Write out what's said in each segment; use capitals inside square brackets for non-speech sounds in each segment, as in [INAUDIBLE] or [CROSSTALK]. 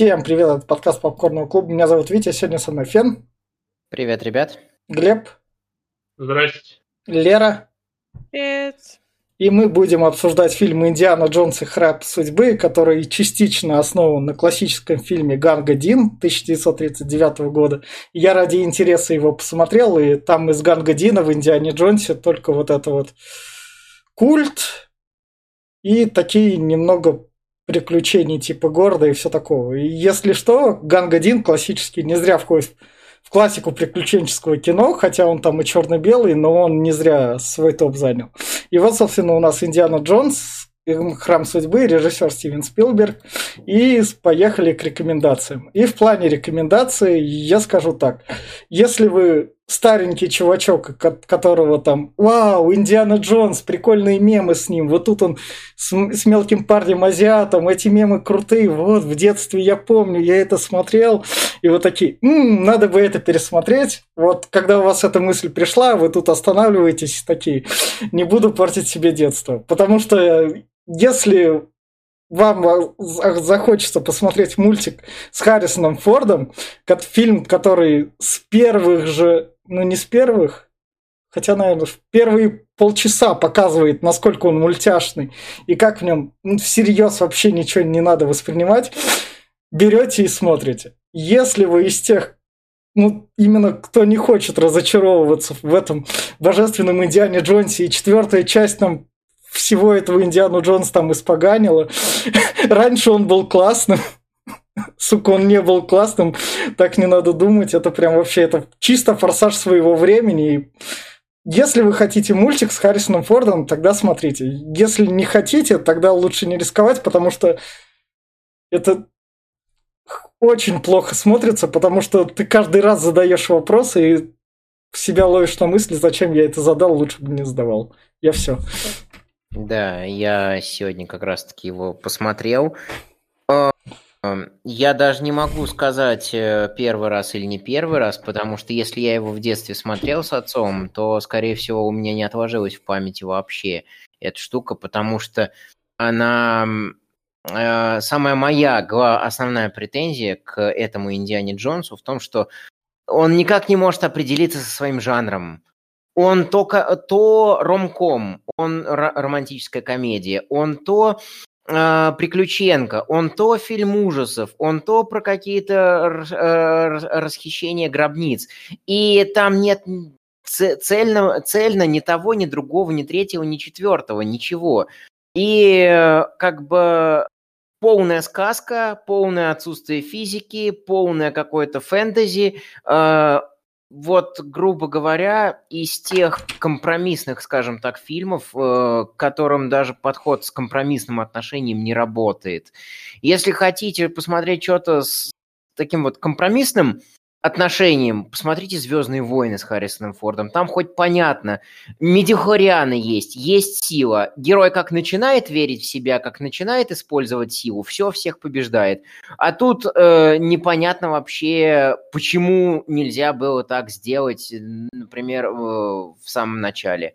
Всем привет, это подкаст Попкорного клуба. Меня зовут Витя, сегодня со мной Фен. Привет, ребят. Глеб. Здравствуйте. Лера. Привет. И мы будем обсуждать фильм «Индиана Джонс и храп судьбы», который частично основан на классическом фильме «Ганга Дин» 1939 года. Я ради интереса его посмотрел, и там из «Ганга Дина» в «Индиане Джонсе» только вот это вот культ и такие немного приключений типа города и все такого. И если что, Ганга Дин классический не зря входит в классику приключенческого кино, хотя он там и черно-белый, но он не зря свой топ занял. И вот, собственно, у нас Индиана Джонс, Храм судьбы, режиссер Стивен Спилберг. И поехали к рекомендациям. И в плане рекомендаций я скажу так. Если вы старенький чувачок, которого там, вау, Индиана Джонс, прикольные мемы с ним, вот тут он с, с мелким парнем азиатом, эти мемы крутые, вот в детстве я помню, я это смотрел, и вот такие, м-м, надо бы это пересмотреть. Вот когда у вас эта мысль пришла, вы тут останавливаетесь такие, не буду портить себе детство, потому что если вам захочется посмотреть мультик с Харрисоном Фордом, фильм, который с первых же ну не с первых, хотя, наверное, в первые полчаса показывает, насколько он мультяшный и как в нем ну, всерьез вообще ничего не надо воспринимать, берете и смотрите. Если вы из тех, ну, именно кто не хочет разочаровываться в этом божественном Индиане Джонсе, и четвертая часть нам всего этого Индиану Джонс там испоганила. [LAUGHS] Раньше он был классным, сука, он не был классным, так не надо думать, это прям вообще, это чисто форсаж своего времени, и если вы хотите мультик с Харрисоном Фордом, тогда смотрите. Если не хотите, тогда лучше не рисковать, потому что это очень плохо смотрится, потому что ты каждый раз задаешь вопросы и себя ловишь на мысли, зачем я это задал, лучше бы не задавал. Я все. Да, я сегодня как раз-таки его посмотрел. Я даже не могу сказать э, первый раз или не первый раз, потому что если я его в детстве смотрел с отцом, то, скорее всего, у меня не отложилось в памяти вообще эта штука, потому что она... Э, самая моя основная претензия к этому Индиане Джонсу в том, что он никак не может определиться со своим жанром. Он только то ромком, он романтическая комедия, он то э, Приключенко, он то фильм ужасов, он то про какие-то э, расхищения гробниц. И там нет цельно, цельно ни того, ни другого, ни третьего, ни четвертого, ничего. И как бы полная сказка, полное отсутствие физики, полное какое-то фэнтези, э, вот, грубо говоря, из тех компромиссных, скажем так, фильмов, э, которым даже подход с компромиссным отношением не работает. Если хотите посмотреть что-то с таким вот компромиссным отношением, посмотрите «Звездные войны» с Харрисоном Фордом. Там хоть понятно, медихорианы есть, есть сила. Герой как начинает верить в себя, как начинает использовать силу, все всех побеждает. А тут э, непонятно вообще, почему нельзя было так сделать, например, э, в самом начале.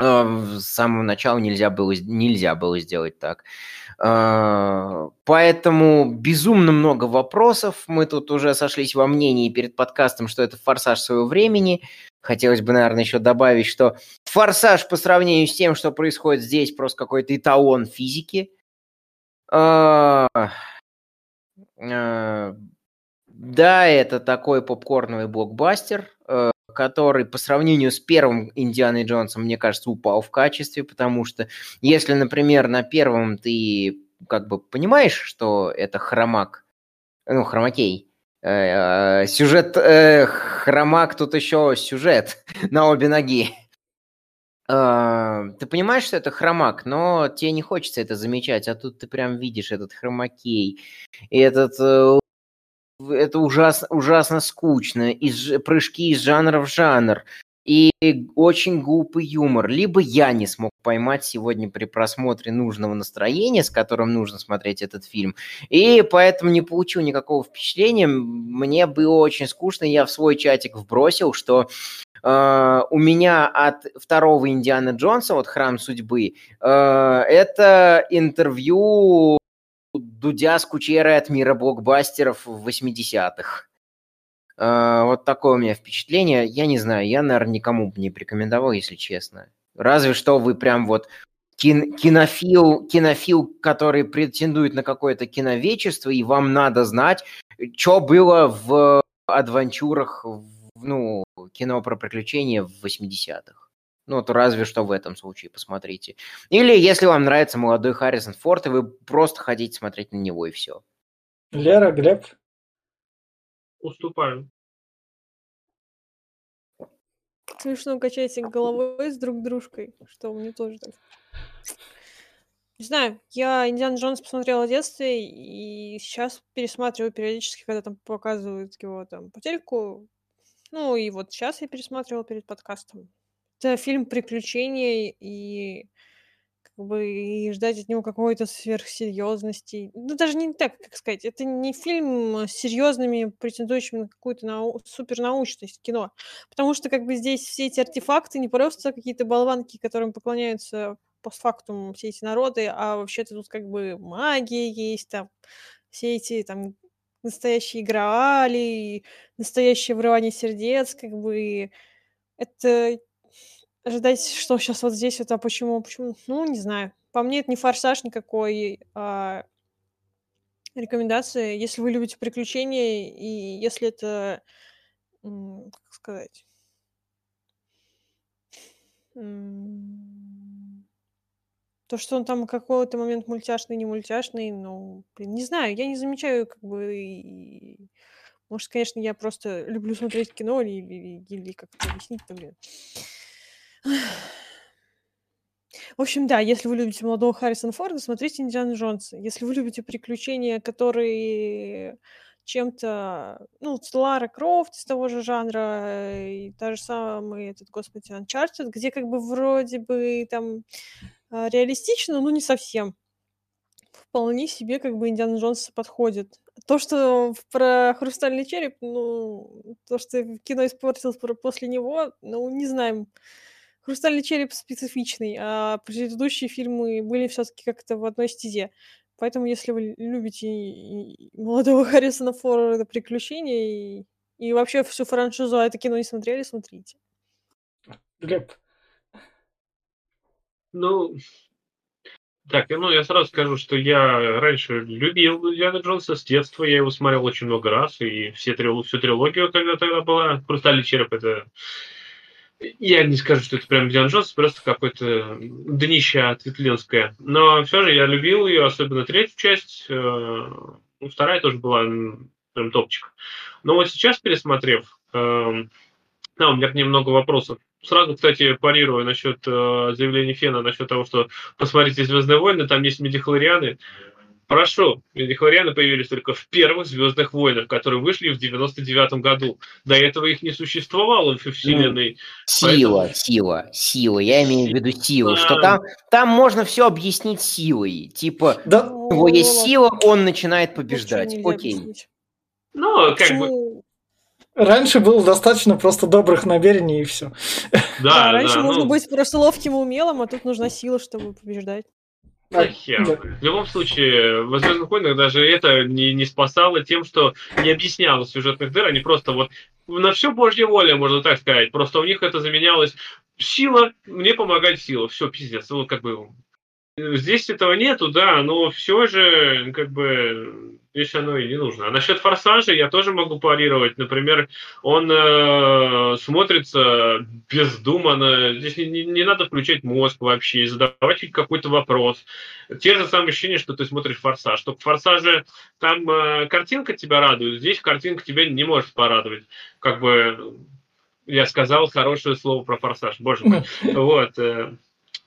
Э, с самого начала нельзя было, нельзя было сделать так. А, поэтому безумно много вопросов. Мы тут уже сошлись во мнении перед подкастом, что это форсаж своего времени. Хотелось бы, наверное, еще добавить, что форсаж по сравнению с тем, что происходит здесь, просто какой-то эталон физики. А, а, да, это такой попкорновый блокбастер, который по сравнению с первым Индианой Джонсом, мне кажется, упал в качестве, потому что если, например, на первом ты как бы понимаешь, что это хромак, ну, хромакей, э, э, сюжет, э, хромак, тут еще сюжет [LAUGHS] на обе ноги. Ты понимаешь, что это хромак, но тебе не хочется это замечать, а тут ты прям видишь этот хромакей, и этот это ужасно, ужасно скучно, из, прыжки из жанра в жанр, и очень глупый юмор. Либо я не смог поймать сегодня при просмотре нужного настроения, с которым нужно смотреть этот фильм, и поэтому не получил никакого впечатления. Мне было очень скучно, я в свой чатик вбросил, что Uh, у меня от второго Индиана Джонса, вот «Храм судьбы», uh, это интервью Дудя с Кучерой от мира блокбастеров в 80-х. А, вот такое у меня впечатление. Я не знаю, я, наверное, никому бы не порекомендовал, если честно. Разве что вы прям вот кин кинофил, кинофил, который претендует на какое-то киновечество, и вам надо знать, что было в адвенчурах, ну, кино про приключения в 80-х. Ну, то разве что в этом случае посмотрите. Или если вам нравится молодой Харрисон Форд, и вы просто хотите смотреть на него, и все. Лера, Глеб? Уступаю. Смешно качаете головой с друг дружкой, что мне тоже так. Не знаю, я Индиана Джонс посмотрела в детстве, и сейчас пересматриваю периодически, когда там показывают его там по телеку. Ну, и вот сейчас я пересматривала перед подкастом. Это фильм приключений, и как бы и ждать от него какой-то сверхсерьезности. Ну, даже не так, как сказать. Это не фильм с серьезными, претендующими на какую-то нау- супернаучность кино. Потому что как бы здесь все эти артефакты не просто какие-то болванки, которым поклоняются постфактум все эти народы, а вообще-то тут как бы магия есть, там все эти там настоящие граали, настоящее врывание сердец, как бы это ожидать, что сейчас вот здесь а почему, почему, ну, не знаю. По мне, это не форсаж никакой, а рекомендация, если вы любите приключения, и если это, как сказать, то, что он там какой-то момент мультяшный, не мультяшный, ну, блин, не знаю, я не замечаю, как бы, и... может, конечно, я просто люблю смотреть кино или, или, или как-то объяснить-то, блин. [SIGHS] В общем, да, если вы любите молодого Харрисона Форда, смотрите Индиана Джонса. Если вы любите приключения, которые чем-то, ну, Лара Крофт из того же жанра, и та же самая, этот, господи, Uncharted, где как бы вроде бы там а, реалистично, но не совсем. Вполне себе как бы Индиана Джонс подходит. То, что про «Хрустальный череп», ну, то, что кино испортилось после него, ну, не знаем. «Хрустальный череп» специфичный, а предыдущие фильмы были все таки как-то в одной стезе. Поэтому, если вы любите молодого [LAUGHS] Харрисона Форда «Приключения» и, и вообще всю франшизу, а это кино не смотрели, смотрите. Глеб. Ну, так, ну я сразу скажу, что я раньше любил Индиана Джонса с детства, я его смотрел очень много раз, и все трил, всю трилогию, когда тогда была, «Хрустальный череп» — это я не скажу, что это прям Диан Джонс, просто какое-то днище ответленское. Но все же я любил ее, особенно третью часть. Э, ну, вторая тоже была прям топчик. Но вот сейчас, пересмотрев, эм, да, у меня к ней много вопросов. Сразу, кстати, парирую насчет э, заявления Фена, насчет того, что посмотрите «Звездные войны», там есть медихлорианы. Хорошо, Медихлорианы появились только в первых «Звездных войнах», которые вышли в 99 году. До этого их не существовало в вселенной. Сила, поэтому... сила, сила. Я имею в виду силу, а... что там, там можно все объяснить силой. Типа, да. у него есть сила, он начинает побеждать. Окей. Ну, как бы... Раньше было достаточно просто добрых намерений и все. Да, да раньше да, можно ну... быть просто ловким и умелым, а тут нужна сила, чтобы побеждать. Да, хер. Да. В любом случае, в «Звездных войнах» даже это не, не спасало тем, что не объясняло сюжетных дыр, они просто вот на все божья воля, можно так сказать. Просто у них это заменялось сила, мне помогать сила. Все, пиздец. Вот как бы Здесь этого нету, да, но все же, как бы, здесь оно и не нужно. А насчет форсажа я тоже могу парировать. Например, он э, смотрится бездуманно. Здесь не, не, не надо включать мозг вообще, задавать какой-то вопрос. Те же самые ощущения, что ты смотришь форсаж. Только в форсаже там э, картинка тебя радует, здесь картинка тебя не может порадовать. Как бы я сказал хорошее слово про форсаж, боже мой. [LAUGHS] Вот. Э,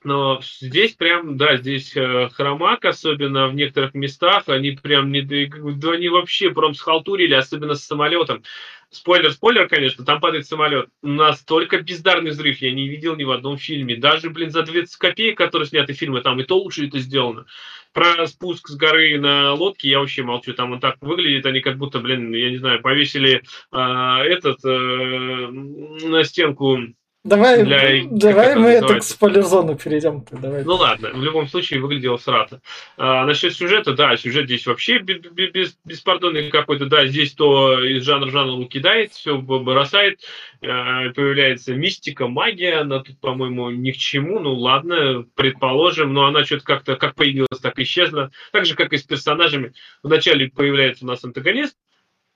но здесь прям, да, здесь э, хромак, особенно в некоторых местах, они прям не, да, они вообще прям схалтурили, особенно с самолетом. Спойлер, спойлер, конечно, там падает самолет. Настолько бездарный взрыв я не видел ни в одном фильме. Даже, блин, за 20 копеек, которые сняты фильмы, там и то лучше это сделано. Про спуск с горы на лодке я вообще молчу. Там он так выглядит, они как будто, блин, я не знаю, повесили э, этот э, на стенку Давай, для- давай мы это к спойлер-зону перейдем. Давай. Ну ладно, в любом случае выглядело срато. А, насчет сюжета, да, сюжет здесь вообще бе- бе- без, беспардонный какой-то, да, здесь то из жанра в жанр кидает, все бросает, а, появляется мистика, магия, она тут, по-моему, ни к чему, ну ладно, предположим, но она что-то как-то как появилась, так исчезла. Так же, как и с персонажами. Вначале появляется у нас антагонист,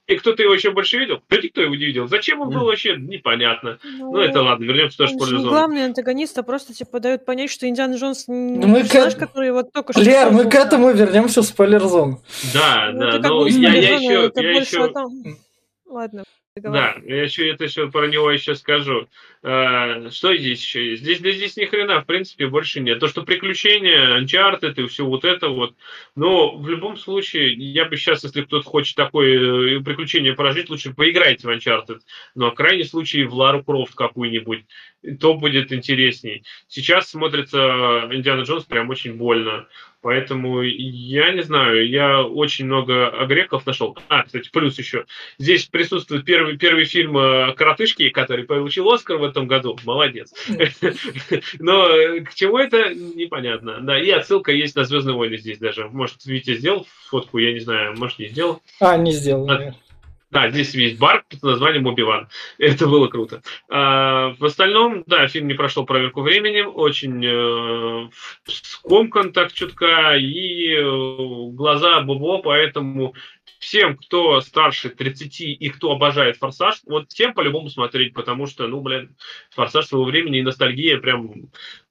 и кто-то его еще больше видел? Да никто его не видел. Зачем он был вообще? Непонятно. Ну, это ладно, вернемся тоже в же не зону. главный антагонист, а просто типа дает понять, что Индиана Джонс не Ну, мы персонаж, к- который вот только что... Лер, мы к этому вернемся в спойлер-зону. Да, Ну, да, ну бы я, я еще, это я еще, о том- Ладно. Да, я еще это еще про него еще скажу. Э, Что здесь еще есть? Здесь, да здесь ни хрена, в принципе, больше нет. То, что приключения, Uncharted и все вот это вот. Но в любом случае, я бы сейчас, если кто-то хочет такое э, приключение прожить, лучше поиграйте в Uncharted. Но в крайнем случае в Лару Крофт какую-нибудь. То будет интересней. Сейчас смотрится Индиана Джонс прям очень больно. Поэтому я не знаю, я очень много огреков нашел. А, кстати, плюс еще. Здесь присутствует первый, первый фильм э, «Коротышки», который получил Оскар в этом году. Молодец. [LAUGHS] Но э, к чему это, непонятно. Да, и отсылка есть на «Звездные войны» здесь даже. Может, Витя сделал фотку, я не знаю, может, не сделал. А, не сделал. наверное. Да, здесь есть бар под названием Оби-Ван. Это было круто. А, в остальном, да, фильм не прошел проверку временем, очень э, скомкан так чутка, и э, глаза бубо, поэтому всем, кто старше 30 и кто обожает «Форсаж», вот тем по-любому смотреть, потому что, ну, блин, «Форсаж» своего времени и ностальгия прям э,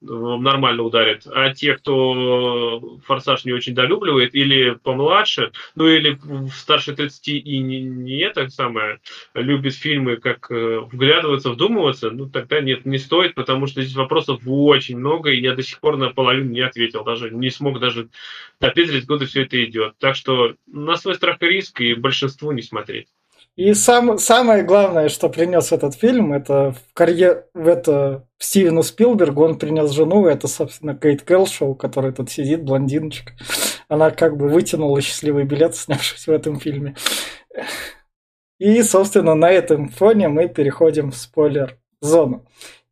нормально ударит. А те, кто «Форсаж» не очень долюбливает, или помладше, ну, или старше 30 и не, не это самое, любит фильмы, как э, вглядываться, вдумываться, ну, тогда нет, не стоит, потому что здесь вопросов очень много, и я до сих пор на половину не ответил, даже не смог даже опять 30 года все это идет. Так что на свой страх и риск, и большинству не смотреть. И сам, самое главное, что принес этот фильм, это в карьер, в это в Стивену Спилбергу он принес жену, это, собственно, Кейт Кэлшоу, которая тут сидит, блондиночка. Она как бы вытянула счастливый билет, снявшись в этом фильме. И, собственно, на этом фоне мы переходим в спойлер-зону.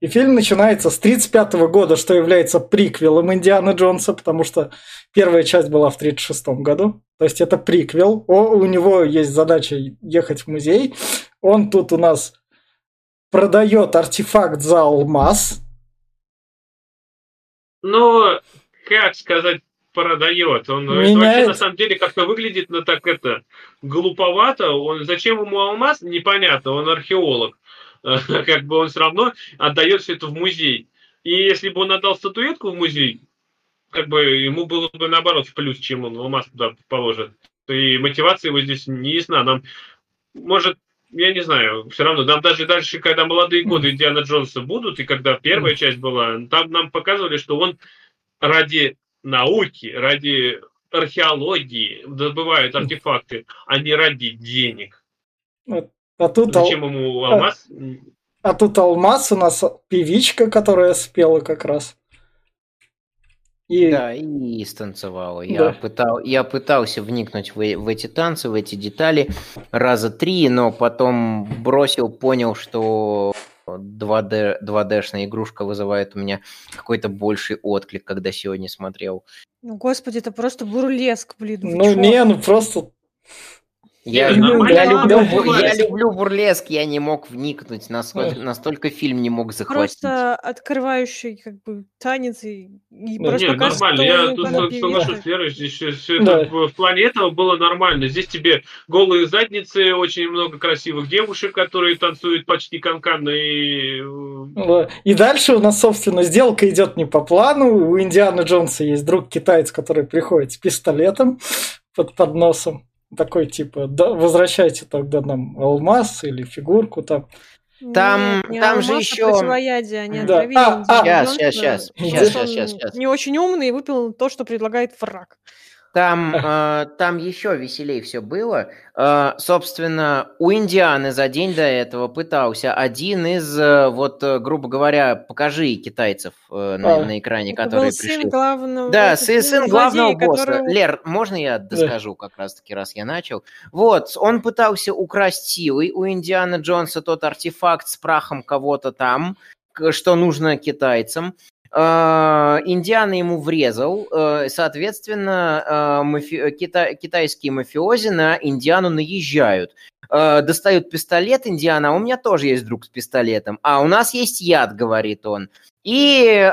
И фильм начинается с 1935 года, что является приквелом Индианы Джонса, потому что первая часть была в 1936 году. То есть это приквел. О, у него есть задача ехать в музей. Он тут у нас продает артефакт за алмаз. Но, как сказать, продает. Он Меняет. вообще на самом деле как-то выглядит на так это глуповато. Он зачем ему алмаз? Непонятно. Он археолог. [LAUGHS] Как бы он все равно отдает все это в музей. И если бы он отдал статуэтку в музей, как бы ему было бы наоборот в плюс, чем он алмаз туда положит. И мотивация его здесь не ясна. Нам, может, я не знаю, все равно, нам даже дальше, когда молодые годы Индиана Джонса будут, и когда первая часть была, там нам показывали, что он ради науки, ради археологии добывает артефакты, а не ради денег. А тут, ал- Зачем ему алмаз? а тут алмаз у нас певичка, которая спела как раз. И Да, и станцевала. Я, Да. пытал, я пытался вникнуть в, в эти танцы, в эти детали раза три, но потом бросил, понял, что 2D, 2D-шная игрушка вызывает у меня какой-то больший отклик, когда сегодня смотрел. Ну, господи, это просто бурлеск, блин. ну чё? не, ну просто Я, Не, люблю, я, люблю, я люблю бурлеск, я не мог вникнуть, насколько, настолько фильм не мог захватить. Просто открывающий как бы танец и, и Да просто Нет, нормально. Я тут певица. соглашусь с Лерой. Здесь всё Да. это в плане этого было нормально. Здесь тебе голые задницы, очень много красивых девушек, которые танцуют почти канкан и... э. И дальше у нас, собственно, сделка идет не по плану. У Индианы Джонса есть друг китаец, который приходит с пистолетом под подносом. Такой типа, да, возвращайте тогда нам алмаз или фигурку там. Там- не там же а ещё- противоядие, они Да. отравили А, а. Щас, что щас, он щас, щас. Не очень умный и выпил то, что предлагает враг. Там, [LAUGHS] э, там еще веселее все было. Э, собственно, у Индианы за день до этого пытался один из, э, вот, э, грубо говоря, покажи китайцев э, на, А. на экране, которые был пришли. сын главного... Да, сын, сын главного злодея, босса. которого- Лер, можно я доскажу как раз-таки, раз я начал? Вот, он пытался украсть силой у Индианы Джонса тот артефакт с прахом кого-то там. что нужно китайцам. Э, Индиана ему врезал, э, соответственно, э, мафи... кита... китайские мафиози на Индиану наезжают. Достают пистолет Индиана, а у меня тоже есть друг с пистолетом. А у нас есть яд, говорит он. И,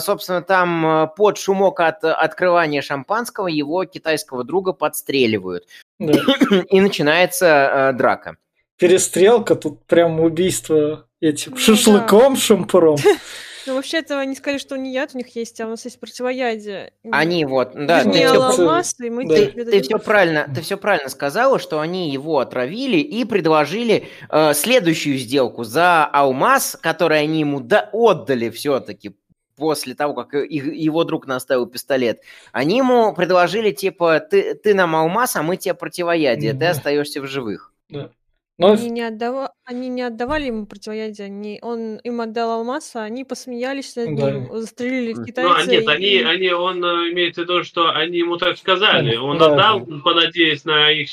собственно, там под шумок от открывания шампанского его китайского друга подстреливают. Да. [COUGHS] И начинается драка. Перестрелка, тут прям убийство этим ну, шашлыком, да. шампуром. [LAUGHS] Ну, вообще-то они сказали, что не яд у них есть, а у нас есть противоядие. Они вот, да, ты, алмаз, и мы да. ты, ты все правильно, ты все правильно сказала, что они его отравили и предложили э, следующую сделку за алмаз, который они ему да, отдали все-таки после того, как их, его друг наставил пистолет, они ему предложили, типа, ты, ты нам алмаз, а мы тебе противоядие, да. ты остаешься в живых. Да. Но... Они, не отдава... они не отдавали ему противоядие, они... он им отдал алмаз, а они посмеялись над да. ним, застрелили в китайца. Ну, а нет, и... они, они, он э, имеет в виду, что они ему так сказали. Он да, отдал, да. понадеясь на их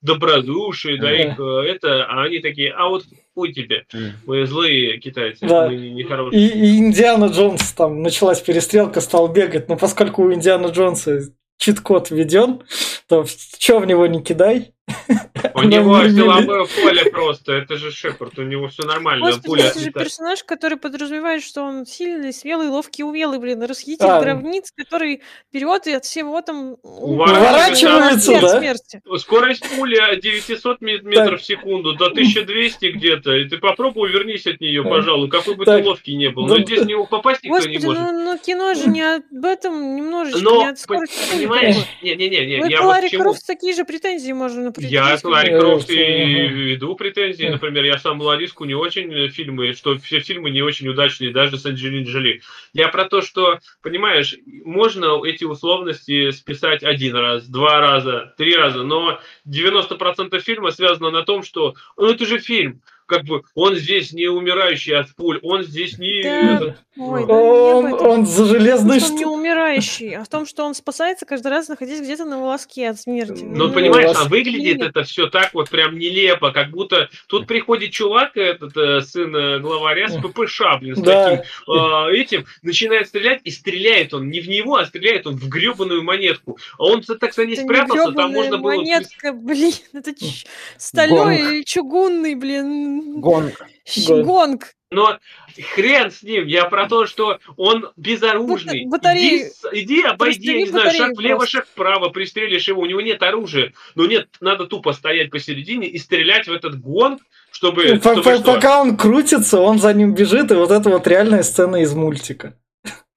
добродушие, да. да, их э, это, а они такие, а вот хуй тебе, вы злые китайцы, да. мы нехорошие. И, и Индиана Джонс, там началась перестрелка, стал бегать, но поскольку у Индиана Джонса чит-код введен, то что в него не кидай, [LAUGHS] у него силовое поле просто, это же Шепард, у него все нормально. Господи, это же персонаж, который подразумевает, что он сильный, смелый, ловкий, умелый, блин, расхититель гробниц, который берет и от всего там уворачивается, да? Смерти. Скорость пули 900 метров в секунду, до 1200 где-то, и ты попробуй вернись от нее, пожалуй, какой бы ты ловкий не был. Но здесь в него попасть никто не может. Ну, ну кино же не об этом немножечко, Но, не от скорости. Понимаешь, не-не-не. Ну, Ларри Крофт такие же претензии можно я к Ларри Крофт и веду претензии. Например, я сам Лариску не очень э, фильмы, что все фильмы не очень удачные, даже с Анджелиной Джоли. Я про то, что, понимаешь, можно эти условности списать один раз, два раза, три раза, но 90% фильма связано на том, что ну это же фильм, как бы он здесь не умирающий от пуль, он здесь не... Да, ой, да он, он за железный что... Он не умирающий, а в том, что он спасается каждый раз, находясь где-то на волоске от смерти. Ну, ну понимаешь, а выглядит это все так вот прям нелепо, как будто тут приходит чувак, этот э, сын э, главаря с ППШ, блин, с да. таким э, этим, начинает стрелять, и стреляет он не в него, а стреляет он в гребаную монетку. А он так за ней спрятался, там можно было... монетка, блин, это стальной или чугунный, блин, Гонг. Гонг. Но хрен с ним, я про то, что он безоружный. Батареи. Иди, иди обойди, я не знаю, шаг влево, просто. шаг вправо, пристрелишь его, у него нет оружия. Но нет, надо тупо стоять посередине и стрелять в этот гонг, чтобы... Ну, чтобы пока он крутится, он за ним бежит, и вот это вот реальная сцена из мультика.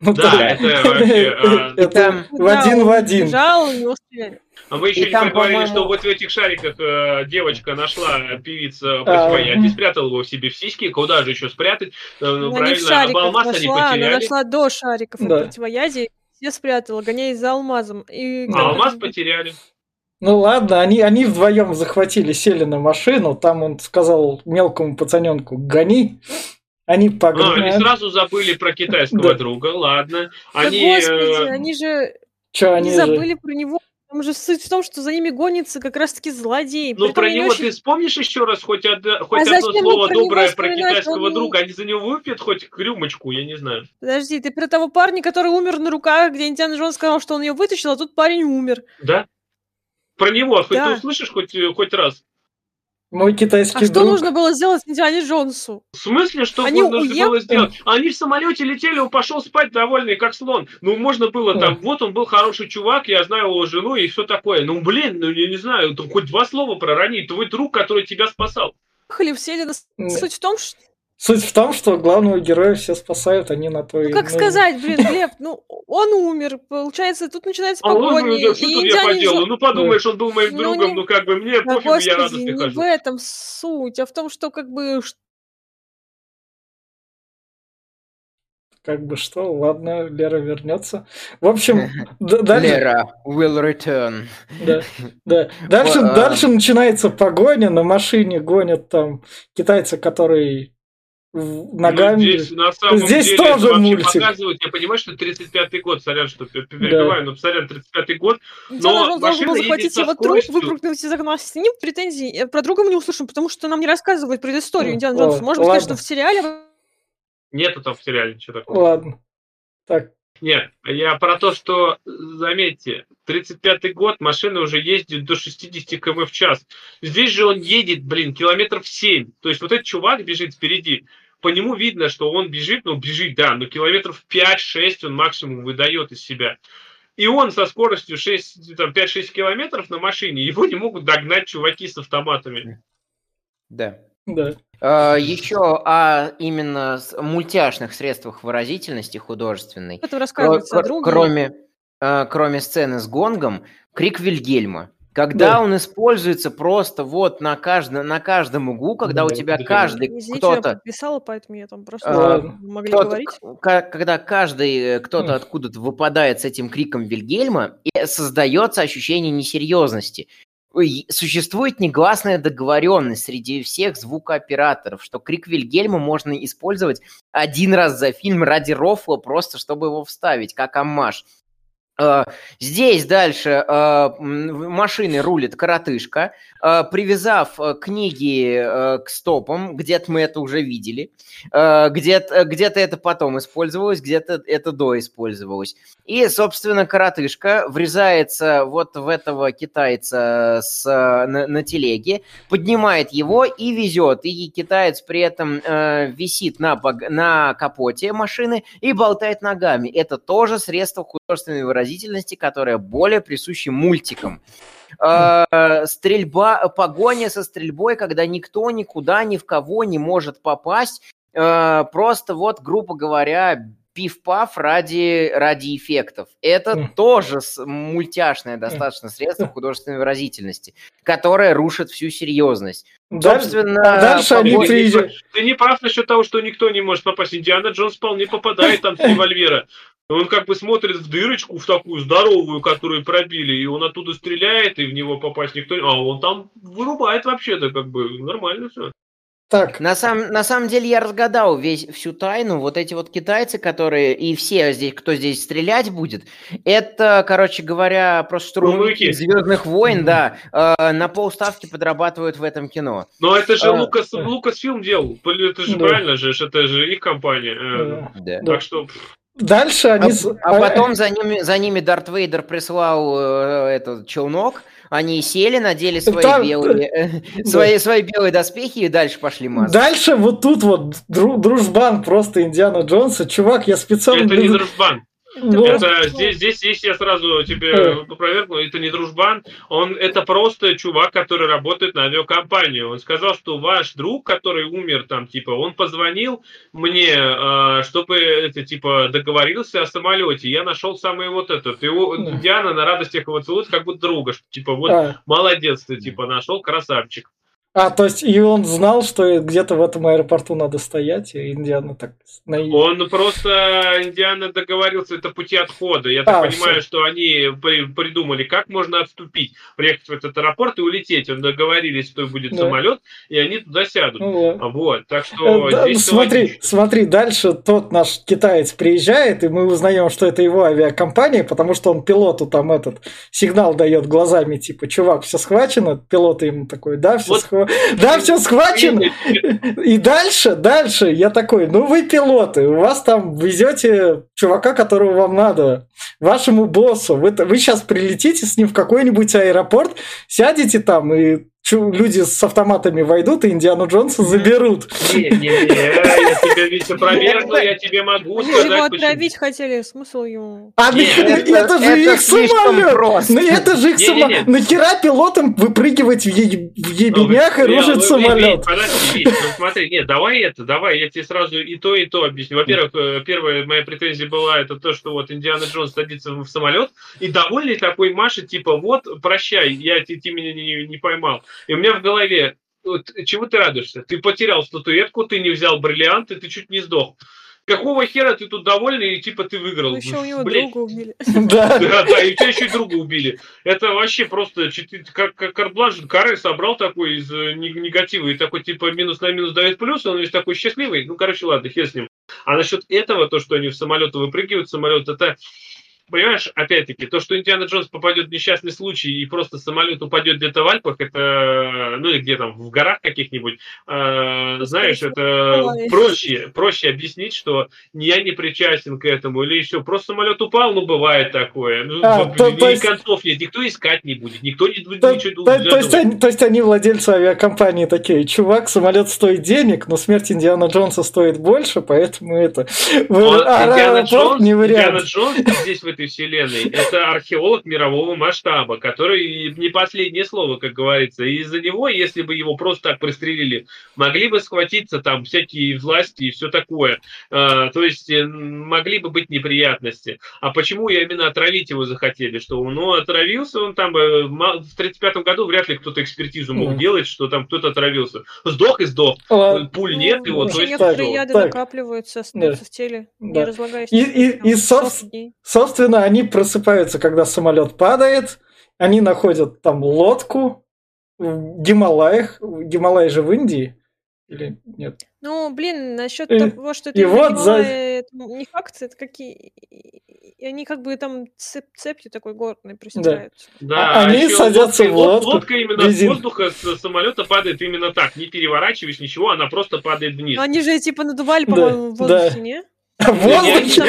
Ну, да, да, это вообще... А, [LAUGHS] в один в один. Бежал, его стреляли. А вы еще и не там, говорили, что вот в этих шариках э, девочка нашла певица противоядие, а, спрятала его в себе в сиськи, куда же еще спрятать? Э, ну, правильно, шариках алмаз нашла, они потеряли. Она нашла до шариков да. противоядия, все спрятала, гоняясь за алмазом. И а алмаз потеряли. Ну ладно, они, они вдвоем захватили, сели на машину, там он сказал мелкому пацаненку «гони», они погнали. А, они сразу забыли про китайского друга, ладно. Они, господи, э, они же они не забыли про него. Там же суть в том, что за ними гонится как раз-таки злодей. Ну, про него очень... ты вспомнишь еще раз хоть, од... хоть а одно слово про доброе про китайского он... друга? Они за него выпьют хоть рюмочку, я не знаю. Подожди, ты про того парня, который умер на руках, где Индиана Джонс сказал, что он ее вытащил, а тут парень умер. Да? Про него хоть да. ты услышишь хоть, хоть раз? Мой китайский а друг. что нужно было сделать Индиане Джонсу? В смысле, что Они нужно уехали? было сделать? Они в самолете летели, он пошел спать довольный, как слон. Ну, можно было там, вот он был хороший чувак, я знаю его жену и все такое. Ну, блин, ну, я не знаю, там хоть два слова пророни. Твой друг, который тебя спасал. Ехали все. Суть в том, что Суть в том, что главного героя все спасают, они на то ну, как ну... сказать, блин, [LAUGHS] Глеб, ну, он умер, получается, тут начинается а погоня. Он, да, что тут я поделаю? Ну, подумаешь, он был моим ну, другом, не... ну, как бы, мне да, пофигу, я радостно не хожу. в этом суть, а в том, что, как бы, как бы что, ладно, Лера вернется. В общем, [LAUGHS] дальше... Лера will return. Да, да. [LAUGHS] Дальше, дальше начинается погоня, на машине гонят там китайца, который ногами. Ну, здесь, на самом здесь деле, тоже мультик. Показывают, я понимаю, что 35-й год, сорян, что перебиваю, да. но сорян, 35-й год. Но он должен был захватить его труп, выпрыгнуть из окна. С ним претензий про друга мы не услышим, потому что нам не рассказывают предысторию Индиана Джонса. Может быть, конечно, в сериале Нету там в сериале ничего такого. Ладно. Так, Нет, я про то, что, заметьте, 35-й год, машина уже ездит до 60 км в час. Здесь же он едет, блин, километров 7. То есть вот этот чувак бежит впереди. По нему видно, что он бежит, ну, бежит, да, но километров 5-6 он максимум выдает из себя. И он со скоростью 6, там, 5-6 километров на машине, его не могут догнать чуваки с автоматами. Да. Да. А, Еще о именно мультяшных средствах выразительности художественной. Это Кро- рассказывается о кр- друге. Кроме, э, кроме сцены с гонгом, крик Вильгельма. Когда Да. он используется просто вот на каждом, на каждом углу, когда у Да, тебя да. каждый я кто-то, подписала, поэтому я там просто А, могли кто-то- говорить. к- когда каждый э, кто-то Хм. откуда-то выпадает с этим криком Вильгельма, и создается ощущение несерьезности. Существует негласная договоренность среди всех звукооператоров, что крик Вильгельма можно использовать один раз за фильм ради рофла, просто чтобы его вставить, как аммаж. Э, Здесь дальше э, машины рулит коротышка, э, привязав книги к стопам, где-то мы это уже видели, где-то где-то это потом использовалось, где-то это до использовалось. И, собственно, коротышка врезается вот в этого китайца с, на, на телеге, поднимает его и везет. И китаец при этом висит на, на капоте машины и болтает ногами. Это тоже средство художественной выразительности, которое более присуще мультикам. Э, стрельба, погоня со стрельбой, когда никто никуда ни в кого не может попасть, Э, просто вот, грубо говоря, пиф-паф ради, ради эффектов. Это Мгм. тоже мультяшное достаточно средство художественной выразительности, которое рушит всю серьезность. Дальше, Собственно, дальше они погоня- Ты не приезжают. прав- Ты не прав насчет того, что никто не может попасть. Индиана Джонс вполне попадает там с револьвера. Он как бы смотрит в дырочку, в такую здоровую, которую пробили, и он оттуда стреляет, и в него попасть никто не... А он там вырубает вообще-то, как бы, нормально все. Так, На, самом на самом деле я разгадал весь, всю тайну. Вот эти вот китайцы, которые и все здесь, кто здесь стрелять будет, это, короче говоря, просто штурмовики. Звездных войн, да, э, на полставки подрабатывают в этом кино. Но это же А, Лукас. Лукас фильм делал. Это же Да. правильно же, это же их компания. Э, Да. Так что, пф, дальше А, они... с- а потом за ними, за ними Дарт Вейдер прислал э, этот челнок, они сели, надели свои Там- белые, э, [LAUGHS] свои, свои белые доспехи и дальше пошли мазать. Дальше вот тут вот дру- дружбан просто Индиана Джонса. Чувак, я специально... это не дружбан. Ну, Это здесь, здесь, здесь я сразу тебе Э. опровергну, это не дружбан, он это просто чувак, который работает на авиакомпанию. Он сказал, что ваш друг, который умер там, типа, он позвонил мне, э, чтобы это типа договорился о самолете. Я нашел самый вот этот. Его Да. Диана на радостях его целует, как будто друга. что, Типа, вот а, молодец ты, типа, нашел красавчик. А, то есть и он знал, что где-то в этом аэропорту надо стоять, и Индиана так... Он просто, Индиана договорился, это пути отхода. Я так А, понимаю, всё. что они при- придумали, как можно отступить, приехать в этот аэропорт и улететь. Он договорились, что будет Да. самолет, и они туда сядут. Ну, ладно. А Вот, так что Э, да, здесь смотри, логично. смотри, дальше тот наш китаец приезжает, и мы узнаем, что это его авиакомпания, потому что он пилоту там этот сигнал дает глазами, типа, чувак, все схвачено, пилот ему такой, да, все Вот. схва- да, все схвачено. И дальше, дальше я такой, ну вы пилоты, у вас там везете чувака, которого вам надо, вашему боссу. Вы, вы сейчас прилетите с ним в какой-нибудь аэропорт, сядете там, и люди с автоматами войдут, и Индиану Джонса заберут. Не-не-не, я тебе ведь опровергну, я тебе могу его сказать, почему. отравить хотели, смысл ему? А это- же их самолет! Ну это же их самолет! Нахера пилотам выпрыгивать в, Ну, ебенях и я- рушить вы- самолет? Подожди, ну смотри, нет, давай это, давай, я тебе сразу и то, и то объясню. Во-первых, э, первая моя претензия была, это то, что вот Индиана Джонс садится в самолет, и довольный такой машет, типа, вот, прощай, я, ты, ты меня не, не поймал. И у меня в голове, вот, чего ты радуешься? Ты потерял статуэтку, ты не взял бриллиант, и ты чуть не сдох. Какого хера ты тут довольный, и типа ты выиграл? Ну, еще у него Блядь. друга убили. [LAUGHS] [LAUGHS] Да. Да, да, и у тебя еще и друга убили. Это вообще просто как, как карт-бланш Каре собрал такой из э, не- негатива и такой типа минус на минус дает плюс, он весь такой счастливый. Ну, короче, ладно, хер с ним. А насчет этого, то, что они в самолеты выпрыгивают, самолет, это понимаешь, опять-таки, то, что Индиана Джонс попадет в несчастный случай и просто самолет упадет где-то в Альпах, это, ну или где там, в горах каких-нибудь, э, знаешь, это проще, проще объяснить, что я не причастен к этому, или еще, просто самолет упал, ну бывает такое. Ну, а, то, то есть... концов нет, никто искать не будет, никто не будет то, ничего то, то, есть они, то есть они владельцы авиакомпании такие, чувак, самолет стоит денег, но смерть Индиана Джонса стоит больше, поэтому это... Он, а, Индиана, Джонс, не Индиана Джонс здесь в этой вселенной это археолог мирового масштаба, который не последнее слово, как говорится. И из-за него, если бы его просто так пристрелили, могли бы схватиться там всякие власти и все такое. А, то есть э, могли бы быть неприятности. А почему я именно отравить его захотели? Что он ну, отравился, он там э, в 35 году вряд ли кто-то экспертизу мог mm. делать, что там кто-то отравился. Сдох и сдох. А, Пуль ну, нет его. То есть некоторые яды так. накапливаются, остаются да. в теле, да. не разлагаясь. И, и, и соб... собственно, они просыпаются, когда самолет падает, они находят там лодку в Гималаях. Гималаи же в Индии. Или нет? Ну, блин, насчет и, того, что это и вот за... это не факт, это какие... И они как бы там цеп, цепью такой горной пристраиваются. Да, да а они садятся лодка, в лодку. Лодка именно резин. с воздуха, с самолета падает именно так. Не переворачиваешь ничего, она просто падает вниз. Но они же типа надували, по-моему, да, в воздухе, да. не? И полностью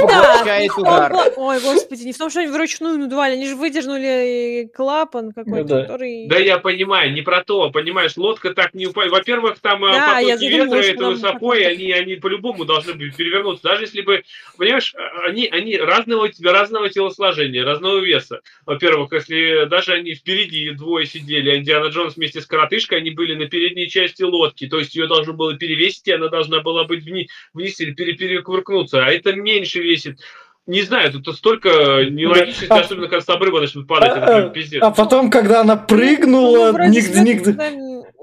поглощает удар. Ой, господи, не в том, что они вручную надували, они же выдернули клапан какой-то, который... Да, я понимаю, не про то, понимаешь, лодка так не упадет. Во-первых, там э, потоки ветра, это высоко, и они, они по-любому должны перевернуться. Даже если бы, понимаешь, они, они разного, разного телосложения, разного веса. Во-первых, если даже они впереди двое сидели, Индиана Джонс вместе с коротышкой, они были на передней части лодки, то есть ее должно было перевесить, и она должна была быть вниз, вниз или перекувыркнуться, а это меньше весит. Не знаю, тут столько нелогичности, а, особенно когда с обрыва начнут падать, а, это пиздец. А потом, когда она прыгнула, ну, нигде, нигде...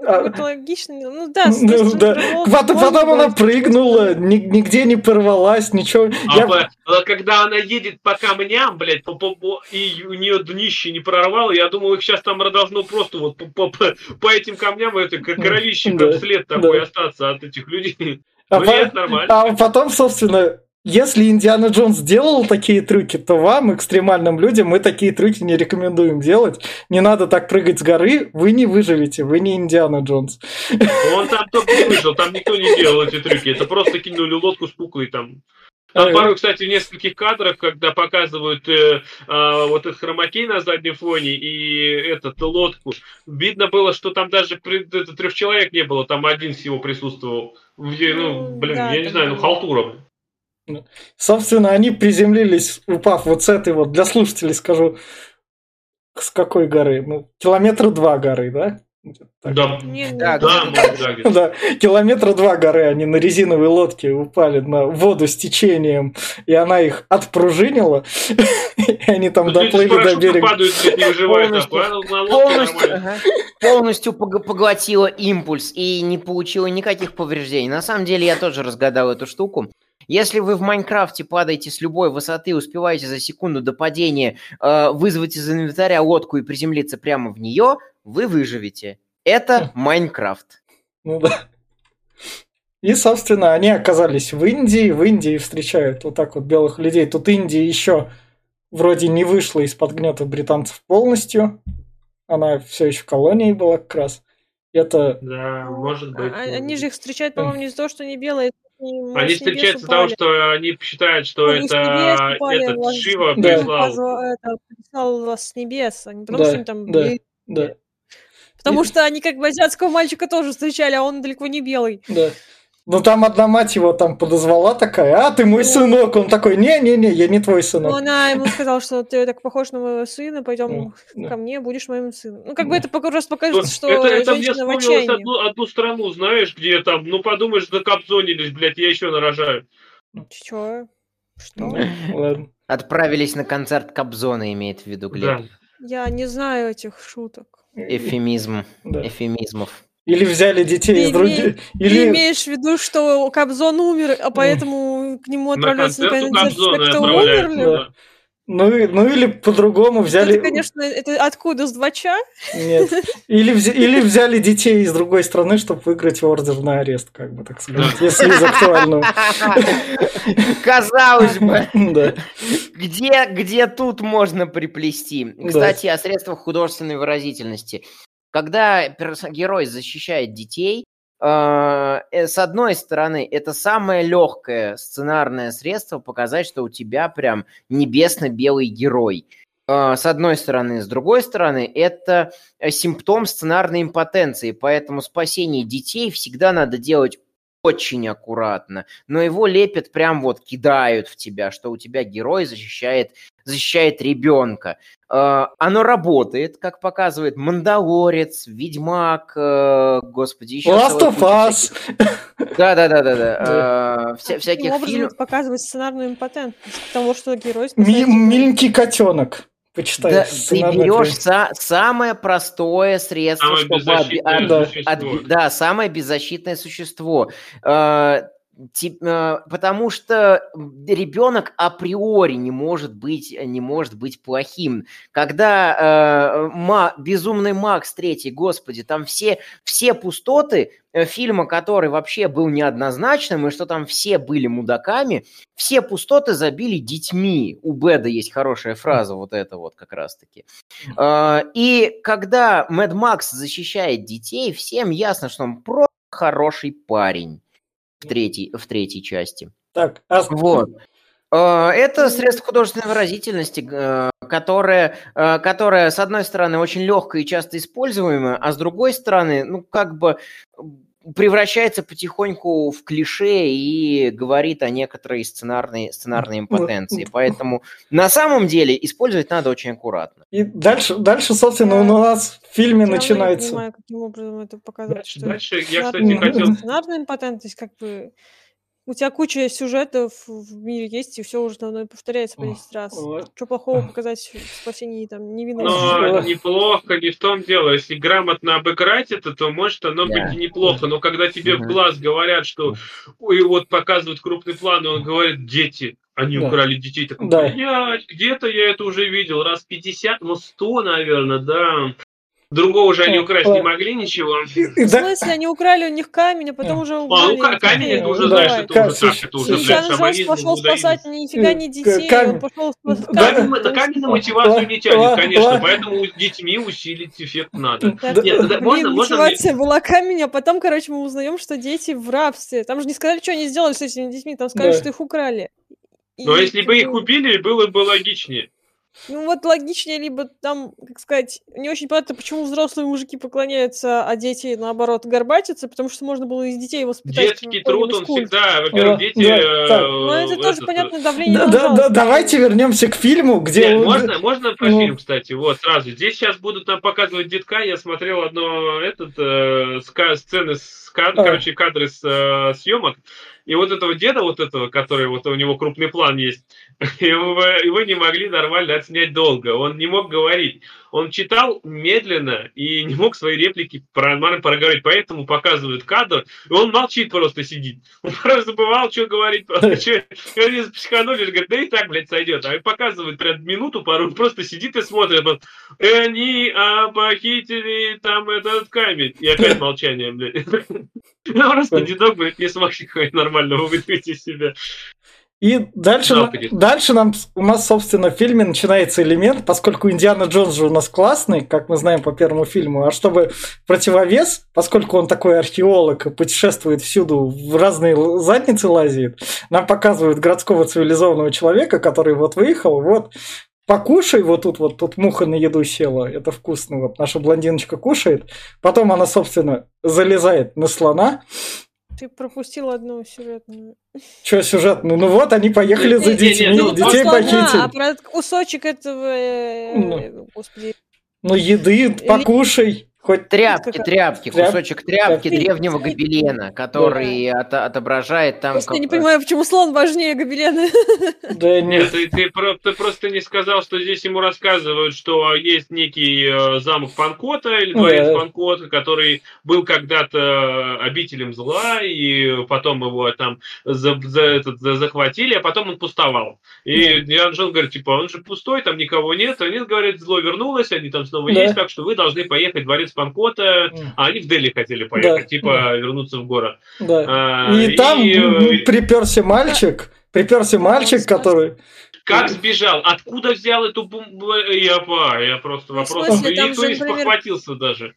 А, логично, ну да. Ну, да. Потом, потом она прыгнула, нигде не порвалась, ничего. А я... по, а когда она едет по камням, блядь, по, по, по, и у нее днище не прорвало, я думал, их сейчас там должно просто вот по, по, по этим камням это как кровище, да, след такой да. остаться от этих людей. А, ну, нет, нормально. а потом, собственно, если Индиана Джонс делал такие трюки, то вам, экстремальным людям, мы такие трюки не рекомендуем делать. Не надо так прыгать с горы, вы не выживете, вы не Индиана Джонс. Он там только выжил, там никто не делал эти трюки. Это просто кинули лодку с пуклой там. Там порой, кстати, в нескольких кадрах, когда показывают э, э, вот этот хромакей на заднем фоне и этот лодку, видно было, что там даже это, трех человек не было, там один всего присутствовал. Где, ну, блин, да, я не знаю, ну, халтура. Собственно, они приземлились, упав вот с этой вот, для слушателей скажу, с какой горы? Ну, километра два горы, да? Так. Да, не, да, да, да, да, километра два горы они на резиновой лодке упали на воду с течением, и она их отпружинила, и они там доплыли до берега. полностью, поглотила импульс и не получила никаких повреждений. На самом деле я тоже разгадал эту штуку. Если вы в Майнкрафте падаете с любой высоты, успеваете за секунду до падения э, вызвать из инвентаря лодку и приземлиться прямо в нее, вы выживете. Это Майнкрафт. Ну да. И, собственно, они оказались в Индии. В Индии встречают вот так вот белых людей. Тут Индия еще вроде не вышла из-под гнета британцев полностью. Она все еще в колонии была как раз. Это... Да, может быть. А, они же их встречают, по-моему, не из-за того, что они белые, они встречаются потому, что они считают, что ну, это этот Шива прислал. Это прислал вас с небес, а не потому, да, что они там... Да, да. Потому что они как бы азиатского мальчика тоже встречали, а он далеко не белый. Да. Ну там одна мать его там подозвала такая, а ты мой сынок, он такой, не-не-не, я не твой сынок. Ну, она ему сказала, что ты так похож на моего сына, пойдем ну, ко мне, будешь моим сыном. Ну как бы это просто показывает, что это, это мне вспомнилось одну, одну страну, знаешь, где там, ну подумаешь, закапзонились, блядь, я еще нарожаю. Чё? Что? Ну, ладно. Отправились на концерт Кобзона, имеет в виду Глеб. Да. Я не знаю этих шуток. Эфемизм. Да. Эфемизмов. Или взяли детей ты из других. Или... Ты имеешь в виду, что Кобзон умер, а поэтому к нему отправляются на концерт, Кобзона кто умерли? Да. Ну, ну или по-другому взяли... Это, конечно, это откуда, с двача? Нет. Или, вз... или взяли детей из другой страны, чтобы выиграть ордер на арест, как бы так сказать, если из актуального. [LAUGHS] Казалось бы. Да. Где, где тут можно приплести? Кстати, да. о средствах художественной выразительности. Когда герой защищает детей, с одной стороны, это самое легкое сценарное средство показать, что у тебя прям небесно-белый герой. А, с одной стороны. С другой стороны, это э, симптом сценарной импотенции, поэтому спасение детей всегда надо делать очень аккуратно, но его лепят прям вот, кидают в тебя, что у тебя герой защищает, защищает ребенка. Э, оно работает, как показывает Мандалорец, Ведьмак, э, господи, еще... Last of Us! Да-да-да-да. Вся, всяких фильмов... показывает сценарную импотентность, потому что герой... Миленький котенок почитай. Да, ты берешь са- самое простое средство, самое чтобы от, от, от, да, самое беззащитное существо. Э, Э, потому что ребенок априори не может быть, не может быть плохим. Когда э, ма, безумный Макс третий, господи, там все, все пустоты э, фильма, который вообще был неоднозначным, и что там все были мудаками, все пустоты забили детьми. У Беда есть хорошая фраза вот эта вот как раз-таки. Э, и когда Мэд Макс защищает детей, всем ясно, что он просто хороший парень в третьей, в третьей части. Так, а... Вот. А, это средство художественной выразительности, э, которое, э, которое, с одной стороны, очень легкое и часто используемое, а с другой стороны, ну, как бы превращается потихоньку в клише и говорит о некоторой сценарной, сценарной импотенции. Поэтому на самом деле использовать надо очень аккуратно. И дальше, дальше собственно, у нас в фильме я начинается... Я не понимаю, каким образом это показывает. Дальше, что дальше я, кстати, хотел... Сценарная импотентность, как бы у тебя куча сюжетов в мире есть, и все уже давно повторяется по 10 раз. Вот. Что плохого показать в спасении там невинного Но неплохо, не в том дело. Если грамотно обыграть это, то может оно yeah. быть и неплохо. Но когда тебе в глаз говорят, что ой, вот показывают крупный план, и он говорит, дети, они да. украли детей. Так, да. блядь, где-то я это уже видел. Раз 50, ну 100, наверное, да. Другого же они украсть не могли ничего. В смысле, они украли у них камень, а потом уже украли. А, ну камень это уже, знаешь, это уже так, это уже, блядь, шаманизм. пошел спасать нифига не детей, он пошел спасать камень. Это камень на мотивацию не тянет, конечно, поэтому с детьми усилить эффект надо. Мотивация была камень, а потом, короче, мы узнаем, что дети в рабстве. Там же не сказали, что они сделали с этими детьми, там сказали, что их украли. Но если бы их убили, было бы логичнее. Ну вот логичнее, либо там, как сказать, не очень понятно, почему взрослые мужики поклоняются, а дети, наоборот, горбатятся, потому что можно было из детей воспитать. Детский труд, он всегда, во-первых, дети... Да, да. Ну это тоже, понятно, давление да, да, да, Давайте вернемся к фильму, где... Нет, можно, можно про ну... фильм, кстати, вот, сразу. Здесь сейчас будут нам показывать детка, я смотрел одно, этот, э, сцены, с, кад... а. короче, кадры с э, съемок, и вот этого деда, вот этого, который вот у него крупный план есть, [LAUGHS] его, его не могли нормально отснять долго. Он не мог говорить. Он читал медленно и не мог свои реплики проговорить. Поэтому показывают кадр, и он молчит просто сидит. Он [LAUGHS] просто забывал, что говорить. [LAUGHS] Что, психанули, говорит, да и так, блядь, сойдет. А показывают прям минуту, пару, он просто сидит и смотрит. Они а, похитили там этот камень. И опять [LAUGHS] молчание, блядь. Просто дедок, блядь, не смог нормально выдавить из себя. И дальше, да, дальше нам, у нас, собственно, в фильме начинается элемент, поскольку Индиана Джонс же у нас классный, как мы знаем по первому фильму, а чтобы противовес, поскольку он такой археолог и путешествует всюду, в разные задницы лазит, нам показывают городского цивилизованного человека, который вот выехал, вот покушай, вот тут вот тут муха на еду села, это вкусно, вот наша блондиночка кушает, потом она, собственно, залезает на слона, ты пропустил одну сюжетную. Че сюжетную? Ну вот, они поехали за детьми, ну, детей похитили. А про кусочек этого... Э, ну. Господи. Ну, еды покушай. Хоть Тряпки, тряпки, Тряп- кусочек тряпки тряпки. древнего гобелена, который от- отображает там... Просто я не понимаю, почему слон важнее гобелена. [LAUGHS] да Нет, нет. ты, ты про- ты просто не сказал, что здесь ему рассказывают, что есть некий э, замок Фанкота или дворец Да. Фанкота, который был когда-то обителем зла, и потом его там за, за этот, за- захватили, а потом он пустовал. И Диан Джон говорит, типа, он же пустой, там никого нет. Они говорят, зло вернулось, они там снова Да. есть, так что вы должны поехать в дворец Фанкота. А они в Дели хотели поехать, Да. типа, вернуться в город. Да. А, И там э, приперся мальчик, приперся мальчик, который... Как сбежал? Откуда взял эту бомбу? Я, я просто Ну, в вопрос. смысле, там Никто же, не например, спохватился даже.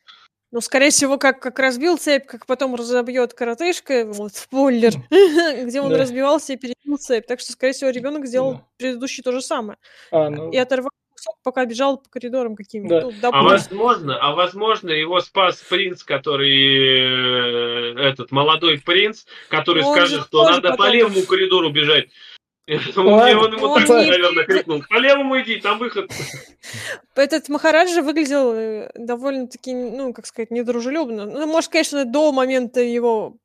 Ну, скорее всего, как, как разбил цепь, как потом разобьет коротышка, вот [LAUGHS] спойлер, [LAUGHS] где он Да. разбивался и перебил цепь. Так что, скорее всего, ребенок сделал Да. предыдущий то же самое. А, ну, И оторвал кусок, пока бежал по коридорам каким-то. Да. Ну, А возможно, а возможно, его спас принц, который э, этот молодой принц, который Ну, он скажет, же что надо по потом- левому коридору бежать. [LAUGHS] Он, Ладно, он ему он так, не- наверное, крикнул. По левому иди, там выход. [LAUGHS] Этот Махараджа выглядел э, довольно-таки, ну, как сказать, недружелюбно. Ну, может, конечно, до момента его,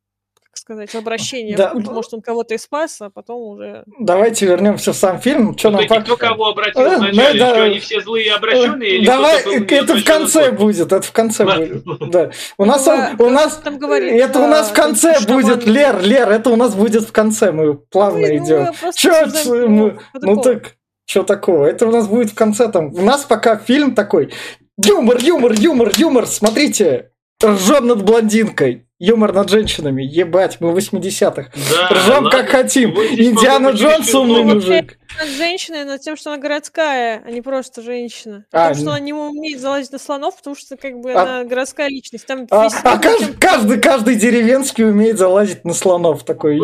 сказать, обращения Да. может, он кого-то и спас, а потом уже... давайте вернемся в сам фильм. Что нам кто кого обратил Э, вначале? ну да. Что они все злые и обращенные? Давай, это в конце будет, это в конце Ладно. будет. Да. У нас, у нас, там говорит, это у нас в а, конце будет, Лер, Лер, это у нас будет в конце, мы плавно ну, идем. что ну такого? так, что такого? Это у нас будет в конце там. У нас пока фильм такой. Юмор, юмор, юмор, юмор. Смотрите, ржем над блондинкой. Юмор над женщинами. Ебать, мы в 80-х. Да, Ржем как хотим. Индиана Джонс умный много. мужик. Над женщиной, над тем, что она городская, а не просто женщина. А, потому что она не умеет залазить на слонов, потому что как бы А- она городская личность. Там А, весь а каждый, тем- каждый, каждый деревенский умеет залазить на слонов. Такой.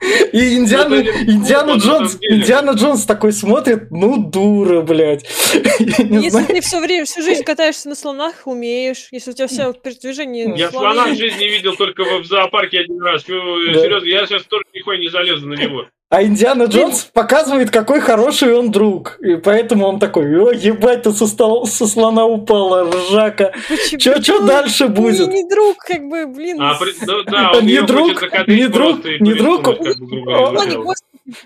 Ой, «Е- интересно, да, вообще. И Индиана, Индиана Джонс. Индиана Джонс такой смотрит, ну дура, блядь. [LAUGHS] Если знаю. ты все время, всю жизнь катаешься на слонах, умеешь. Если у тебя все передвижение... Я слона в жизни видел только в зоопарке один раз. Серьезно, я сейчас тоже нихуя не залезу на него. А Индиана Джонс показывает, какой хороший он друг. И поэтому он такой, о, ебать, ты со, стол- со слона упала, ржака. Почему- Чё, чё дальше будет? Не, не друг, как бы, блин. А, при- ну, да, [LAUGHS] он Не друг, не друг, не друг,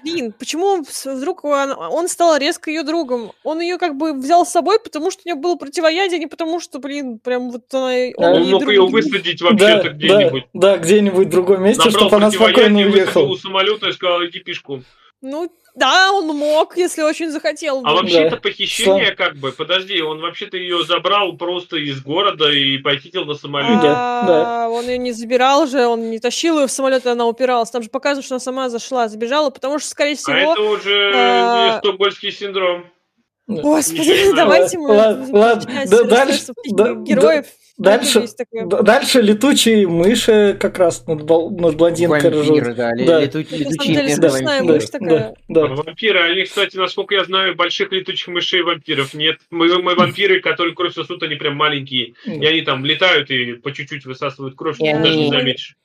блин, почему он вдруг он, он стал резко ее другом? Он ее как бы взял с собой, потому что у нее было противоядие, а не потому что, блин, прям вот она... Он, Он мог друг- ее высадить Да, вообще-то да, где-нибудь. да, где-нибудь в другом месте, Набрал чтобы она спокойно уехала. у самолета и сказал, иди пешком. Ну, да, он мог, если очень захотел. А вообще-то Да. похищение, как бы, подожди, он вообще-то ее забрал просто из города и похитил на самолете. Да, да. А, Он ее не забирал же, он не тащил ее в самолет, и она упиралась. Там же показывают, что она сама зашла, забежала, потому что, скорее А всего... это уже а, не стокгольмский синдром. Господи, [LAUGHS] давайте мы... Ладно, ладно, дальше- героев. Дальше, такое. дальше летучие мыши как раз над, бол- над блондинкой ржут. Вампиры, да, Да. лету- Это, летучие деле, смешная вампиры. мышь такая. Да, да. Вампиры, они, кстати, насколько я знаю, больших летучих мышей и вампиров нет. Мы, мы вампиры, которые кровь сосут, они прям маленькие. И они там летают и по чуть-чуть высасывают кровь, И ты даже не заметишь.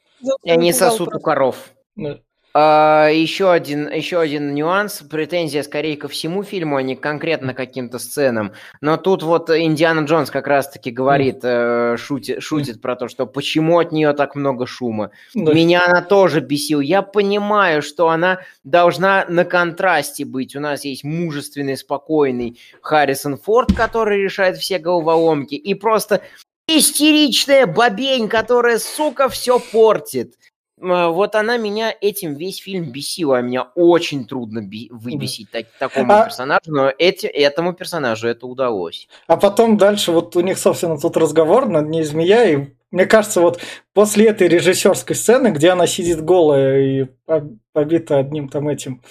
И они сосут у коров. да. А, еще, один, еще один нюанс, претензия скорее ко всему фильму, а не конкретно каким-то сценам. Но тут вот Индиана Джонс как раз-таки говорит, э, шутит, шутит про то, что почему от нее так много шума. Да. Меня она тоже бесила. Я понимаю, что она должна на контрасте быть. У нас есть мужественный, спокойный Харрисон Форд, который решает все головоломки, и просто истеричная бабень, которая, сука, все портит. А, Вот она меня этим весь фильм бесила. а Меня очень трудно би- выбесить так- такому А- персонажу, но эти, этому персонажу это удалось. А потом дальше вот у них, собственно, тут разговор над ней змея, и мне кажется, вот после этой режиссерской сцены, где она сидит голая и об- побита одним там этим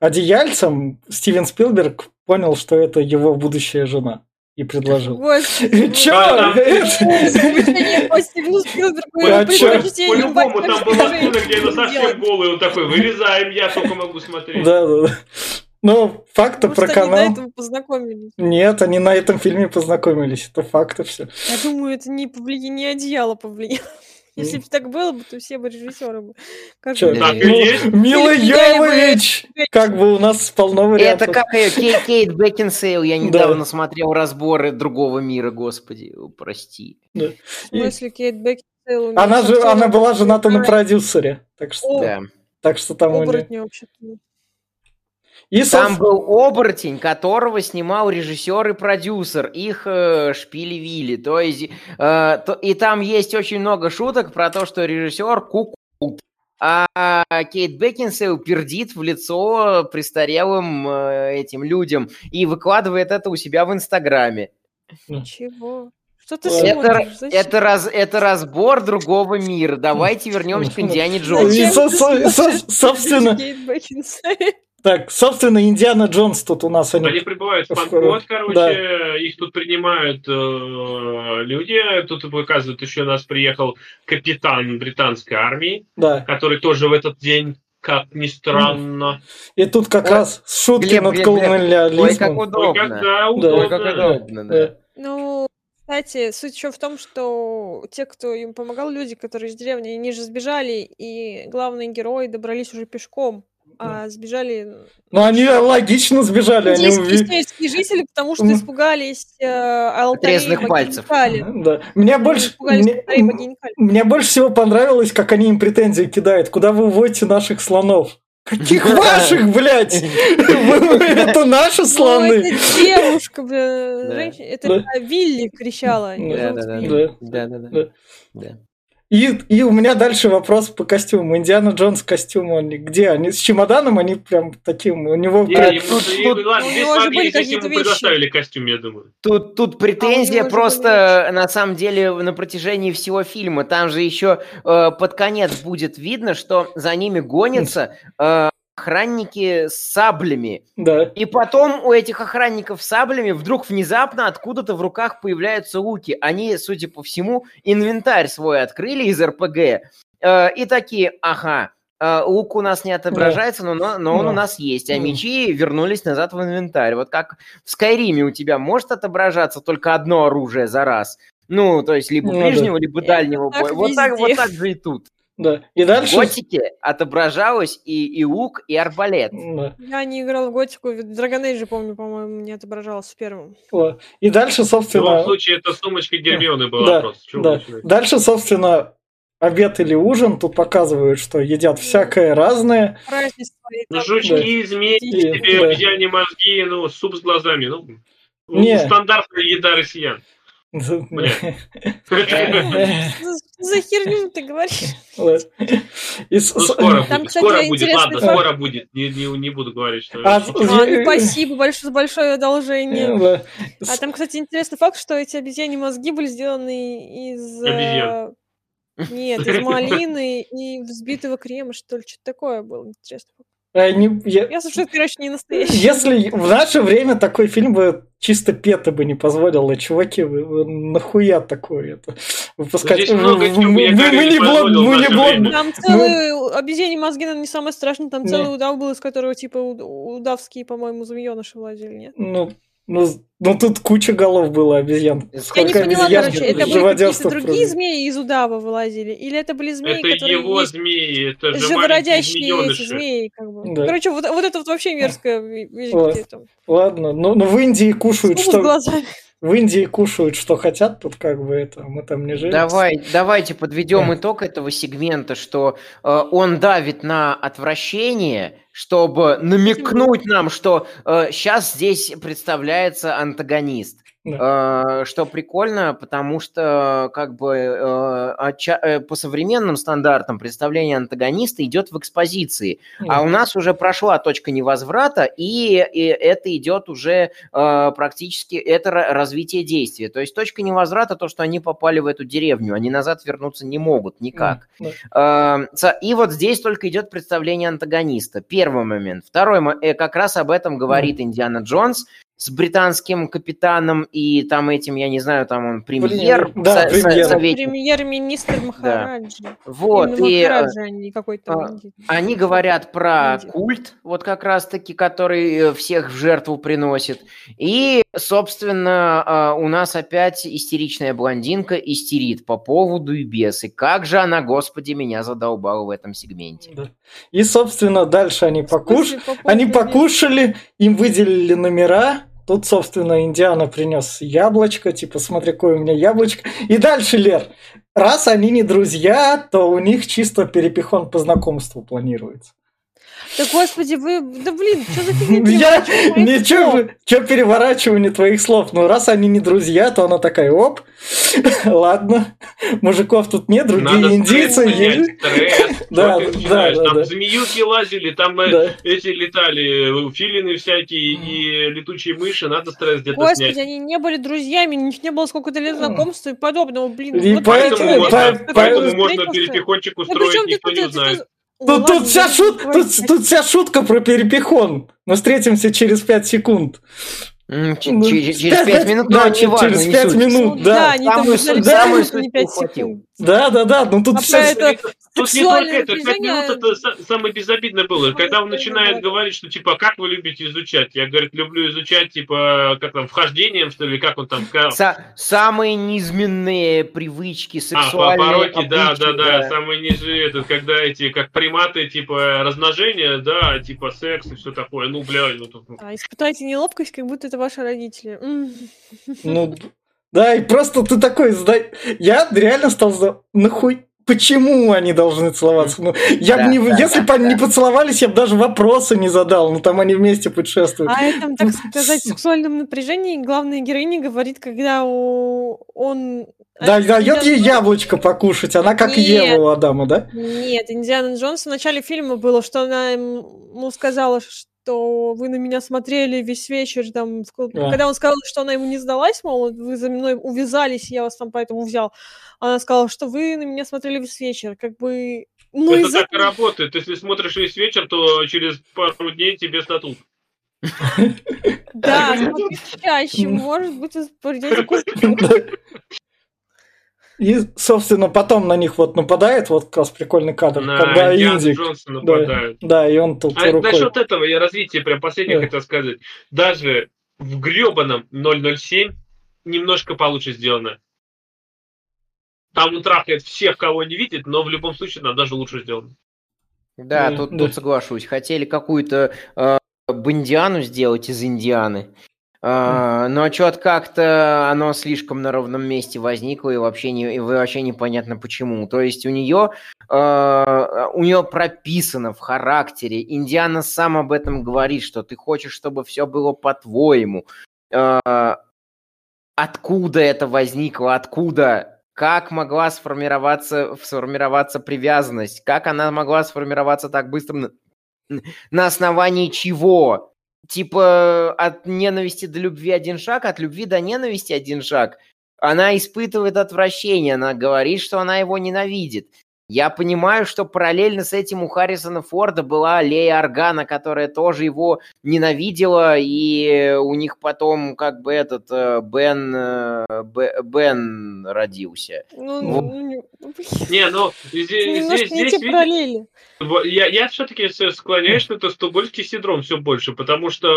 одеяльцем, Стивен Спилберг понял, что это его будущая жена и предложил. Чё? А [LAUGHS] По-любому, там была сцена, где она совсем голая, он такой, вырезаем, я только могу смотреть. Да, да, да. Ну, факты Может, про они канал. до этого познакомились. Нет, они на этом фильме познакомились. Это факты все. Я думаю, это не повлияние, не одеяло повлияло. Если бы так было бы, то все бы режиссеры бы. [LAUGHS] Как Чё, бы- Так и есть. [LAUGHS] Мила Йовович! Как бы у нас полно вариантов. Это как ее Кейт, Кейт Бекинсейл. Я [LAUGHS] недавно смотрел разборы другого мира, господи, прости. В смысле, Кейт Бекинсейл... Она же, она была жената на продюсере. Так что, так что там у нее... И, Там собственно, был оборотень, которого снимал режиссер и продюсер. Их э, шпили-вили. То есть, э, то- и там есть очень много шуток про то, что режиссер куколд. А Кейт Бекинсейл пердит в лицо престарелым э, этим людям и выкладывает это у себя в Инстаграме. Чего? Что ты Это- Это, смотришь? Это, раз, это разбор другого мира. Давайте вернемся к [LAUGHS] Индиане Джонсу. со- со- со- собственно. Так, собственно, Индиана Джонс тут у нас они... Они прибывают в фанкод, короче, да. их тут принимают э, люди. Тут показывают, еще у нас приехал капитан британской армии, Да. который тоже в этот день, как ни странно. И тут как Ой, раз шутки Глеб, над Глеб. Ой, как колониализмом. Ой, удобно. когда Да. удобно. Ой, как удобно, да. Да. Ну, кстати, суть еще в том, что те, кто им помогал, люди, которые из деревни, они же сбежали, и главные герои добрались уже пешком, а сбежали Но они логично сбежали, они увидели... жители, потому что испугались э, алтарей Отрезанных пальцев. Да. Мне Они больше... мне- больше всего понравилось, как они им претензии кидают. Куда вы уводите наших слонов? Каких ваших, блядь? Это наши Ну, слоны. это девушка, бля, это Да. Вилли кричала. Да, да, да, И, и у меня дальше вопрос по костюму. Индиана Джонс костюм, они где? Они с чемоданом, они прям таким, у него Не, прям- ему, Тут- тут- ладно, у здесь него же могли, были здесь какие-то ему вещи. предоставили костюм, я думаю. Тут, тут претензия него же просто на самом деле на протяжении всего фильма. Там же еще э, под конец будет видно, что за ними гонятся э, охранники с саблями. Да. И потом у этих охранников с саблями вдруг внезапно откуда-то в руках появляются луки. Они, судя по всему, инвентарь свой открыли из РПГ. э, и такие, ага, э, лук у нас не отображается, но, но, но он Да. у нас есть. А мечи вернулись назад в инвентарь. Вот как в Скайриме у тебя может отображаться только одно оружие за раз. Ну, то есть либо Ну да. ближнего, либо дальнего боя. Вот так, вот так же и тут. Да. И В дальше... Готике отображалось и, и лук, и арбалет. Да. Я не играл в Готику, в Dragon Age, помню, по-моему, не отображалось в первом. О. И дальше, В любом собственно... случае, это сумочка Гермионы была Да, просто. Чего да. Дальше, собственно, обед или ужин. Тут показывают, что едят всякое разное. Ну, жучки, змеи, И- тебе да. обезьяне мозги, ну, суп с глазами. Ну, Не. стандартная еда россиян. [LAUGHS] Бля. [LAUGHS] За херню ты говоришь? [LAUGHS] Ну, скоро Там, будет, кстати, скоро будет, интересный ладно, факт. скоро будет. Не, не, не буду говорить, что... А, спасибо, большое, большое одолжение. А там, кстати, интересный факт, что эти обезьяне мозги были сделаны из... э, Обезьян. Нет, из [LAUGHS] малины и взбитого крема, что ли, что-то такое было. Интересно. А, не- я- что это, короче, не настоящий. Если в наше время такой фильм бы чисто пета бы не позволило, чуваки, вы, вы нахуя такое это выпускать? Здесь много я говорю, вы не не позволил в вы не время. Там целые обезьяне мозги, наверное, не самое страшное. Там Не. целый удав был, из которого, типа, уд- удавские, по-моему, змееныши вылазили, нет? Ну, ну, ну тут куча голов было обезьян. Я Я не Сколько поняла, обезьян короче, это были какие-то другие змеи из удава вылазили? Или это были змеи, Это которые его есть змеи, это же живородящие эти змеи, как бы. Да. Короче, вот, вот это вот вообще мерзкое, там. Ладно, ну, ну в Индии кушают, Суп с что глазами. в Индии кушают, что хотят, тут как бы это, мы там не живем. Давай, давайте подведем итог этого сегмента, что э, он давит на отвращение, чтобы намекнуть нам, что сейчас здесь представляется антагонист. Э, что прикольно, потому что как бы э, э, по современным стандартам представление антагониста идет в экспозиции, а у нас уже прошла точка невозврата, и, и это идет уже практически это ра- развитие действия. То есть точка невозврата то, что они попали в эту деревню, они назад вернуться не могут никак. Да. Э, ца- И вот здесь только идет представление антагониста. Первый момент. Второй, мо- э, как раз об этом говорит Индиана Джонс с британским капитаном и там этим, я не знаю, там он премьер, Да, со- со- премьер. советник. Премьер-министр Махараджи. Вот, и э, Махараджи, а какой-то а, они говорят про культ, вот как раз-таки, который э, всех в жертву приносит. И собственно, а, у нас опять истеричная блондинка истерит по поводу и без. И как же она, господи, меня задолбала в этом сегменте. Да. И, собственно, дальше они, покуш... по они покушали, им выделили номера. Тут, собственно, Индиана принес яблочко, типа, смотри, какое у меня яблочко. И дальше, Лер, раз они не друзья, то у них чисто перепихон по знакомству планируется. Да господи, вы... Да блин, что за фигня? Я переворачиваете моих ничего, что переворачивание твоих слов. Ну, раз они не друзья, то она такая, оп, [LAUGHS] ладно, мужиков тут нет, другие Надо индийцы есть. [LAUGHS] Да, да, да, Там да. змеюки лазили, там э, эти летали, э, филины всякие и летучие мыши, надо стресс где-то Господи, снять. они не были друзьями, у них не было сколько-то лет знакомства и подобного, блин. И поэтому- можно, перепихончик устроить, причем никто не узнает. Тут, тут, вся шут, тут, тут вся шутка про перепихон. Мы встретимся через 5 секунд. Ну, Через пять- минут, да, но не важно, через пять минут. Ну да. да, они там не пять секунд. Да, да, да. Ну тут А это Тут не только это, пять минут это са- самое безобидное было. Когда он начинает говорить, что типа, как вы любите изучать? Я, говорит, люблю изучать, типа, как там, вхождением, что ли, как он там самые низменные привычки, А, сексуальные пороки, да, да, да, самые ниже этот, когда эти, как приматы, типа, размножение, да, типа, секс и все такое, ну, блядь. А, испытайте неловкость, как будто это ваши родители. Ну, да, и просто ты такой... Я реально стал... за- Нахуй... Почему они должны целоваться? Ну, я Да, бы не... да, Если да, бы они да. не поцеловались, я бы даже вопросы не задал. Ну, там они вместе путешествуют. А этом, так сказать, сексуальном напряжении главная героиня говорит, когда у- он... Да, а, дает ей Индиана- яблочко покушать. Она как Нет. Ева у Адама, да? Нет, Индиана Джонс в начале фильма было, что она ему сказала, что вы на меня смотрели весь вечер, там, в- А. когда он сказал, что она ему не сдалась, мол, вы за мной увязались, я вас там поэтому взял. Она сказала, что вы на меня смотрели весь вечер, как бы... Ну, это из-за так и работает. Если смотришь весь вечер, то через пару дней тебе статут. Да, [LAUGHS] смотри чаще, может быть. [LAUGHS] И, собственно, потом на них вот нападает, вот как раз прикольный кадр, На когда Индиану Индик. Джонса Да, нападают. да, и он тут А рукой. насчет этого я развитие прям последнее Да. хотел сказать. Даже в гребаном 007 немножко получше сделано. Там он трахает всех, кого не видит, но в любом случае она даже лучше сделана. Да, Да, тут, да. тут соглашусь. Хотели какую-то э, бандиану сделать из Индианы. А, но что-то как-то оно слишком на ровном месте возникло и вообще, не, и вообще непонятно почему. То есть у нее, э, у нее прописано в характере, Индиана сам об этом говорит, что ты хочешь, чтобы все было по-твоему. Э, откуда это возникло, откуда, как могла сформироваться, сформироваться привязанность, как она могла сформироваться так быстро, на, на основании чего? Типа от ненависти до любви один шаг, от любви до ненависти один шаг. Она испытывает отвращение, она говорит, что она его ненавидит. Я понимаю, что параллельно с этим у Харрисона Форда была Лея Органа, которая тоже его ненавидела, и у них потом как бы этот э, Бен, э, Бен родился. Ну, Вот. ну, не- ну, блин, Не, ну здесь, здесь, не здесь, те видите, Я, я все-таки склоняюсь, что это стокгольмский синдром все больше, потому что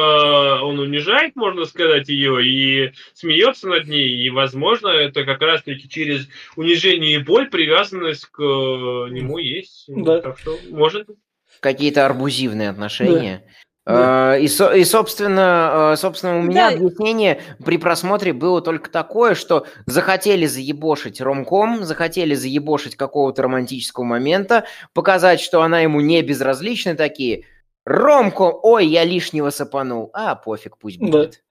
он унижает, можно сказать, ее и смеется над ней, и, возможно, это как раз-таки через унижение и боль привязанность к э, нему есть. Да. Так что, может быть. Какие-то арбузивные отношения. Да. Э, И, и, собственно, э, собственно, у меня Да. объяснение при просмотре было только такое, что захотели заебошить ромком, захотели заебошить какого-то романтического момента, показать, что она ему не безразлична, такие, Ромко, ой, я лишнего сапанул, а пофиг, пусть Да. будет.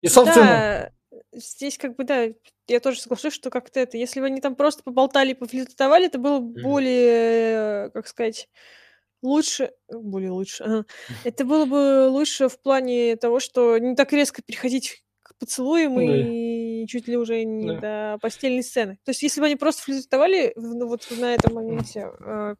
И, собственно, Да, здесь как бы, да, я тоже соглашусь, что как-то это, если бы они там просто поболтали, пофлиртовали, это было бы более, как сказать, лучше, э, более лучше, ага. [LAUGHS] это было бы лучше в плане того, что не так резко переходить к поцелуям Да. и чуть ли уже не до постельной сцены. То есть, если бы они просто флиртовали ну, вот на этом моменте, э,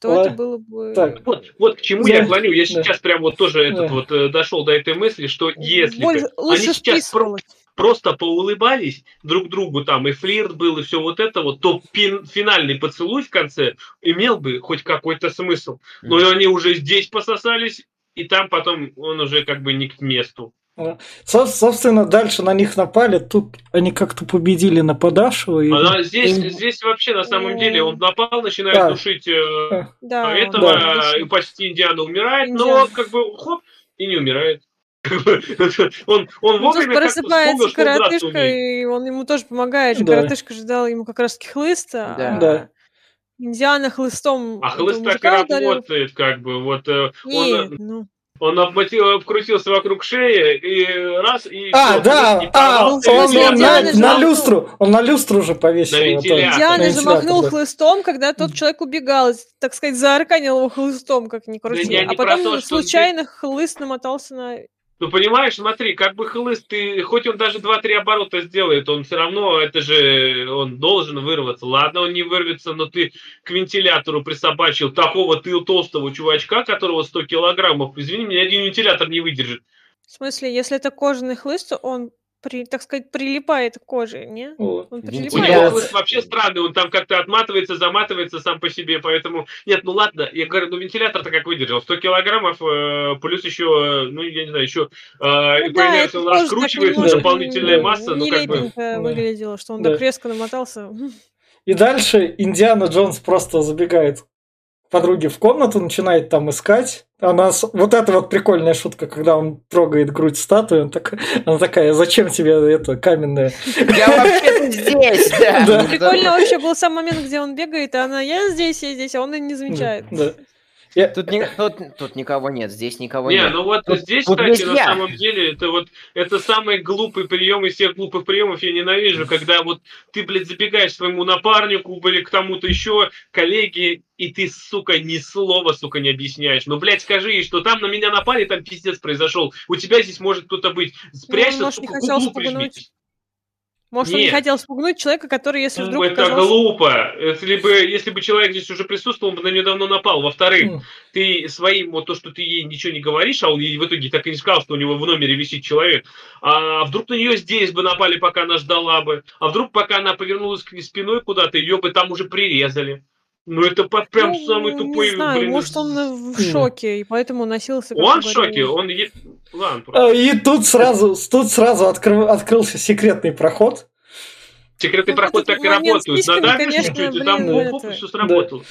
то это Ладно. было бы... Так. Вот, вот к чему Да. я клоню. Я Да. сейчас прям вот тоже этот Да. вот э, дошел до этой мысли, что если бы Больше- лучше они сейчас про-. Просто поулыбались друг другу там, и флирт был, и все вот это вот, то пин- финальный поцелуй в конце имел бы хоть какой-то смысл. Но они уже здесь пососались, и там потом он уже как бы не к месту. Со- собственно, дальше на них напали, тут они как-то победили нападавшего. И... Она здесь, здесь вообще на самом деле он напал, начинает Да. душить э, Да, этого, да. и почти Индиана умирает, но Индиана. как бы хоп, и не умирает. [LAUGHS] Он, он Ну, вовремя просыпается он коротышка, и он ему тоже помогает. Да. Коротышка же дал ему как раз таки хлыста, Да. а Да. Индиана хлыстом А хлыст так и работает, как бы, вот э, Нет, он, ну, он обмотил, обкрутился вокруг шеи, и раз, и А, всё, да, не а, порвался, он, и он вентилятор на, на люстру, он на люстру же повесил. На его тоже. вентилятор. Индиана На же махнул да. хлыстом, когда тот человек убегал, так сказать, заарканил его хлыстом, как ни крути. не а потом то, что он случайно хлыст намотался на... Ну, понимаешь, смотри, как бы хлыст, ты, хоть он даже 2-3 оборота сделает, он все равно, это же, он должен вырваться. Ладно, он не вырвется, но ты к вентилятору присобачил такого ты толстого чувачка, которого 100 килограммов. Извини, меня один вентилятор не выдержит. В смысле, если это кожаный хлыст, он, при, так сказать, прилипает к коже, не? Вот. Он У Вентилятор. него прилипает. хлыст вообще странный, он там как-то отматывается, заматывается сам по себе, поэтому... Нет, ну ладно, я говорю, ну вентилятор-то как выдержал? 100 килограммов, э, плюс еще, ну, я не знаю, еще э, Ну да, это он раскручивается, немножко дополнительная масса, ну, как бы... Да. выглядело, что он Да. так резко намотался. И дальше Индиана Джонс просто забегает к подруге в комнату, начинает там искать. Она с- вот эта вот прикольная шутка, когда он трогает грудь статуи, он так- она такая, зачем тебе это каменное? Я вообще-то здесь, да. Прикольно вообще был сам момент, где он бегает, а она я здесь, я здесь, а он и не замечает. Да. Я- Тут, ни- тут- тут никого нет, здесь никого Не, нет. ну вот Тут- здесь, тут кстати, на нельзя. самом деле, это вот это самый глупый прием из всех глупых приемов я ненавижу, когда вот ты, блядь, забегаешь своему напарнику или к тому-то еще, коллеге, и ты, сука, ни слова, сука, не объясняешь. Ну, блядь, скажи ей, что там на меня напали, там пиздец произошел. У тебя здесь может кто-то быть. Спрячься, не сука, спугнуть. прижмись. Может, он не Нет. хотел спугнуть человека, который, если Ну, вдруг это оказался... глупо. Если бы, если бы человек здесь уже присутствовал, он бы на нее давно напал. Во-вторых, М. ты своим, вот то, что ты ей ничего не говоришь, а он ей в итоге так и не сказал, что у него в номере висит человек, а вдруг на нее здесь бы напали, пока она ждала бы, а вдруг пока она повернулась к ней спиной куда-то, ее бы там уже прирезали. Ну это по- прям Ну, самый тупой, Не знаю, блин, может, он в шоке, и поэтому носился... Он в шоке, он... е- Ладно, просто. А, И тут сразу, тут сразу откры- открылся секретный проход. Секретный ну, проход так и работают. сиськами, Надавишь конечно, чуть-чуть, и там блин, оп, оп, это- все сработало.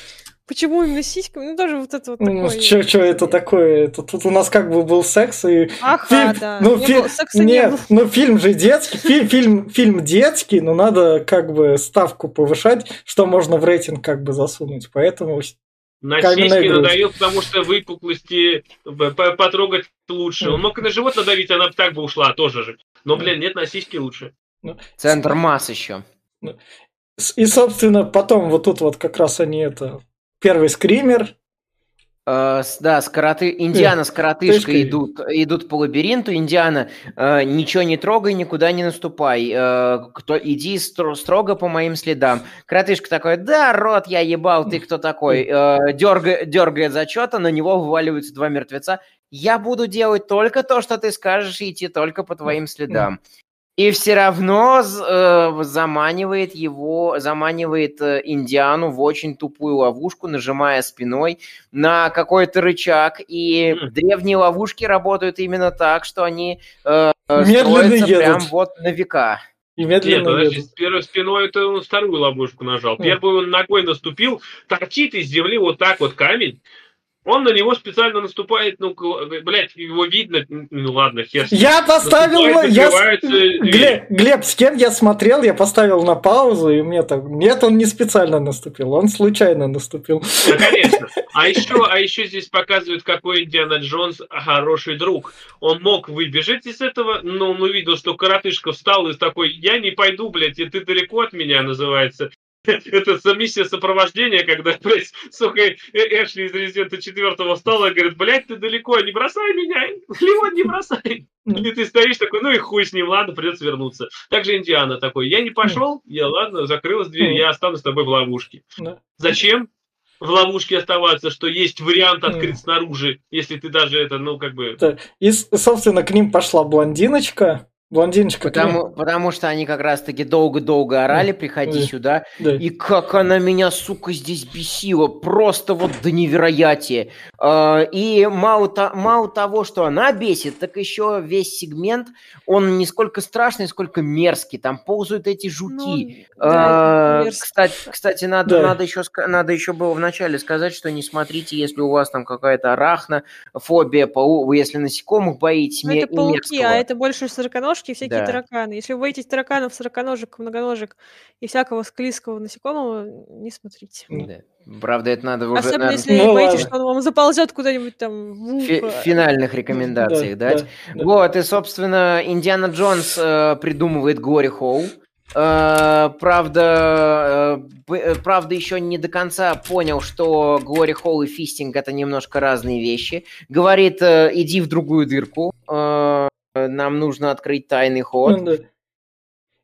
Почему именно сиськами? Ну, тоже вот это вот Ну, такое. что это такое? Это, тут у нас как бы был секс и Ага, фильм, да. ну, Не фи- было- секса не нет, было. ну фильм же детский, фи- фильм, фильм детский, но надо как бы ставку повышать, что можно в рейтинг как бы засунуть, поэтому На сиськи надавил, потому что выпуклости потрогать лучше. Он мог и на живот надавить, она бы так бы ушла тоже же. Но, блин, нет, на сиськи лучше. Центр масс еще. С- И, собственно, потом вот тут вот как раз они это... Первый скример. Э, да, с. Индиана с коротышкой тышкой. идут, идут по лабиринту. Индиана, э, ничего не трогай, никуда не наступай. Э, кто, иди стро- строго по моим следам. Коротышка такой, да, рот я ебал, ты кто такой? Э, дерга- дергает зачета, на него вываливаются два мертвеца. Я буду делать только то, что ты скажешь, и идти только по твоим следам. И все равно э, заманивает его, заманивает э, Индиану в очень тупую ловушку, нажимая спиной на какой-то рычаг. И Мгм. древние ловушки работают именно так, что они э, Медленно строятся едут. прям вот на века. И Нет, медленно подожди, едут. с первой спиной это он вторую ловушку нажал. Хм. Первую он ногой наступил, торчит из земли вот так вот камень. Он на него специально наступает, ну, блядь, его видно, ну ладно, хер. Я поставил... Наступает, Я... Глеб, Глеб, с кем я смотрел, я поставил на паузу, и мне так... Нет, он не специально наступил, он случайно наступил. Да, конечно. А еще, а еще здесь показывают, какой Индиана Джонс хороший друг. Он мог выбежать из этого, но он увидел, что коротышка встал и такой, я не пойду, блядь, и ты далеко от меня, называется. [LAUGHS] Это миссия сопровождения, когда, [LAUGHS] блядь, сука, Э- Эшли из Резидента 4 встала и говорит, блядь, ты далеко, не бросай меня, Леон, не бросай. И ты стоишь такой, ну и хуй с ним, ладно, придется вернуться. Также Индиана такой, я не пошел, я, ладно, закрылась дверь, я останусь с тобой в ловушке. Зачем в ловушке оставаться, что есть вариант открыть снаружи, если ты даже это, ну, как бы... И, собственно, к ним пошла блондиночка. Блондиночка. Потому, потому что они как раз-таки долго-долго орали, приходи Да. сюда. Да. И как она меня, сука, здесь бесила. Просто вот до невероятия. А, И мало, то- мало того, что она бесит, так еще весь сегмент, он не сколько страшный, сколько мерзкий. Там ползают эти жуки. Ну, да, А, мерзко. кстати, кстати, надо, Да. надо, еще, надо еще было вначале сказать, что не смотрите, если у вас там какая-то арахнофобия, если насекомых боитесь, Ну, это пауки, мерзкого. а это больше сороконожки и всякие Да. тараканы. Если вы боитесь тараканов, сороконожек, многоножек и всякого склизкого насекомого, не смотрите. Да. Правда, это надо уже, Особенно наверно, если Ну, боитесь, ладно. что он вам заползет куда-нибудь там в фи- ухо. финальных рекомендациях дать. Вот, и, собственно, Индиана Джонс э, придумывает Глори Холл. Э, правда, э, э, правда, еще не до конца понял, что Глори Холл и фистинг это немножко разные вещи. Говорит, э, иди в другую дырку. э, нам нужно открыть тайный ход. Ну, да.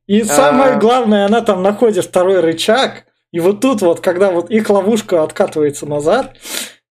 И самое А. главное, она там находит второй рычаг, и вот тут вот, когда вот их ловушка откатывается назад,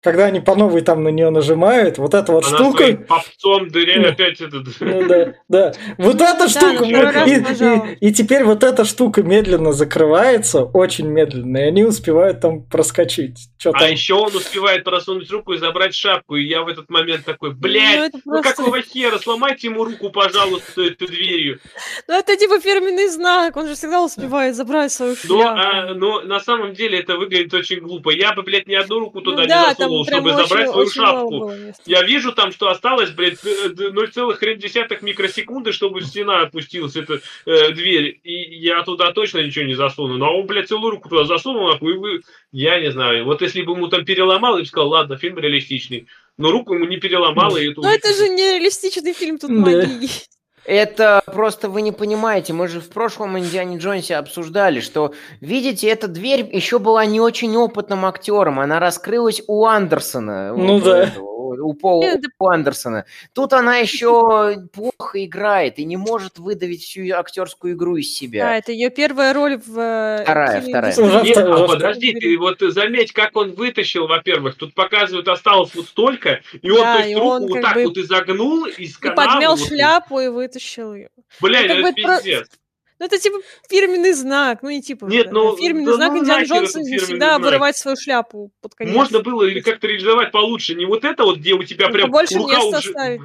когда они по новой там на нее нажимают, вот эта вот Она штука... попцом дыре Ну. опять этот... Ну да, да. Вот эта штука, второй раз и, нажала. и- и теперь вот эта штука медленно закрывается, очень медленно, и они успевают там проскочить. Что А там? еще он успевает просунуть руку и забрать шапку, и я в этот момент такой, Ну, блядь, это ну просто- какого хера, сломайте ему руку, пожалуйста, этой дверью. Ну, это типа фирменный знак, он же всегда успевает забрать свою Но, шляпу. а, но на самом деле это выглядит очень глупо. Я бы, блядь, ни одну руку Ну туда да, не засунул, там прям чтобы очень- забрать свою очень шапку. было. Я вижу там, что осталось, блядь, э, д- 0,1 микросекунды, чтобы стена опустилась, эта э, дверь. И я туда точно ничего не засуну. Но он, блядь, целую руку туда засунул, нахуй, и вы... Я не знаю. Вот если бы ему там переломал, я бы сказал, ладно, фильм реалистичный. Но руку ему не переломал, и это Ну, это же не реалистичный фильм, тут Да. магии есть. Это просто вы не понимаете. Мы же в прошлом Индиане Джонсе обсуждали, что, видите, эта дверь еще была не очень опытным актером. Она раскрылась у Андерсона. Ну у да. этого, У Пола да- у Андерсона. Тут она еще плохо играет и не может выдавить всю актерскую игру из Да, себя. это ее первая роль в... э, Вторая, вторая. Уже Нет, а подожди, ты вот заметь, как он вытащил, во-первых, тут показывают, осталось вот столько, и он, Да, то есть, и руку он вот так бы вот изогнул из И канала. подмял вот, шляпу и вытащил ее. Бля, Ну, это это про- пиздец. Ну, это типа фирменный знак. Ну, не типа. Нет, да, ну, Фирменный да знак ну Индиана Джонса всегда знак. вырывать свою шляпу под конец. Можно было или как-то реализовать получше. Не вот это вот, где у тебя Ну, прям побольше рука места уже... оставить.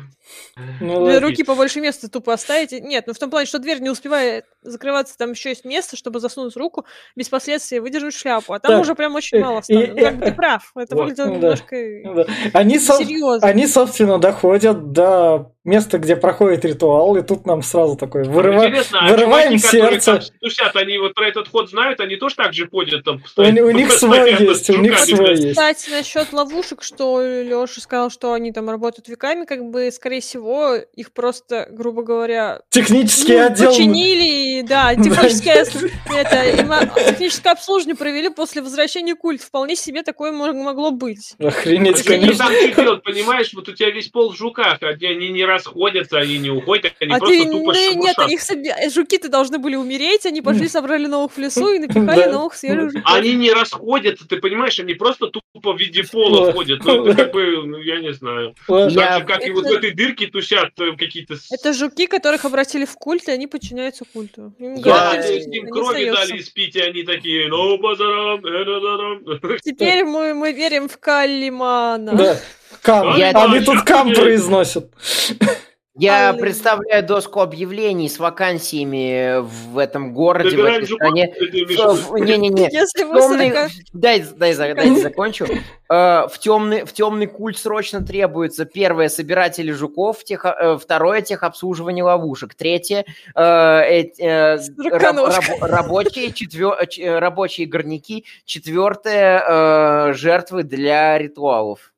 Ну, руки побольше места тупо оставить. Нет, ну в том плане, что дверь не успевает закрываться, там еще есть место, чтобы засунуть руку без последствий выдержать шляпу. А там Так, уже прям очень мало и- оставлено. Ну, как бы ты прав. Это Вот. выглядело Ну, да. немножко Ну да. Они, со- серьезно. они, собственно, доходят до места, где проходит ритуал, и тут нам сразу такой вырыва- Интересно, а вырываем которые сердце. там стучат, они вот про этот ход знают, они тоже так же ходят там У, постоянно? у них свой есть, у них свой есть. Кстати, насчет ловушек, что Леша сказал, что они там работают веками, как бы, скорее всего, их просто, грубо говоря, Технический ну, отдел. починили, [LAUGHS] и, да, техническое, это, а, техническое обслуживание провели после возвращения культ. Вполне себе такое мо- могло быть. Охренеть, они конечно. там что делать, понимаешь? Вот у тебя весь пол в жуках, они, они не расходятся, они не уходят, они а просто ты, тупо ну, нет, их э, жуки-то должны были умереть, они пошли, собрали новых в лесу и [LAUGHS] напихали новых свежих жуков. Они не расходятся, ты понимаешь, они просто тупо в виде пола ходят. Ну, это как бы, ну, я не знаю. Так же, как и вот в этой дырке тусят э, какие-то... Это жуки, которых обратили в культ, и они подчиняются культу. Им Да, говорят, им крови дали спить, и они такие, ну, базарам, э-да-дарам». Теперь мы, мы верим в Калимана. Да. Кам. Я- Они тут кам произносят. Я Аллы. представляю доску объявлений с вакансиями в этом городе, в Собираем этой стране. в В- в- Не-не-не. Темный, 40 дай, дай, за- дай закончу. Э, В темный, в темный культ срочно требуется первое собиратели жуков, тех, э, второе техобслуживание ловушек, третье э, э, э, раб- рабо- рабочие, четвер- рабочие горняки, четвертое э, жертвы для ритуалов.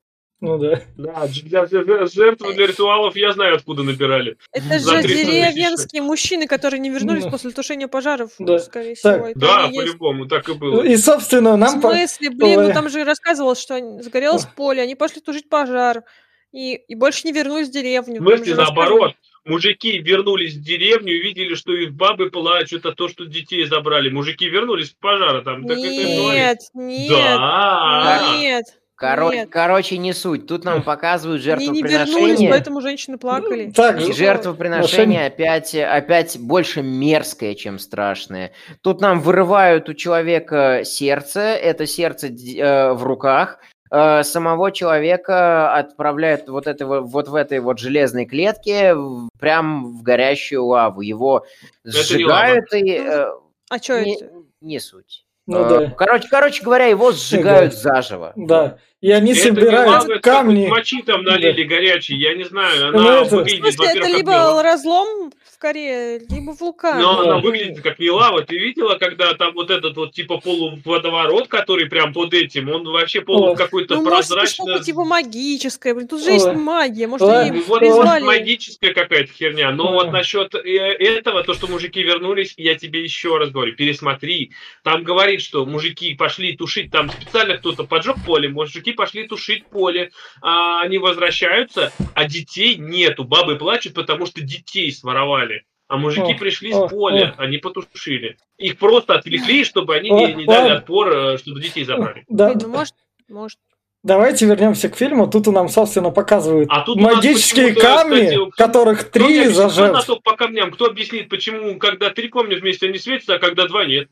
Ну да. Да, для для жертв для ритуалов я знаю, откуда набирали. Это За же 300 тысяч. деревенские мужчины, которые не вернулись Ну. после тушения пожаров, Да. скорее Так. всего. Это Да, по-любому, так и было. И, собственно, В нам... по- смысле, блин, Ой. ну там же рассказывалось, что загорелось поле, они пошли тушить пожар, и, и больше не вернулись в деревню. В смысле, наоборот, мужики вернулись в деревню и видели, что их бабы плачут, а то, что детей забрали. Мужики вернулись с пожара там. Так это. Нет, нет, Да. нет. Коро- Нет. Короче, не суть. Тут нам показывают Они не вернулись, жертвоприношение. поэтому женщины плакали. Так И же. жертвоприношение опять, опять больше мерзкое, чем страшное. Тут нам вырывают у человека сердце, это сердце э, в руках. Э, самого человека отправляют вот, это, во- вот в этой вот железной клетке прям в горящую лаву. Его не сжигают и... э, А что не, это? не суть. Ну Э, да. короче, короче говоря, его сжигают Да. заживо. Да. И они Это не собирают это камни. Мочи там налили горячий, я не знаю. Ну, Она это- В выглядит, смысле, это либо мело- разлом в коре, либо вулкан. Но она выглядит как не лава. Ты видела, когда там вот этот вот типа полуводоворот, который прям под этим, он вообще полу Ой. какой-то Ну, может, прозрачный. что-то типа магическое. Блин, тут же есть магия. Может, Ой. они Ну, Вот призвали... может, магическая какая-то херня. Но Ой. вот насчет э, этого, то, что мужики вернулись, я тебе еще раз говорю, пересмотри. Там говорит, что мужики пошли тушить, там специально кто-то поджег поле, мужики пошли тушить поле, а они возвращаются, а детей нету. Бабы плачут, потому что детей своровали. А мужики О, пришли о, с поля, они потушили. Их просто отвлекли, чтобы они не, О, не дали ладно. отпор, э, чтобы детей забрали. Да. Ой, ну, может, может. Давайте вернемся к фильму. Тут нам, собственно, показывают А тут магические камни, кстати, которых Кто три кто зажжет. знаток по камням, кто объяснит, почему, когда три камня вместе они светятся, а когда два нет?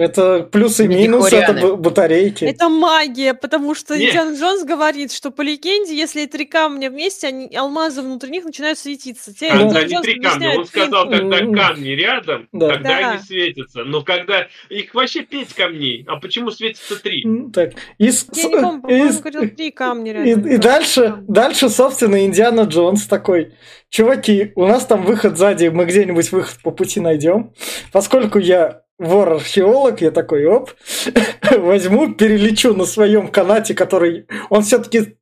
Это плюс и минус, это батарейки. Это магия, потому что Не. Индиана Джонс говорит, что по легенде, если три камня вместе, они, алмазы внутри них начинают светиться. Тебе Когда не Джонс три камня, он сказал, когда камни рядом, Да. тогда Да. они светятся. Но когда их вообще пять камней, а почему светится три? Так, и, с- Я не помню, и говорил три камня И, рядом. и дальше, дальше, собственно, Индиана Джонс такой, чуваки, у нас там выход сзади, мы где-нибудь выход по пути найдем. Поскольку я вор-археолог, я такой, оп, [LAUGHS] возьму, перелечу на своем канате, который... Он все-таки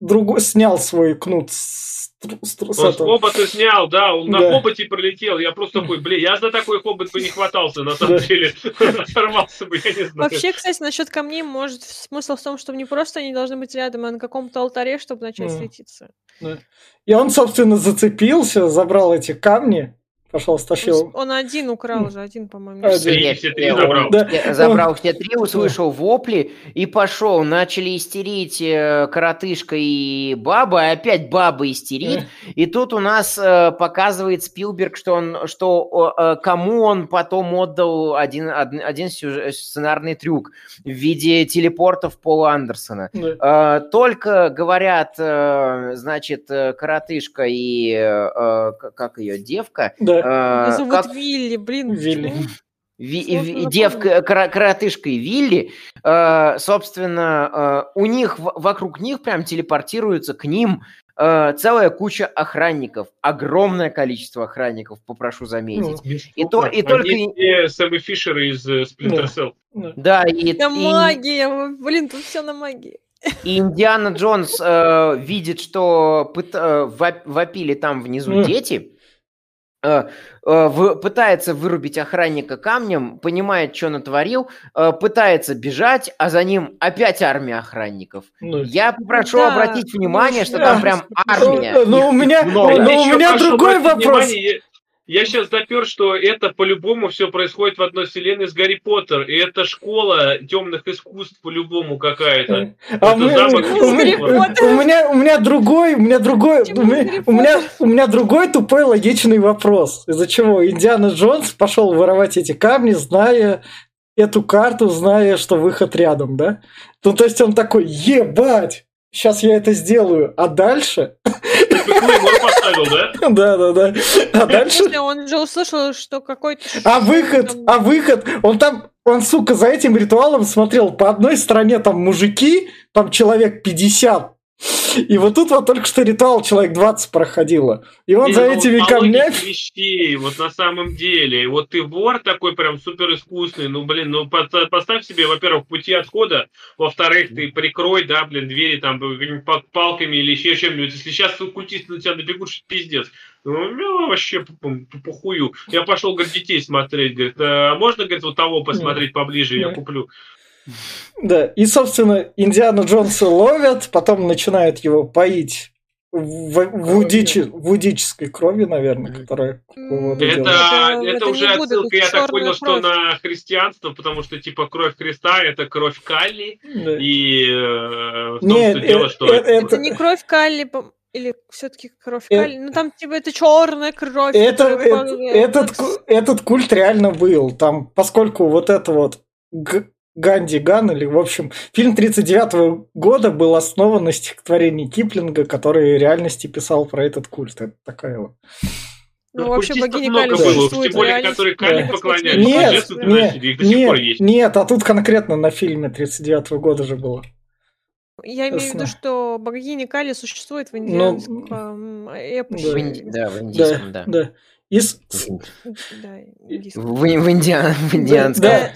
другой снял свой кнут с, с с Он снял, да, он Да. на хоботе пролетел. Я просто такой, блин, я за такой хобот бы не хватался, на самом Да. деле. [LAUGHS] Сорвался бы, я не знаю. Вообще, кстати, насчет камней, может, смысл в том, что не просто они должны быть рядом, а на каком-то алтаре, чтобы начать Мгм. светиться. И он, собственно, зацепился, забрал эти камни, пошел, стащил. Он один украл уже, один, по-моему. Один. Нет, все три забрал. Да. все- забрал все три, услышал вопли и пошел. Начали истерить э, коротышка и баба, и опять баба истерит. И тут у нас э, показывает Спилберг, что он, что э, кому он потом отдал один, один, сценарный трюк в виде телепортов Пола Андерсона. Да. Э, Только говорят, э, значит, э, коротышка и э, э, как ее девка. Да. Э, Её зовут как- Вилли, блин. Вилли. Ви- ви- девка, коротышка и Вилли, э, собственно, э, у них, в- вокруг них прям телепортируется к ним э, целая куча охранников. Огромное количество охранников, попрошу заметить. И то- и только- Сэмми Фишеры из э, Splinter Cell. Да. Да, и, Это и- магия, блин, тут все на магии. и Индиана Джонс э, видит, что пыт- э, воп- вопили там внизу Мгм. дети, э, э, пытается вырубить охранника камнем, понимает, что натворил, э, пытается бежать, а за ним опять армия охранников. Ну, Я попрошу Да, обратить внимание, ну, что да. там прям армия. Ну, ну, у меня, ну, Я у меня другой вопрос. внимание, Я сейчас допер, что это по-любому все происходит в одной вселенной с Гарри Поттер. И это школа темных искусств по-любому какая-то. А Это мы- замок у, меня, Хогвартса. у меня у меня другой, у меня другой, у меня, у меня у меня другой тупой логичный вопрос. Из-за чего Индиана Джонс пошел воровать эти камни, зная эту карту, зная, что выход рядом, да? Ну, то есть он такой, ебать, сейчас я это сделаю, а дальше? Клеймор поставил, да? [LAUGHS] Да, да, да. А дальше? он же услышал, что какой-то... А выход, а выход, он там, он, сука, за этим ритуалом смотрел, по одной стороне там мужики, там человек 50, и вот тут вот только что ритуал человек 20 проходило. И он Не, за ну, этими по камнями... вещей, вот на самом деле. Вот ты вор такой прям супер искусный, ну, блин, ну, по- поставь себе, во-первых, пути отхода, во-вторых, ты прикрой, да, блин, двери там палками или еще чем-нибудь. Если сейчас культисты на тебя набегут, что пиздец. Ну, ну, вообще по- по- похую. Я пошел, говорит, детей смотреть, говорит, а можно, говорит, вот того посмотреть поближе, я куплю. Да, и, собственно, Индиана Джонса ловят, потом начинают его поить в, вудичи- вудической крови, наверное, которая Это, это, это уже отсылка, я так понял, что кровь. на христианство, потому что типа кровь Христа это кровь Калли, Да. и э, в том, Нет, что дело, э, что э, это- это- Это не кровь Калли, по- или все-таки кровь Э, Калли? Ну там типа это черная кровь. Это, это- этот, этот культ реально был. Там, поскольку вот это вот Ганди Ган, или, в общем, фильм 39 года был основан на стихотворении Киплинга, который в реальности писал про этот культ. Это такая вот. Ну, вообще, культистов богиня много Кали существует тем более, в реальности. которые Кали Да. поклонялись. Нет, нет, носили, их до сих пор нет, есть. нет, а тут конкретно на фильме 39 года же было. Я имею в виду, что богиня Кали существует в Ну, индианском эпосе. В инди- Да, в индийском, да. да. И с- Да, индийском. В, в индиан, в индианском. Да.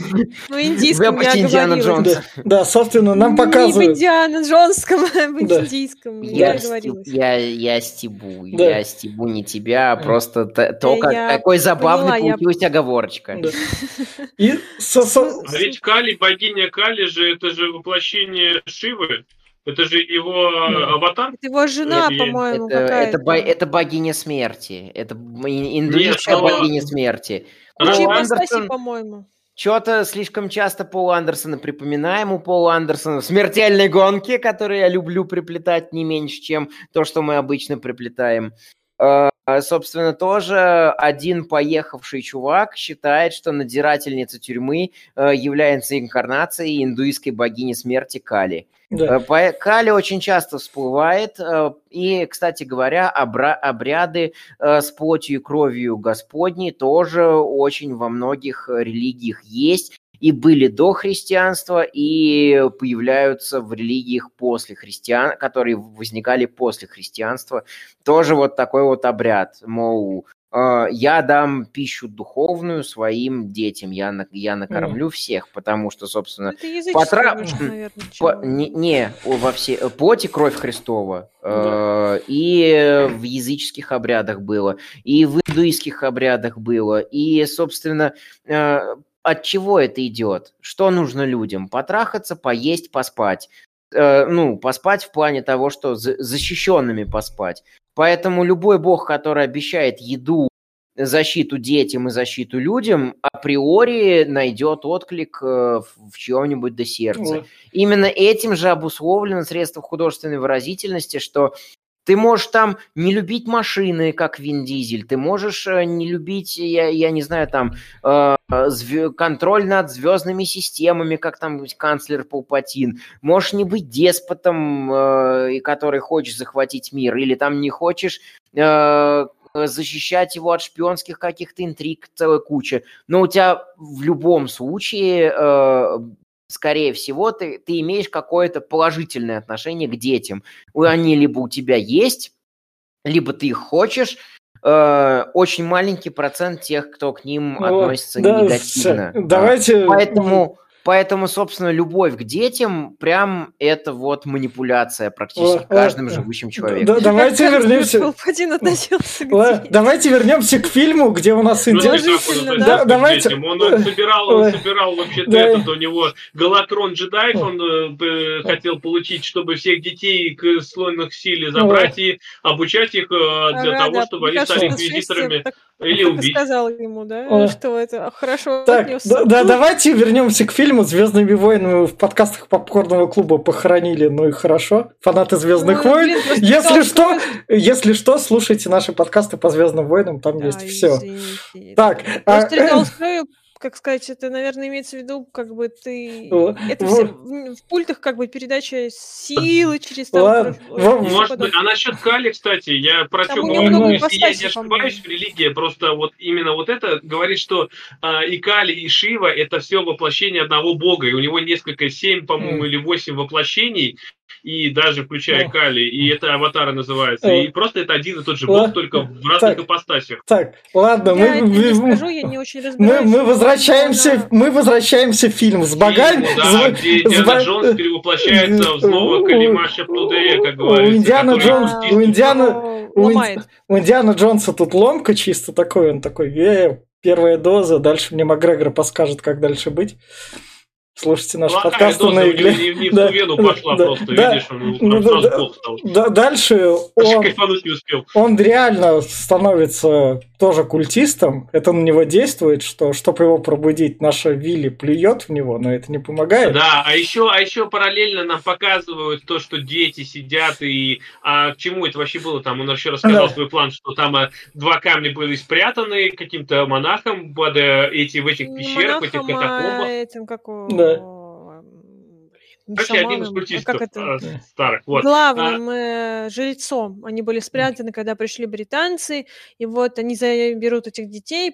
Ну, индийском В я Индиана. Джонса. да, да, собственно, нам Не в показывают. Индиана Джонском, [LAUGHS] а в Да. индийском. Я, Я оговорилась. я, я стебу, Да. я стебу не тебя, а Да. просто т- то, Да, как, я какой забавный поняла, я- получилась оговорочка. Да. [LAUGHS] И со- со- А ведь Кали, богиня Кали же, это же воплощение Шивы. Это же его Ну. аватар. Это его жена, Или- по-моему, Это, какая-то. это, бо- это богиня смерти. Это индуистская но- богиня смерти. Пол ипостасей, Андерсон- по-моему. Что-то слишком часто Пола Андерсона припоминаем у Пола Андерсона в «Смертельной гонке», которую я люблю приплетать не меньше, чем то, что мы обычно приплетаем. Э, Собственно, тоже один поехавший чувак считает, что надзирательница тюрьмы э, является инкарнацией индуистской богини смерти Кали. Да. Э, Кали очень часто всплывает, э, и, кстати говоря, обра- обряды э, с плотью и кровью Господней тоже очень во многих религиях есть, и были до христианства, и появляются в религиях после христиан, которые возникали после христианства. Тоже вот такой вот обряд, мол, я дам пищу духовную своим детям, я, на- я накормлю всех, потому что, собственно, Потра- наверное, по- не, не, во все э, плоть и кровь Христова э, и в языческих обрядах было, и в индуистских обрядах было, и, собственно, э, от чего это идет? Что нужно людям? Потрахаться, поесть, поспать. Э, ну, поспать в плане того, что за- защищенными поспать. Поэтому любой бог, который обещает еду, защиту детям и защиту людям, априори найдет отклик э, в чьем-нибудь до сердца. Вот. Именно этим же обусловлено средство художественной выразительности, что ты можешь там не любить машины, как Вин Дизель, ты можешь э, не любить, я, я не знаю, там э, контроль над звездными системами, как там канцлер Палпатин, можешь не быть деспотом, э, который хочешь захватить мир, или там не хочешь э, защищать его от шпионских каких-то интриг целая куча. Но у тебя в любом случае э, скорее всего, ты, ты имеешь какое-то положительное отношение к детям. Они либо у тебя есть, либо ты их хочешь. Э, очень маленький процент тех, кто к ним Вот, относится да, негативно. Давайте... Поэтому, поэтому, собственно, любовь к детям прям это вот манипуляция практически О, каждым о, живущим Да, человеком. давайте Как вернемся. Палпатин относился к детям. давайте вернемся к фильму, где у нас Ну, относился да? к Давайте-. Он, он собирал, он собирал вообще-то Да. этот, у него Галатрон джедаев он э, хотел получить, чтобы всех детей к слонных силе забрать и обучать их э, для Ага, того, да, чтобы они стали инквизиторами или убить. сказал ему, да, что это хорошо Так, да, да, давайте вернемся к фильму Звездными войнами в подкастах попкорного клуба похоронили, ну и хорошо. Фанаты Звездных Ну, войн. блин, Если сказал, что, если что, слушайте наши подкасты по Звездным войнам, там Да, есть все. извините. Так, а, Как сказать, это, наверное, имеется в виду, как бы ты... О, Это во- все в, в пультах как бы передача силы через там... Ладно, всё Может быть, а насчет Кали, кстати, я про Там говорю, если я не ошибаюсь, религия просто вот именно вот это говорит, что а, и Кали, и Шива это все воплощение одного бога, и у него несколько, семь, по-моему, Мгм. или восемь воплощений, и даже включая Ну. Кали, и это аватары называется, Э. и просто это один и тот же бог, только в разных так. ипостасях. Так, ладно, Я мы, это не мы- скажу, я не очень мы, разбираюсь. мы возвращаемся, она- мы возвращаемся в фильм с богами. Фильм, с- да, где с Индиана бо- Джонс перевоплощается в злого Калимаша Плудея, как У говорится. Индиана Джонс- у Индиана- его у ломает. У Индиана Джонса тут ломка чисто такой, он такой, э, первая доза, дальше мне Макгрегор подскажет, как дальше быть. Слушайте наш Плохая подкаст доза на игле. него не, не в Да, вену да, пошла да, просто, да, видишь, он ну, сразу да, плохо стал. Да, дальше [LAUGHS] он, кайфануть не успел. он реально становится тоже культистом. Это на него действует, что, чтобы его пробудить, наша Вилли плюет в него, но это не помогает. Да, а еще, а еще параллельно нам показывают то, что дети сидят и а к чему это вообще было там. Он еще рассказал Да. свой план, что там а, два камня были спрятаны каким-то монахом под э, эти в этих пещерах, в этих монахом, а катакомбах. этим, как Да. the не Вообще один из шаманом, а культистов как это? э, старых. Вот. Главным э, жрецом. Они были спрятаны, когда пришли британцы, и вот они берут этих детей,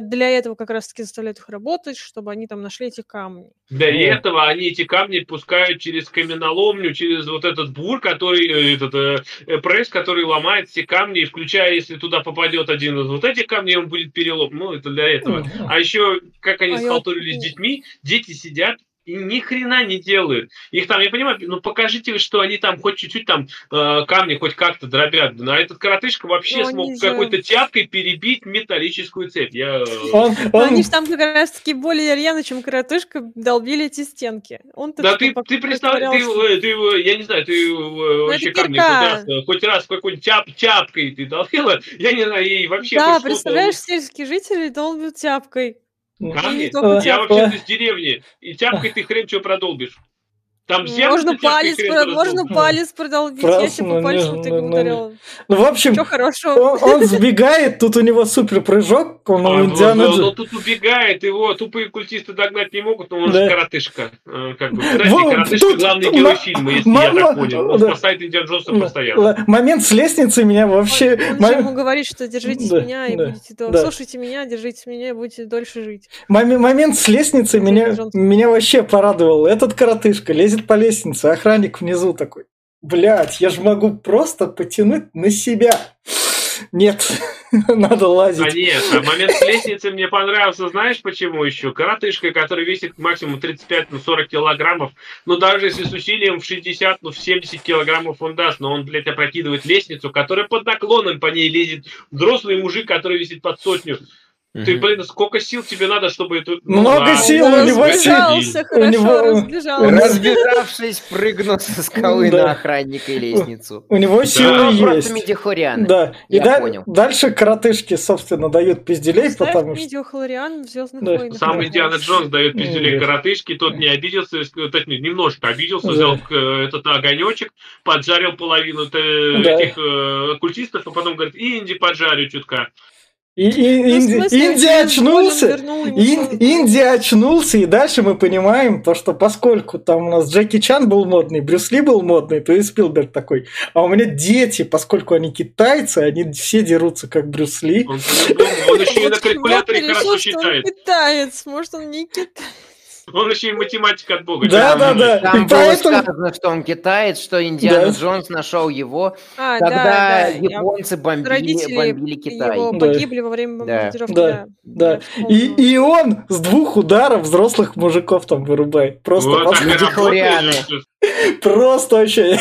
для этого как раз-таки заставляют их работать, чтобы они там нашли эти камни. Для Вот. этого они эти камни пускают через каменоломню, через вот этот бур, который, э, этот э, э, пресс, который ломает все камни, и включая, если туда попадет один из вот этих камней, он будет перелом. Ну, это для этого. Мгм. А еще, как они А я схалтурили с вот- детьми, дети сидят и ни хрена не делают. Их там, я понимаю, ну покажите, что они там хоть чуть-чуть там э, камни хоть как-то дробят. Но этот коротышка вообще Ну, смог же- какой-то тяпкой перебить металлическую цепь. Я... э, Он, Но он- они же там как раз-таки более рьяно, чем коротышка, долбили эти стенки. Он-то Да ты, ты представляешь, ты, э, ты, э, я не знаю, ты э, вообще камни кирка. хоть раз, хоть раз какой-нибудь тяп, тяпкой ты долбила, [LAUGHS] я не знаю, ей вообще Да, что-то- представляешь, сельские жители долбят тяпкой. Камни? Э, Я вообще из деревни, и тяпкой ты хрен что продолбишь. Там Можно палец, про- можно палец продолбить. Я Просто, тебе ну, по пальцу не- так ну, ну, ударила. ну, в общем, Что хорошего? он, он [LAUGHS] сбегает, тут у него супер прыжок, он А, у вот, Индианы но- Джо- но тут убегает, его тупые культисты догнать не могут, но он Да. же коротышка. э, Как бы. Кстати, Вот, коротышка тут главный герой фильма, если ма- я так понял. Он да. спасает Индиана Джонса Да. постоянно. Момент с лестницей меня вообще... Он же мо- ему говорит, что держитесь Да, меня и да, будете... да. Слушайте меня, держитесь меня и будете дольше жить. Момент с лестницей Индиана меня, меня вообще порадовал. Этот коротышка лезет по лестнице, охранник внизу такой. Блять, я же могу просто потянуть на себя. Нет, [LAUGHS] надо А лазить. а момент с лестницей мне понравился, знаешь почему еще? Коротышка, который весит максимум 35-40 килограммов, ну даже если с усилием в 60, ну в 70 килограммов он даст, но он, блядь, опрокидывает лестницу, которая под наклоном по ней лезет. Взрослый мужик, который весит под сотню. Ты, блин, сколько сил тебе надо, чтобы это... ну Много ладно, сил, у него разбежался. сил. Хорошо, него- разбежался. Разбежавшись, прыгнул со скалы Да. на охранника и лестницу. У него силы Ну, просто есть. медихорианы. Да. И Я да- понял. дальше коротышки, собственно, дают пизделей, Представь потому что... видео Халариан в Звездных Да. войнах. Сам Индиана Джонс дает пиздюлей Нет. коротышки, тот не обиделся, э, точнее, немножко обиделся, Да. взял э, этот огонечек, поджарил половину э, Да. этих э, культистов, а потом говорит, и Инди поджарю чутка. И, и- Ну, в Инди- смысле, Индия очнулся. Ин- Индия очнулся, и дальше мы понимаем то, что поскольку там у нас Джеки Чан был модный, Брюс Ли был модный, то и Спилберг такой. А у меня дети, поскольку они китайцы, они все дерутся как Брюс Ли. Он, он еще и на калькуляторе хорошо считает. китаец? Может, он не китаец? Он еще и математик от бога. Да, да, да. Там И было поэтому- сказано, что он китаец, что Индиана Да. Джонс нашел его, А, когда да, да. японцы бомбили, Родители бомбили Китай. его Да. погибли во время Да. бомбардировки, Да, да. Да. И, и он с двух ударов взрослых мужиков там вырубает. Просто, Вот работает. [LAUGHS] просто вообще.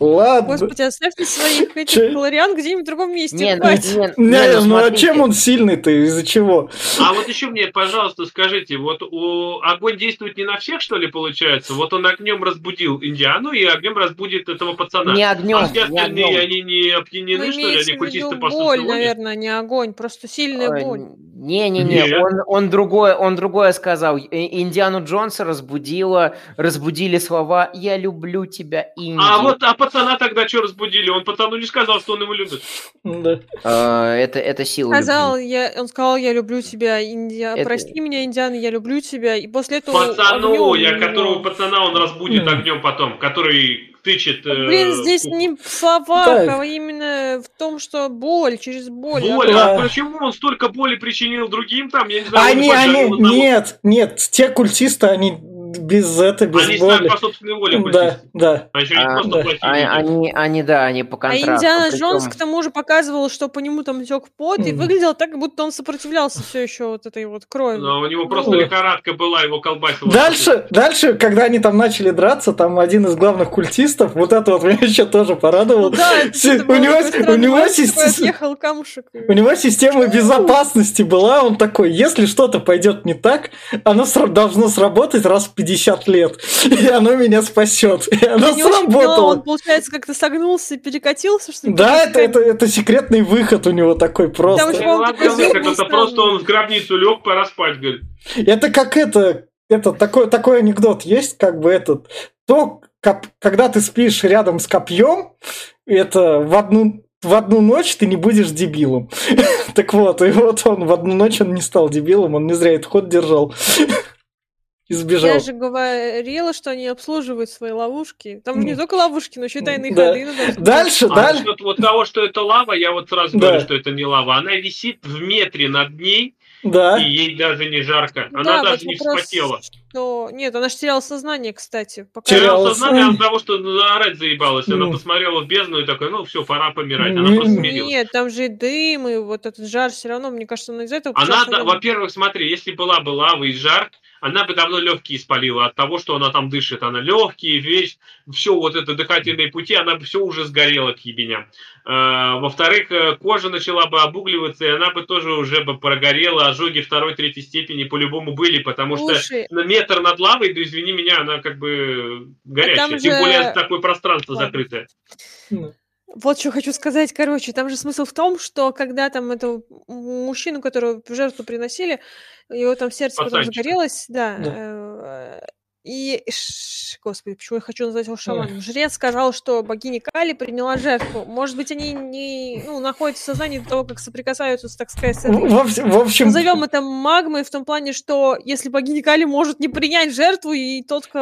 Ладно. Господи, оставьте своих этих Чё? Халариан где-нибудь в другом месте. Не, ну, хватит. не, Не, не, ну а чем он сильный-то? Из-за чего? А вот еще мне, пожалуйста, скажите, вот у... огонь действует не на всех, что ли, получается? Вот он огнем разбудил Индиану и огнем разбудит этого пацана. Не огнем, а все не огнем. они не опьянены, Вы что ли? Они культисты по боль, сути, наверное, не огонь, просто сильная боль. Не-не-не, Нет. он, он, другое, он другое сказал. Индиану Джонса разбудила, разбудили слова «Я люблю тебя, Инди». А вот, а пацана тогда что разбудили? Он пацану не сказал, что он его любит. Да. А, это, это сила Сказал, любви. я, он сказал, я люблю тебя, Индия, Это- прости меня, Индиана, я люблю тебя. И после этого Пацану, я которого пацана он разбудит Мгм. огнем потом, который тычет... э, Блин, здесь не в словах, Так. а именно в том, что боль, через боль. Боль, Да. а почему он столько боли причинил другим там? Я не знаю, он Они, они, нет, нет, те культисты, они без этого, без Они боли. сами по собственной воле Да, да. А еще А, да. платили. А-. Они, они, да, они по А контракту. Индиана причем- Джонс к тому же показывал, что по нему там тек пот, и Мгм. выглядело так, как будто он сопротивлялся все еще вот этой вот крови. Но у него просто Ну. лихорадка была, его колбасило. Дальше, дальше, когда они там начали драться, там один из главных культистов, вот это вот меня еще тоже порадовало. Ну да, это у него- у него знаешь, сис- такой отъехал камушек. и- У него система безопасности была, он такой, если что-то пойдет не так, оно должно сработать раз в 50 лет, [LAUGHS] и оно меня спасет. И оно Я сработало. он, получается, как-то согнулся и перекатился, что ли? Да, это, это, это секретный выход у него такой просто. это зубный это странный. просто он в гробницу лег, пора спать, говорит. Это как это, это такой, такой анекдот есть, как бы этот, то, как- когда ты спишь рядом с копьем, это в одну в одну ночь ты не будешь дебилом. [LAUGHS] Так вот, и вот он в одну ночь он не стал дебилом, он не зря этот ход держал. И сбежал. Я же говорила, что они обслуживают свои ловушки. Там же не М. только ловушки, но еще и тайные Да. ходы. Дальше, А дальше. насчет вот того, что это лава, я вот сразу Да. говорю, что это не лава. Она висит в метре над ней, Да. и ей даже не жарко. Она Да, даже вот не вопрос, вспотела. Что... Нет, она же теряла сознание, кстати. Пока... Теряла сознание от того, что орать заебалась. Она посмотрела в бездну и такая, ну все, пора помирать. Она просто смирилась. Нет, там же и дым, и вот этот жар все равно, мне кажется, она из-за этого... Она, да, во-первых, смотри, если была бы лава и жар, она бы давно легкие спалила от того, что она там дышит. Она легкие, весь, все вот это дыхательные пути, она бы все уже сгорела к ебеням. Э, Во-вторых, э, кожа начала бы обугливаться, и она бы тоже уже бы прогорела. Ожоги второй, третьей степени по-любому были, потому что Слушай, на метр над лавой, да извини меня, она как бы горячая. там Тем же- более такое пространство Ладно. закрытое. Вот что хочу сказать, короче, там же смысл в том, что когда там этого мужчину, которого в жертву приносили, его там сердце потом Пацанчика. загорелось, да, Да. э, и, ш- господи, почему я хочу назвать его шаманом? Жрец сказал, что богиня Кали приняла жертву. Может быть, они не, ну, находятся в сознании до того, как соприкасаются, так сказать, с этой В, общем, Назовем это магмой в том плане, что если богиня Кали может не принять жертву, и тот, кто...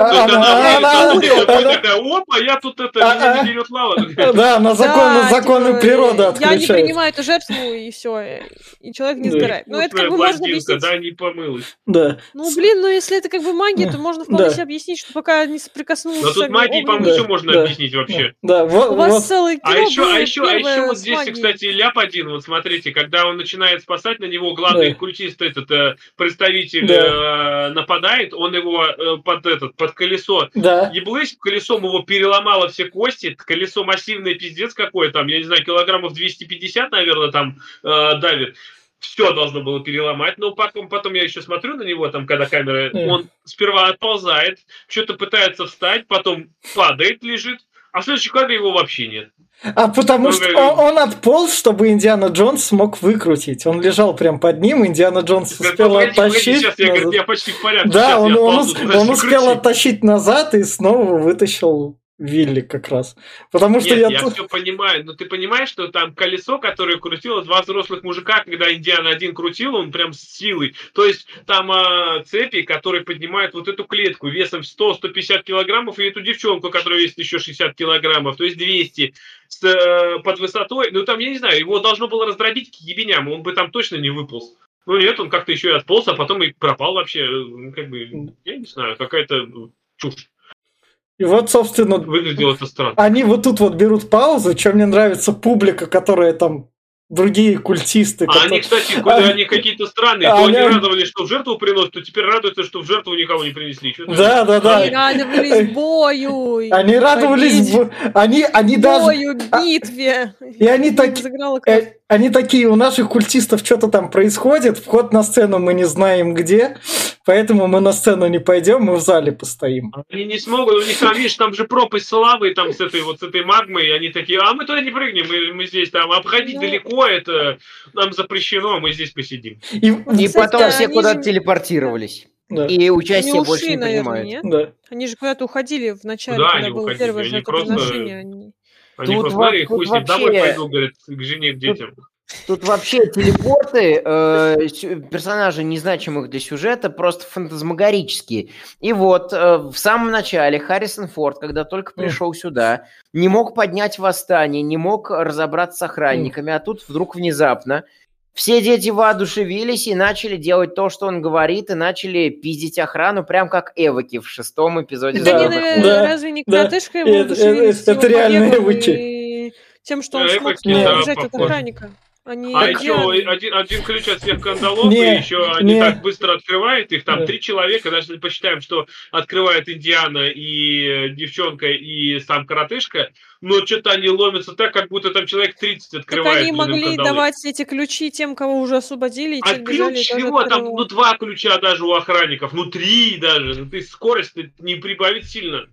Опа, я тут это, А, а. не берет лава. [LAUGHS] да, на законы, типа, природы Я не отключает. принимаю эту жертву, и все, и человек не Да. сгорает. Ну, это как бы можно объяснить. да, не помылась. Да. Ну, блин, ну если это как бы магия, то можно вполне Себе объяснить, что пока не соприкоснулся... Но тут магией, огнем- по-моему, Да, все можно да, объяснить вообще. Да, У вас целое А еще, а еще, а еще вот здесь, магией. кстати, ляп один, вот смотрите, когда он начинает спасать на него, главный Да. культист, этот э, представитель Да. э, нападает, он его э, под этот, под колесо Да. еблысь, колесом его переломало все кости, колесо массивное пиздец какое там, я не знаю, килограммов 250, наверное, там э, давит. Все должно было переломать, но потом, потом я еще смотрю на него, там, когда камера, Мгм. он сперва отползает, что-то пытается встать, потом падает, лежит, а в следующей кадре его вообще нет. А потому Ну, что он, он отполз, чтобы Индиана Джонс смог выкрутить. Он лежал прям под ним, Индиана Джонс успел Погоди, погоди, оттащить. сейчас я, говорю, я почти в порядке. Да, сейчас он, я он, подожди, он успел оттащить назад и снова вытащил Вилли как раз. Потому что Нет, я... я, все понимаю, но ты понимаешь, что там колесо, которое крутило два взрослых мужика, когда Индиана один крутил, он прям с силой. То есть там а, цепи, которые поднимают вот эту клетку весом 100-150 килограммов, и эту девчонку, которая весит еще 60 килограммов, то есть 200 с, э, под высотой. Ну там, я не знаю, его должно было раздробить к ебеням, он бы там точно не выполз. Ну нет, он как-то еще и отполз, а потом и пропал вообще. Ну, Как бы, я не знаю, какая-то чушь. И вот, собственно, Выглядело это странно. они вот тут вот берут паузу, чем мне нравится публика, которая там другие культисты. А которые- они, кстати, куда они какие-то странные. А То они они- радовались, что в жертву приносят, то теперь радуются, что в жертву никого не принесли. Чё-то- Да, да, да. Они радовались бою, Они радовались, победе, б- они, они даже, бою, битве. и они так- они такие, у наших культистов что-то там происходит, вход на сцену мы не знаем где, поэтому мы на сцену не пойдем, мы в зале постоим. Они не смогут, у них там, видишь, там же пропасть с лавой, там с этой вот с этой магмой, и они такие, а мы туда не прыгнем, мы, мы здесь там, обходить Ну. далеко, это нам запрещено, мы здесь посидим. И, И Кстати, потом все они куда-то же- телепортировались. да, И участие Они больше ушли, не наверное, принимают. нет? да. Они же куда-то уходили в начале, Куда когда они было уходили? первое Они жертвоприношение. Они... Они Тут просто, во- тут ним, домой вообще- пойду, говорят, к жене, к детям. Тут вообще телепорты э, персонажей, незначимых для сюжета, просто фантазмагорические. И вот э, в самом начале Харрисон Форд, когда только пришел сюда, не мог поднять восстание, не мог разобраться с охранниками, а тут вдруг внезапно все дети воодушевились и начали делать то, что он говорит, и начали пиздить охрану, прям как Эвоки в шестом эпизоде. Да, «Звездных наверное, да, разве не да. коротышка Это- его это- воодушевились это его реальные побегом Эвоки. и тем, что он Да, смог да, убежать от охранника. Они А Так- еще один, один ключ от всех кандалов, Не, и еще они не. так быстро открывают их, там Да. три человека, даже если посчитаем, что открывает Индиана и э, девчонка, и сам коротышка, но что-то они ломятся так, как будто там человек 30 Так открывает. они блин, могли кандалы. давать эти ключи тем, кого уже освободили, и А ключ чего? Там, ну, два ключа даже у охранников, ну, три даже. Ну, Ты скорость не прибавит сильно.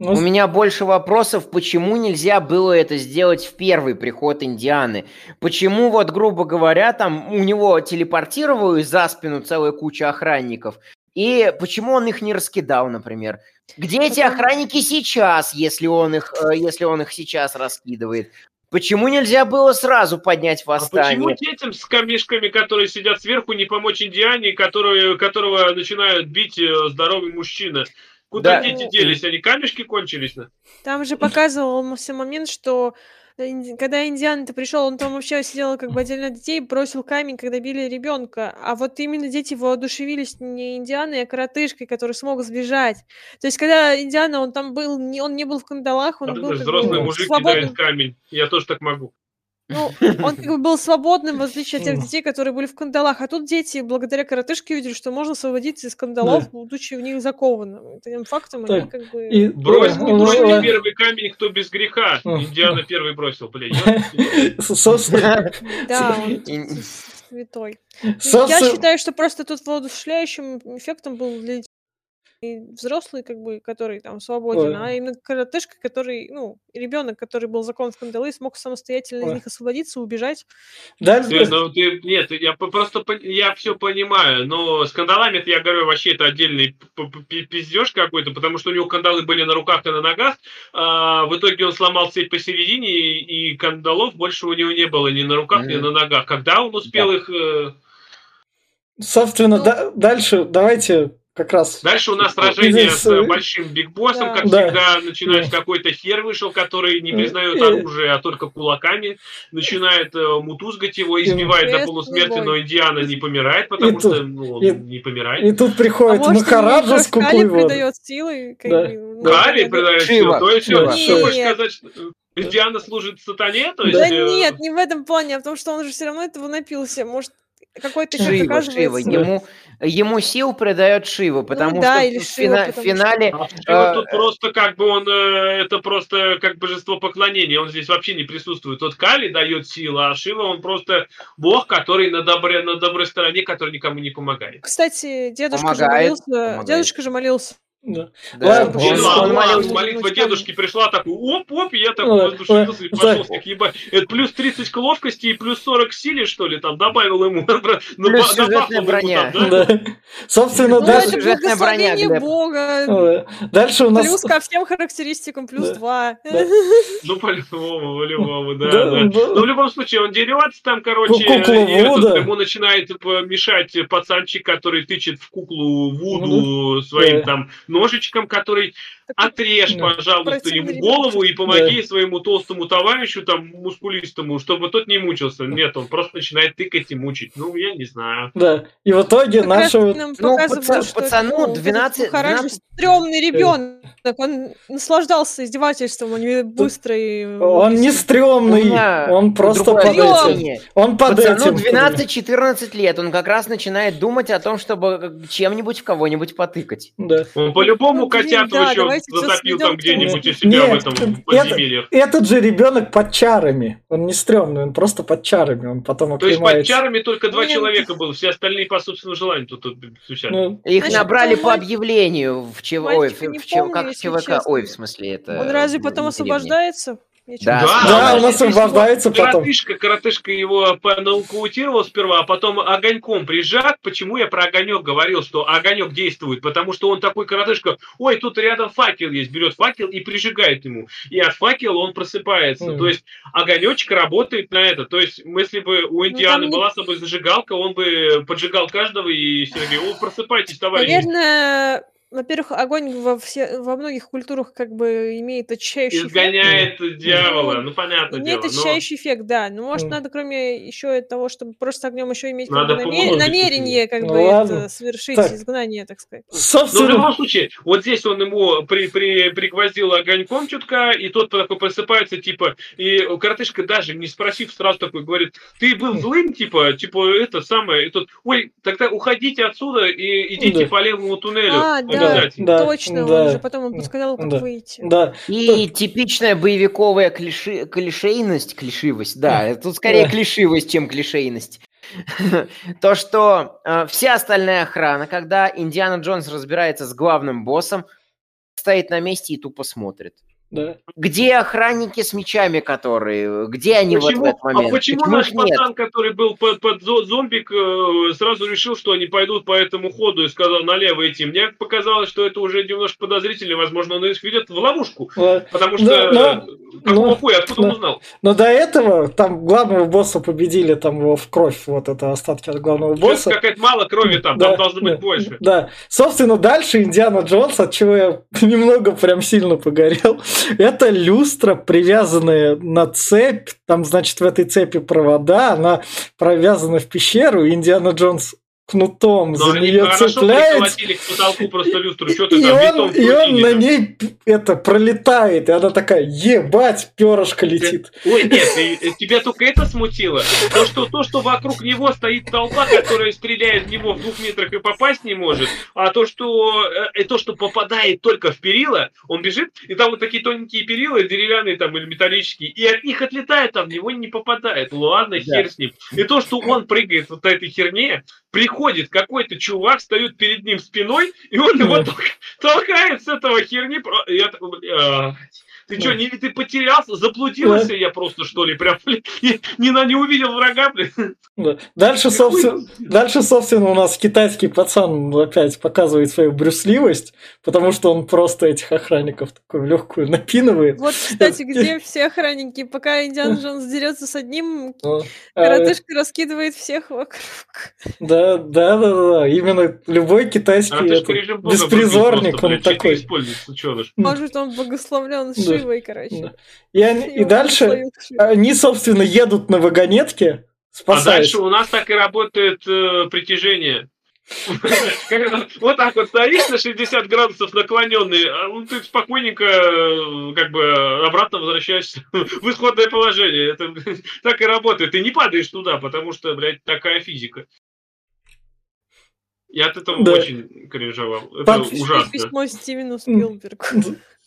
Ну, У меня больше вопросов, почему нельзя было это сделать в первый приход Индианы? Почему, вот, грубо говоря, там у него телепортировалась за спину целая куча охранников, и почему он их не раскидал, например? Где эти охранники сейчас, если он их, э, если он их сейчас раскидывает? Почему нельзя было сразу поднять А почему восстание? детям с камешками, которые сидят сверху, не помочь Индиане, которые, которого начинают бить э, здоровый мужчина? Куда Да. дети делись? Они камешки кончились? на? Там же показывался момент, что инди- когда Индиан-то пришел, он там вообще сидел как бы отдельно от детей, бросил камень, когда били ребенка. А вот именно дети воодушевились не Индианой, а коротышкой, который смог сбежать. То есть, когда Индиана, он там был, не, он не был в кандалах, он А, был как Взрослый бы мужик свободным. кидает камень. Я тоже так могу. Ну, [LAUGHS] он как бы был свободным, в отличие от тех детей, которые были в кандалах. А тут дети, благодаря коротышке, увидели, что можно освободиться из кандалов, будучи в них закованным. Этим фактом они Так, как бы... и- Брось, Ой, брось ой. первый камень, кто без греха. Индиана первый бросил, блин. [LAUGHS] Собственно, Да, святой. Я собственно- считаю, что просто тут воодушевляющим эффектом был для и взрослый, как бы, который там свободен, Ой. а именно коротышка, который, ну, ребенок, который был закон в кандалы, смог самостоятельно из Ой. них освободиться, убежать. Дальше- Ты, ну, ты- нет, я просто я все понимаю, но с кандалами это я говорю вообще это отдельный пиздеж какой-то, потому что у него кандалы были на руках и на ногах, а в итоге он сломал цепь посередине и, и кандалов больше у него не было ни на руках, ни Мгм. на ногах. Когда он успел их? э, Собственно, Ну- да- дальше давайте как раз... Дальше у нас Здесь, сражение с э, большим бигбоссом, да. как Да. всегда, начинаешь Да. какой-то хер вышел, который не Э, признает э. оружие, а только кулаками, начинает э, мутузгать его, избивает до полусмерти, но Индиана не помирает, потому И что тут- ну, он и- не помирает. И тут А приходит может, Махараджа с Кали куклой воды. придает силы? Да. ну, Кали придает силу. То есть, э, ты хочешь Нет. сказать, что э, Индиана служит сатане? То Да есть, э, нет, не в этом плане, а потому что он же все равно этого напился. Может, какой-то эффект Шива, Шива. оказывается. Ему, ему сил придает Шива, потому да, что или в Шива, фина- потому финале... А Шива Э, тут просто как бы он, э, это просто как божество поклонения, он здесь вообще не присутствует. Тот Кали дает силу, а Шива он просто бог, который на доброй, на доброй стороне, который никому не помогает. Кстати, дедушка же Помогает, молился. помогает. Дедушка же молился. Да. Да, Ладно, он- он- ну, он а, молился. а, молитва дедушки пришла, такой, оп-оп, и я так воздушился и пошел всех ебать. Это плюс 30 к ловкости и плюс 40 к силе, что ли, там добавил ему. [LAUGHS] Ну, Плюс сюжетная броня. там, да? Да. Собственно, Ну, дальше... это сюжетная броня. Бога. э, Дальше у нас... Плюс ко всем характеристикам, плюс Да. два. Да. [LAUGHS] Ну, по-любому, по-любому, да, Да, да. да. Ну, в любом случае, он дерется там, короче, Куклу и этот, ему начинает типа, мешать пацанчик, который тычет в куклу Вуду своим Да. там ножичком, который отрежь, Да. пожалуйста, Противный ему голову и помоги своему толстому товарищу, там, мускулистому, чтобы тот не мучился. Нет, он просто начинает тыкать и мучить. Ну, я не знаю. Да. И в итоге Как нашего... Ну, показывают, паца- что пацану это, ну, вот этот 12 Махарадж 12 стрёмный ребенок. Он наслаждался издевательством, а не быстрый. Он не стрёмный, меня он просто под этим. Он под Пацану этим. 12-14 лет, он как раз начинает думать о том, чтобы чем-нибудь в кого-нибудь потыкать. Да. Он по-любому Ну, котяту да, еще давайте затопил там где-нибудь у себя в Нет, этом это- подземельях. Этот же ребенок под чарами. Он не стрёмный, он просто под чарами. Он потом То есть под чарами только два Нет. человека было, все остальные по собственному желанию тут, тут сусят. Ну, Их Значит, набрали по мальчик- объявлению в ЧВ, ой, в, в помню, как в ЧВК, честно. ой, в смысле, это... Он разве в- потом в деревне. освобождается? Я Да. Да, а он здесь освобождается его потом. Коротышка, коротышка его нокаутировал сперва, а потом огоньком прижат. Почему я про огонек говорил, что огонек действует? Потому что он такой коротышка, ой, тут рядом факел есть, берет факел и прижигает ему. И от факела он просыпается. Мгм. То есть огонечек работает на это. То есть, если бы у Индианы не- была с собой зажигалка, он бы поджигал каждого и все, о, просыпайтесь, товарищи. Наверное, во-первых, огонь во, все, во многих культурах как бы имеет очищающий Изгоняет эффект. дьявола, Ну, ну понятное Имеет дело. но- очищающий эффект, да. Ну, может, Мгм. надо, кроме еще того, чтобы просто огнем еще иметь как Надо бы, намер- намерение, как Ну, бы, ладно. это совершить Так. изгнание, так сказать. Но в Собственно, любом случае, вот здесь он ему при, при, пригвоздил огоньком чутка, и тот такой просыпается, типа, и коротышка даже не спросив, сразу такой говорит, ты был злым, типа, типа, это самое, и тот, ой, тогда уходите отсюда и идите Да. по левому туннелю. А, да, обязательно». Да, точно, да, он же потом ему подсказал, как да. выйти. да, И типичная боевиковая клиши... клишейность, клишивость, да, тут скорее Да. клишивость, чем клишейность. [LAUGHS] То, что э, вся остальная охрана, когда Индиана Джонс разбирается с главным боссом, стоит на месте и тупо смотрит. Да. Где охранники с мечами, которые? Где они вот Почему, в этот момент? а почему, их наш нет? пацан, который был под, под зо- зомбик, э, сразу решил, что они пойдут по этому ходу и сказал налево идти? Мне показалось, что это уже немножко подозрительно. Возможно, он их ведет в ловушку. Да. Потому что... Да, да. э, какого Ну, хуя? Откуда да. он узнал? Но до этого там главного босса победили, там его в кровь, вот это остатки от главного Что-то босса. Какая-то мало крови там, Да, там должно быть да, больше. Да. Собственно, дальше Индиана Джонс, от чего я [LAUGHS] немного прям сильно погорел, это люстра, привязанная на цепь. Там, значит, в этой цепи провода, она провязана в пещеру, Индиана Джонс кнутом Но за нее цепляется. потолку просто люстру. Что ты И там, он, бетон и он на ней это пролетает, и она такая, ебать, перышко летит. Ой, нет, и- и тебя только это смутило? То что, то, что вокруг него стоит толпа, которая стреляет в него в двух метрах и попасть не может, а то, что, э, то, что попадает только в перила, он бежит, и там вот такие тоненькие перила, деревянные там или металлические, и от них отлетает, там в него не попадает. Ладно, Да. хер с ним. И то, что он прыгает вот на этой херне, приходит какой-то чувак, встает перед ним спиной, и он его толкает с этого херни. Ты что, не, ты потерялся, заблудился я просто, что ли? Прям, блин, не, не, на- не увидел врага, блин. Да. Дальше, собственно, дальше, собственно, у нас китайский пацан опять показывает свою брюсливость, потому что он просто этих охранников такую легкую напинывает. Вот, [LAUGHS] кстати, где все охранники? Пока Индиана [LAUGHS] Джонс дерется с одним, Ну, а, коротышка раскидывает всех вокруг. Да, да, да, да, именно любой китайский беспризорник, он такой. Может, он благословлен Да. Шивой, короче. И, они- и Его дальше они, собственно, едут на вагонетке, А спасаясь. дальше у нас так и работает э, притяжение. Вот так вот стоишь на 60 градусов наклоненный, а ты спокойненько э, как бы обратно возвращаешься в исходное положение. Это так и работает. Ты не падаешь туда, потому что, блядь, такая физика. Я от этого Да. очень кринжевал. Это Под- ужасно. Письмо Стивену Спилбергу.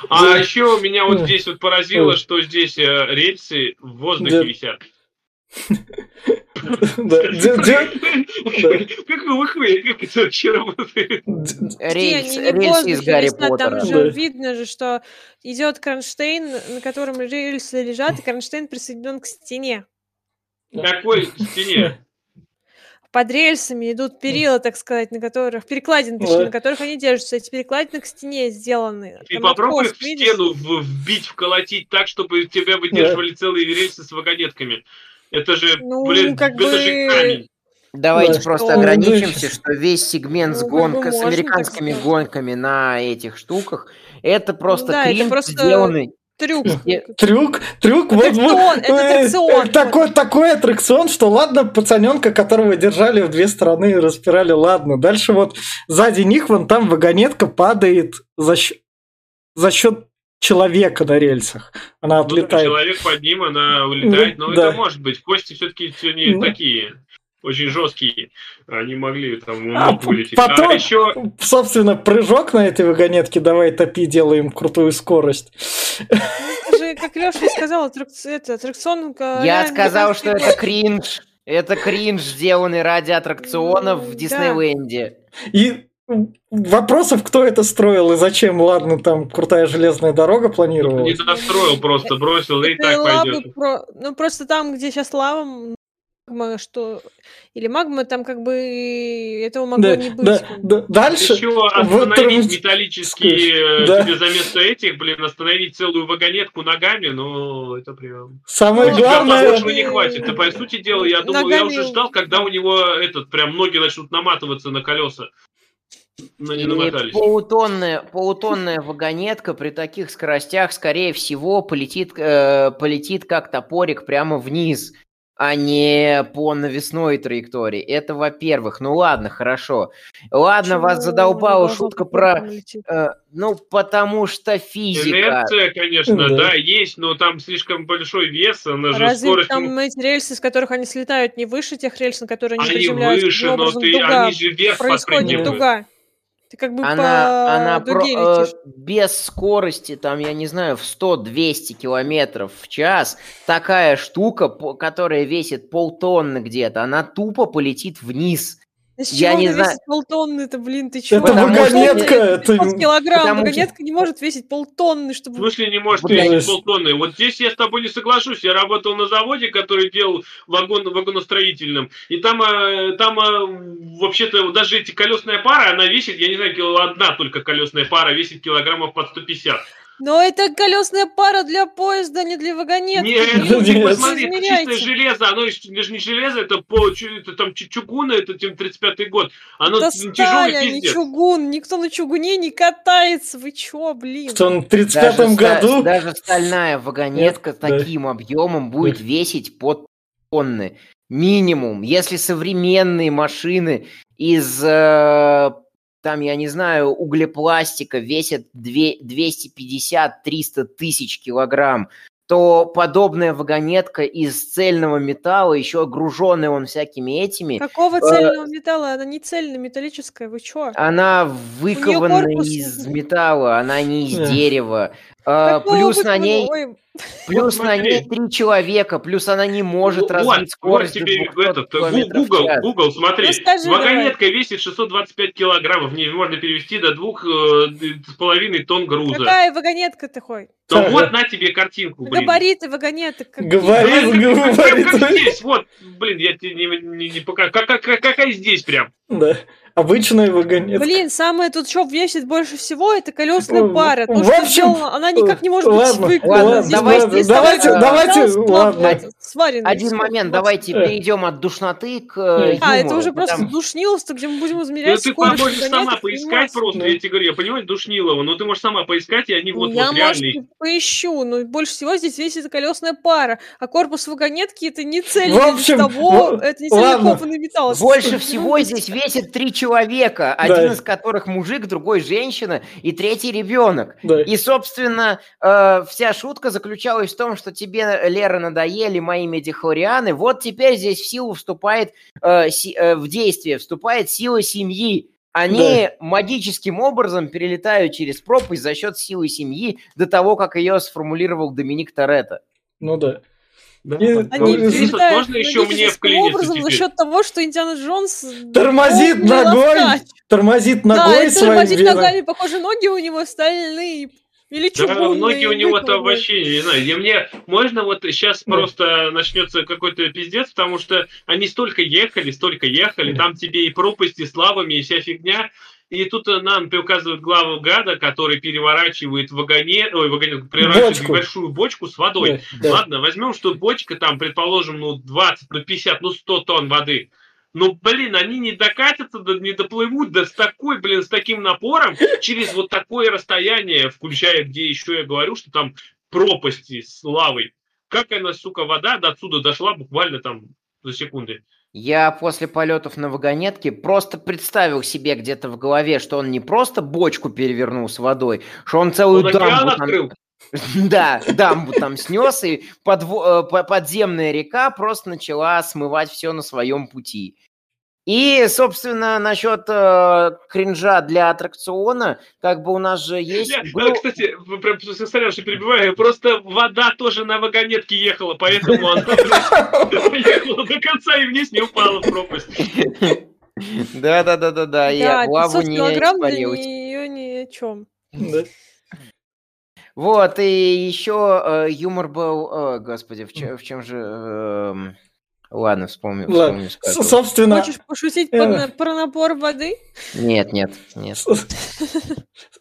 А Да. еще меня вот Да. здесь вот поразило, Да. что здесь э, рельсы в воздухе [LAUGHS] Да. висят. Де- Какого хуя, как это вообще работает? де- Рельс, из Гарри Там же видно же, что идет кронштейн, на котором рельсы лежат, и кронштейн присоединен к стене. Какой стене? Под рельсами идут перила, так сказать, на которых, перекладины, точнее, Да. на которых они держатся. Эти перекладины к стене сделаны. Ты Там попробуй откос, в видишь? стену вбить, вколотить так, чтобы тебя выдерживали целые рельсы с вагонетками. Это же, Ну, блин, как это же бы- камень. Давайте Да. просто Что? ограничимся, что весь сегмент с, Ну, как гонка, с американскими гонками на этих штуках, это просто да, это кринж, просто сделанный. Трюк. Е- Трюк, трюк, вот, Аттракцион, вот, это э, аттракцион, э, такой, такой аттракцион, что ладно, пацаненка, которого держали в две стороны и распирали, ладно. Дальше вот сзади них вон там вагонетка падает за, счет, за счет человека на рельсах. Она Ну, отлетает. человек под ним, она улетает. Но Да. это может быть. Кости все-таки не Ну. такие. Очень жесткие. Они могли там в А ног п- вылететь. потом- А еще Собственно, прыжок на этой вагонетке, давай топи, делаем крутую скорость. Это же, как Леша сказал, аттракцион... Я сказал, что это кринж. Это кринж, сделанный ради аттракционов в. Диснейленде. И вопросов, кто это строил и зачем, ладно, там крутая железная дорога не планировалась. достроил просто, бросил, да и так пойдет. про- Ну, просто там, где сейчас лава, магма, что... Или магма, там как бы этого могло Да, не быть. да, да. Дальше Еще вот остановить тормоз- металлические э, Да. тебе за место этих, блин, остановить целую вагонетку ногами, ну, это прям... самое У тебя главное... большего не хватит. И, по сути дела, я думал, я Ногами- уже ждал, когда у него этот, прям ноги начнут наматываться на колеса. но не намотались. полутонная, полутонная вагонетка при таких скоростях, скорее всего, полетит, э, полетит как топорик прямо вниз, а не по навесной траектории. Это во-первых. Ну ладно, хорошо. Ладно, вас Почему задолбала она шутка про... э, ну, потому что физика. Инерция, конечно, Да. да. есть, но там слишком большой вес, она же Разве скорость... там эти рельсы, с которых они слетают, не выше тех рельс, на которые они, Они приземляются? выше, но ты, дуга они же вверх происходит дуга. Ты как бы Она, она про- дуге э, летишь. без скорости, там, я не знаю, в 100-200 километров в час, такая штука, по- которая весит полтонны где-то, она тупо полетит вниз. С я чего не она знаю- весит полтонны-то, блин, ты чё? Это вагонетка, это... 500 килограмм, потому что- вагонетка не может весить полтонны, В чтобы... смысле не может весить полтонны? Вот здесь я с тобой не соглашусь. Я работал на заводе, который делал вагон, вагоностроительным. И там, э, там э, вообще-то даже эти колесная пара, она весит, я не знаю, кило одна только колесная пара весит килограммов под 150. Но это колесная пара для поезда, не для вагонетки. Нет, ну Нет. посмотри, это чистое железо, оно же не железо, это, по, это там чу- чугуна, это тем 35-й год. Оно Это тяжелый сталь, а не пиздец. чугун. Никто на чугуне не катается. Вы чё, блин? Что он в Даже, 35 ста- году... даже стальная вагонетка Нет, да. таким объемом будет весить под тонны. Минимум. Если современные машины из, э, там, я не знаю, углепластика весят две- 250-300 тысяч килограмм, то подобная вагонетка из цельного металла, еще груженная он всякими этими, Какого цельного металла? Она не цельная, металлическая. Вы чё? она выкована корпус- из [LAUGHS] металла, она не из Да. дерева. А, [LAUGHS] плюс на ней Ой, Плюс Вот на ней три человека, плюс она не может Вот, развить вот скорость тебе до 200 этот, Google, час. Google, смотри, Ну, скажи вагонетка весит 625 килограммов, в ней можно перевести до двух э, с половиной тонн груза. Какая вагонетка ты хой? То Ага. вот на тебе картинку, блин. Габариты вагонеток. Говорит, Прям как- как говорит. здесь, вот, блин, я тебе не, не, не пока, как, как- как- какая здесь прям. Да. Обычная вагонетка. Блин, самое тут, что весит больше всего, это колесная Ну, пара. То, в что общем, сделано, она никак не может быть ладно, ладно, давайте- давайте- давайте- ладно. Сваренный, Один сколько, момент, 20. давайте Э. перейдем от душноты к э, Э. А, это уже просто потому- душниловство, где мы будем Ну, измерять ты скорость можешь сама поискать просто, я тебе говорю, я понимаю, Душнилова, но ты можешь сама поискать, и они вот, я, вот может, реальные. и поищу, но больше всего здесь весит колесная пара, а корпус вагонетки это не цельный В общем, того, во- это не цельнокованный металл. Больше [LAUGHS] всего здесь весит три человека, Да. один из которых мужик, другой женщина и третий ребенок. Да. И, собственно, э, вся шутка заключалась в том, что тебе, Лера, надоели мои медихлорианы. Вот теперь здесь в силу вступает, э, си- э, в действие вступает сила семьи. Они магическим образом перелетают через пропасть за счет силы семьи до того, как ее сформулировал Доминик Торетто. Ну да. Да, И- вот. Они перелетают можно еще мне образом за теперь? счет того, что Индиана Джонс Тормозит полный ногой, ловкач. тормозит Да, ногой это своим тормозит весом. ногами, похоже, ноги у него стальные. Или Да, чугунные. ноги у него-то выкованы. вообще, не знаю, я мне, можно вот сейчас Да. просто начнется какой-то пиздец, потому что они столько ехали, столько ехали, Да. там тебе и пропасти с лавами, и вся фигня, и тут нам указывают главу гада, который переворачивает вагонет, ой, вагонет, переворачивает Бочку. большую бочку с водой. Да, да. Ладно, возьмем, что бочка там, предположим, ну 20, ну 50, ну 100 тонн воды. Ну, блин, они не докатятся, не доплывут, да с такой, блин, с таким напором через вот такое расстояние, включая, где еще я говорю, что там пропасти с лавой. Как она, сука, вода до отсюда дошла буквально там за секунды. Я после полетов на вагонетке просто представил себе где-то в голове, что он не просто бочку перевернул с водой, что он целую Он дамбу там открыл. Да, дамбу там снес, и э, по- подземная река просто начала смывать все на своем пути. И, собственно, насчет э, кринжа для аттракциона, как бы у нас же есть... Я, был- э, Кстати, прям сорян, что перебиваю, просто вода тоже на вагонетке ехала, поэтому она [LAUGHS] ехала до конца и вниз не упала в пропасть. Да-да-да-да-да, в лаву 500 не килограмм для нее ни о чем. Вот, и еще э, юмор был... э, господи, в, чё- в чем же... эм, ладно, вспомню, Ладно. вспомню, скажу. Собственно, Хочешь пошутить э. про напор воды? Нет, нет, нет.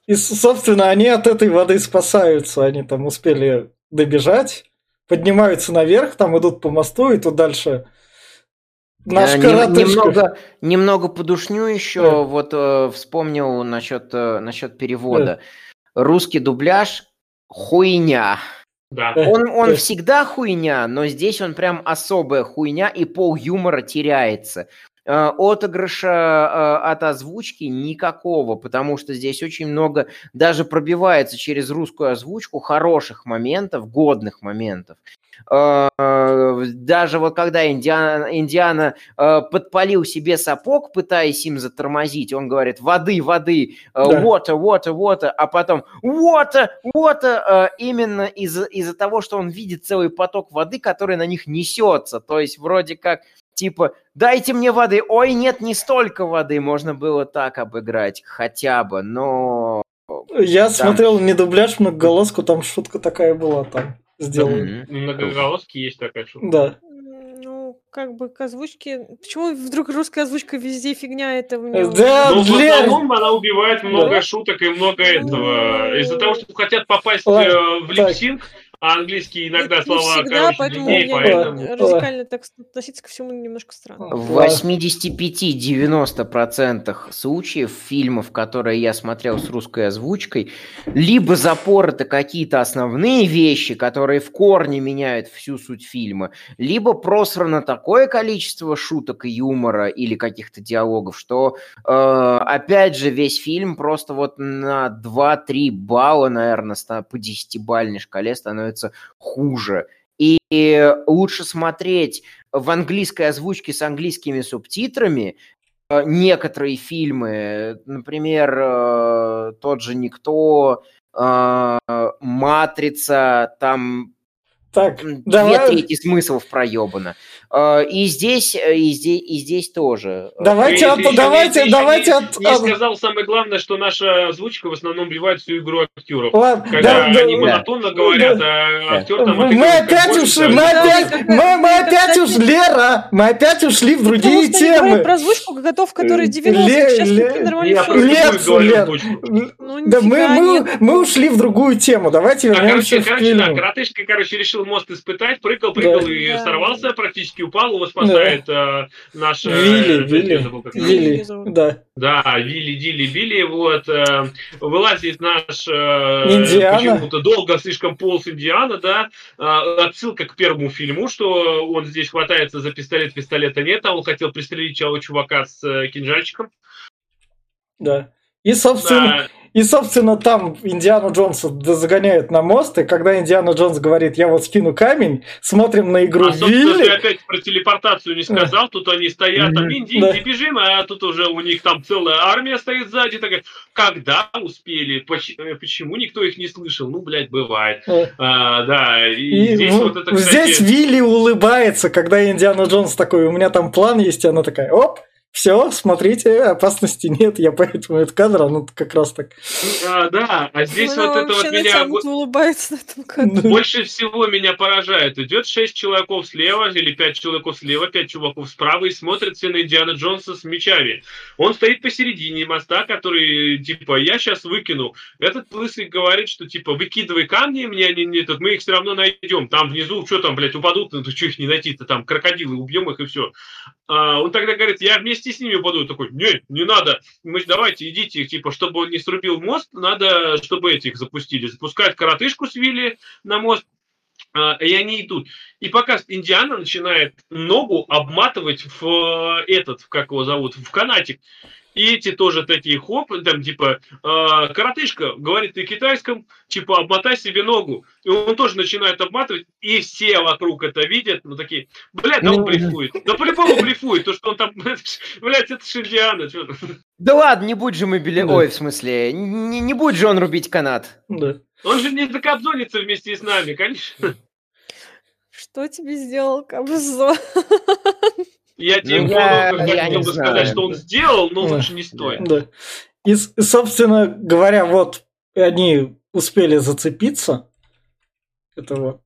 и, собственно, они от этой воды спасаются. Они там успели добежать, поднимаются наверх, там идут по мосту, и тут дальше Наш Э, нем- немного, немного подушню еще. Да. Вот э, вспомнил насчет, э, насчет перевода. Русский дубляж хуйня. Да. Он, он [LAUGHS] всегда хуйня, но здесь он прям особая хуйня, и пол юмора теряется. Э, Отыгрыша э, от озвучки никакого, потому что здесь очень много даже пробивается через русскую озвучку хороших моментов, годных моментов. Э, Даже вот когда Индиана, Индиана подпалил себе сапог, пытаясь им затормозить, он говорит «воды, воды, water, water, water», а потом «water, water», именно из-за из того, что он видит целый поток воды, который на них несется. То есть вроде как типа «дайте мне воды», «ой, нет, не столько воды», можно было так обыграть хотя бы, но... Я Там- смотрел не дубляж, многоголоску, там шутка такая была там сделана. Мгм. Многоголоски есть такая шутка. Да. Ну, как бы к озвучке... Почему вдруг русская озвучка везде фигня? Это мне... Да, Но Ну, в Лер, основном она убивает много Да. шуток и много этого. Из-за того, что хотят попасть Ладно, э, в так. А английский иногда Это не слова, всегда, короче, поэтому длиннее, мне поэтому... радикально так относиться ко всему немножко странно. В Да. 85-90% случаев фильмов, которые я смотрел с русской озвучкой, либо запороты какие-то основные вещи, которые в корне меняют всю суть фильма, либо просрано такое количество шуток и юмора или каких-то диалогов, что, э, опять же, весь фильм просто вот на 2-3 балла, наверное, по 10-бальной шкале становится хуже. И лучше смотреть в английской озвучке с английскими субтитрами э, некоторые фильмы, например, э, тот же «Никто», э, «Матрица», там так, две давай, трети смыслов проебано. Э, И здесь, э, и здесь, и здесь тоже. Э, давайте, Ты- от- еще давайте, не- давайте, от- Не сказал самое главное, что наша озвучка в основном убивает всю игру актеров. ладно, Когда да, да, они да. монотонно говорят, а актер там Мы отыгрывает как опять ушли, мы опять, мы, мы опять ушли, Лера, мы опять ушли в другие Потому темы. про озвучку готов, который Э, 90 Ле- сейчас Ле- нормально просто Лер. Ну, Да мы, мы, мы ушли в другую тему. Давайте А, вернемся короче, в короче, да, коротышка, короче, решил мост испытать, прыгал, прыгал Да. и Да. сорвался, практически упал, его спасает э, наш... э, Вилли, я Вилли, забыл, как Вилли. Да. Да, Вилли, Дилли, Билли, вот, э, вылазит наш э, Индиана. почему-то долго слишком полз Индиана, да, э, отсылка к первому фильму, что он здесь хватается за пистолет, пистолета нет, а он хотел пристрелить того чувака с э, кинжальчиком. Да. И, собственно, Да, и, собственно, там Индиану Джонса загоняют на мост, и когда Индиана Джонс говорит, я вот скину камень, смотрим на игру а, собственно, ты Вилли. опять про телепортацию не сказал, тут они стоят, там, инди, Да. инди, бежим, а тут уже у них там целая армия стоит сзади, такая, когда успели, э, почему никто их не слышал? Ну, блядь, бывает. Э, А, да, и, И здесь в- вот это, кстати... здесь Вилли улыбается, когда Индиана Джонс такой, у меня там план есть, и она такая, оп, все, смотрите, опасности нет, я поэтому этот кадр, оно как раз так. А, да, а здесь Она вот это вот меня улыбается на этом кадре. больше всего меня поражает. Идет шесть человеков слева или пять человеков слева, пять чуваков справа и смотрят все на Индиана Джонса с мечами. Он стоит посередине моста, который типа я сейчас выкину. Этот лысый говорит, что типа выкидывай камни, мне они не тут, мы их все равно найдем. Там внизу, что там, блядь, упадут, ну что их не найти-то, там крокодилы, убьем их и все. он тогда говорит, я вместе с ними упаду. Такой, не, не надо, мы давайте идите, типа, чтобы он не срубил мост, надо, чтобы этих запустили. Запускают коротышку с Вилли на мост, а, и они идут. И пока Индиана начинает ногу обматывать в э, этот, как его зовут, в канатик. И эти тоже такие хоп, там типа, э, коротышка говорит на китайском, типа, обмотай себе ногу. И он тоже начинает обматывать, и все вокруг это видят, ну такие, блядь, да он Ну, блефует. Да по-любому блефует, то, что он там, [LAUGHS] блядь, это же Индиана. чё ты. Да ладно, не будь же мы били... Да. Ой, в смысле, не, не будь же он рубить канат. Да. Он же не закобзонится вместе с нами, конечно. Что тебе сделал Кобзон? Я тебе Ну, я- хотел я не бы знаю. сказать, что он сделал, но лучше не стоит. Да. И, собственно говоря, вот они успели зацепиться. Этого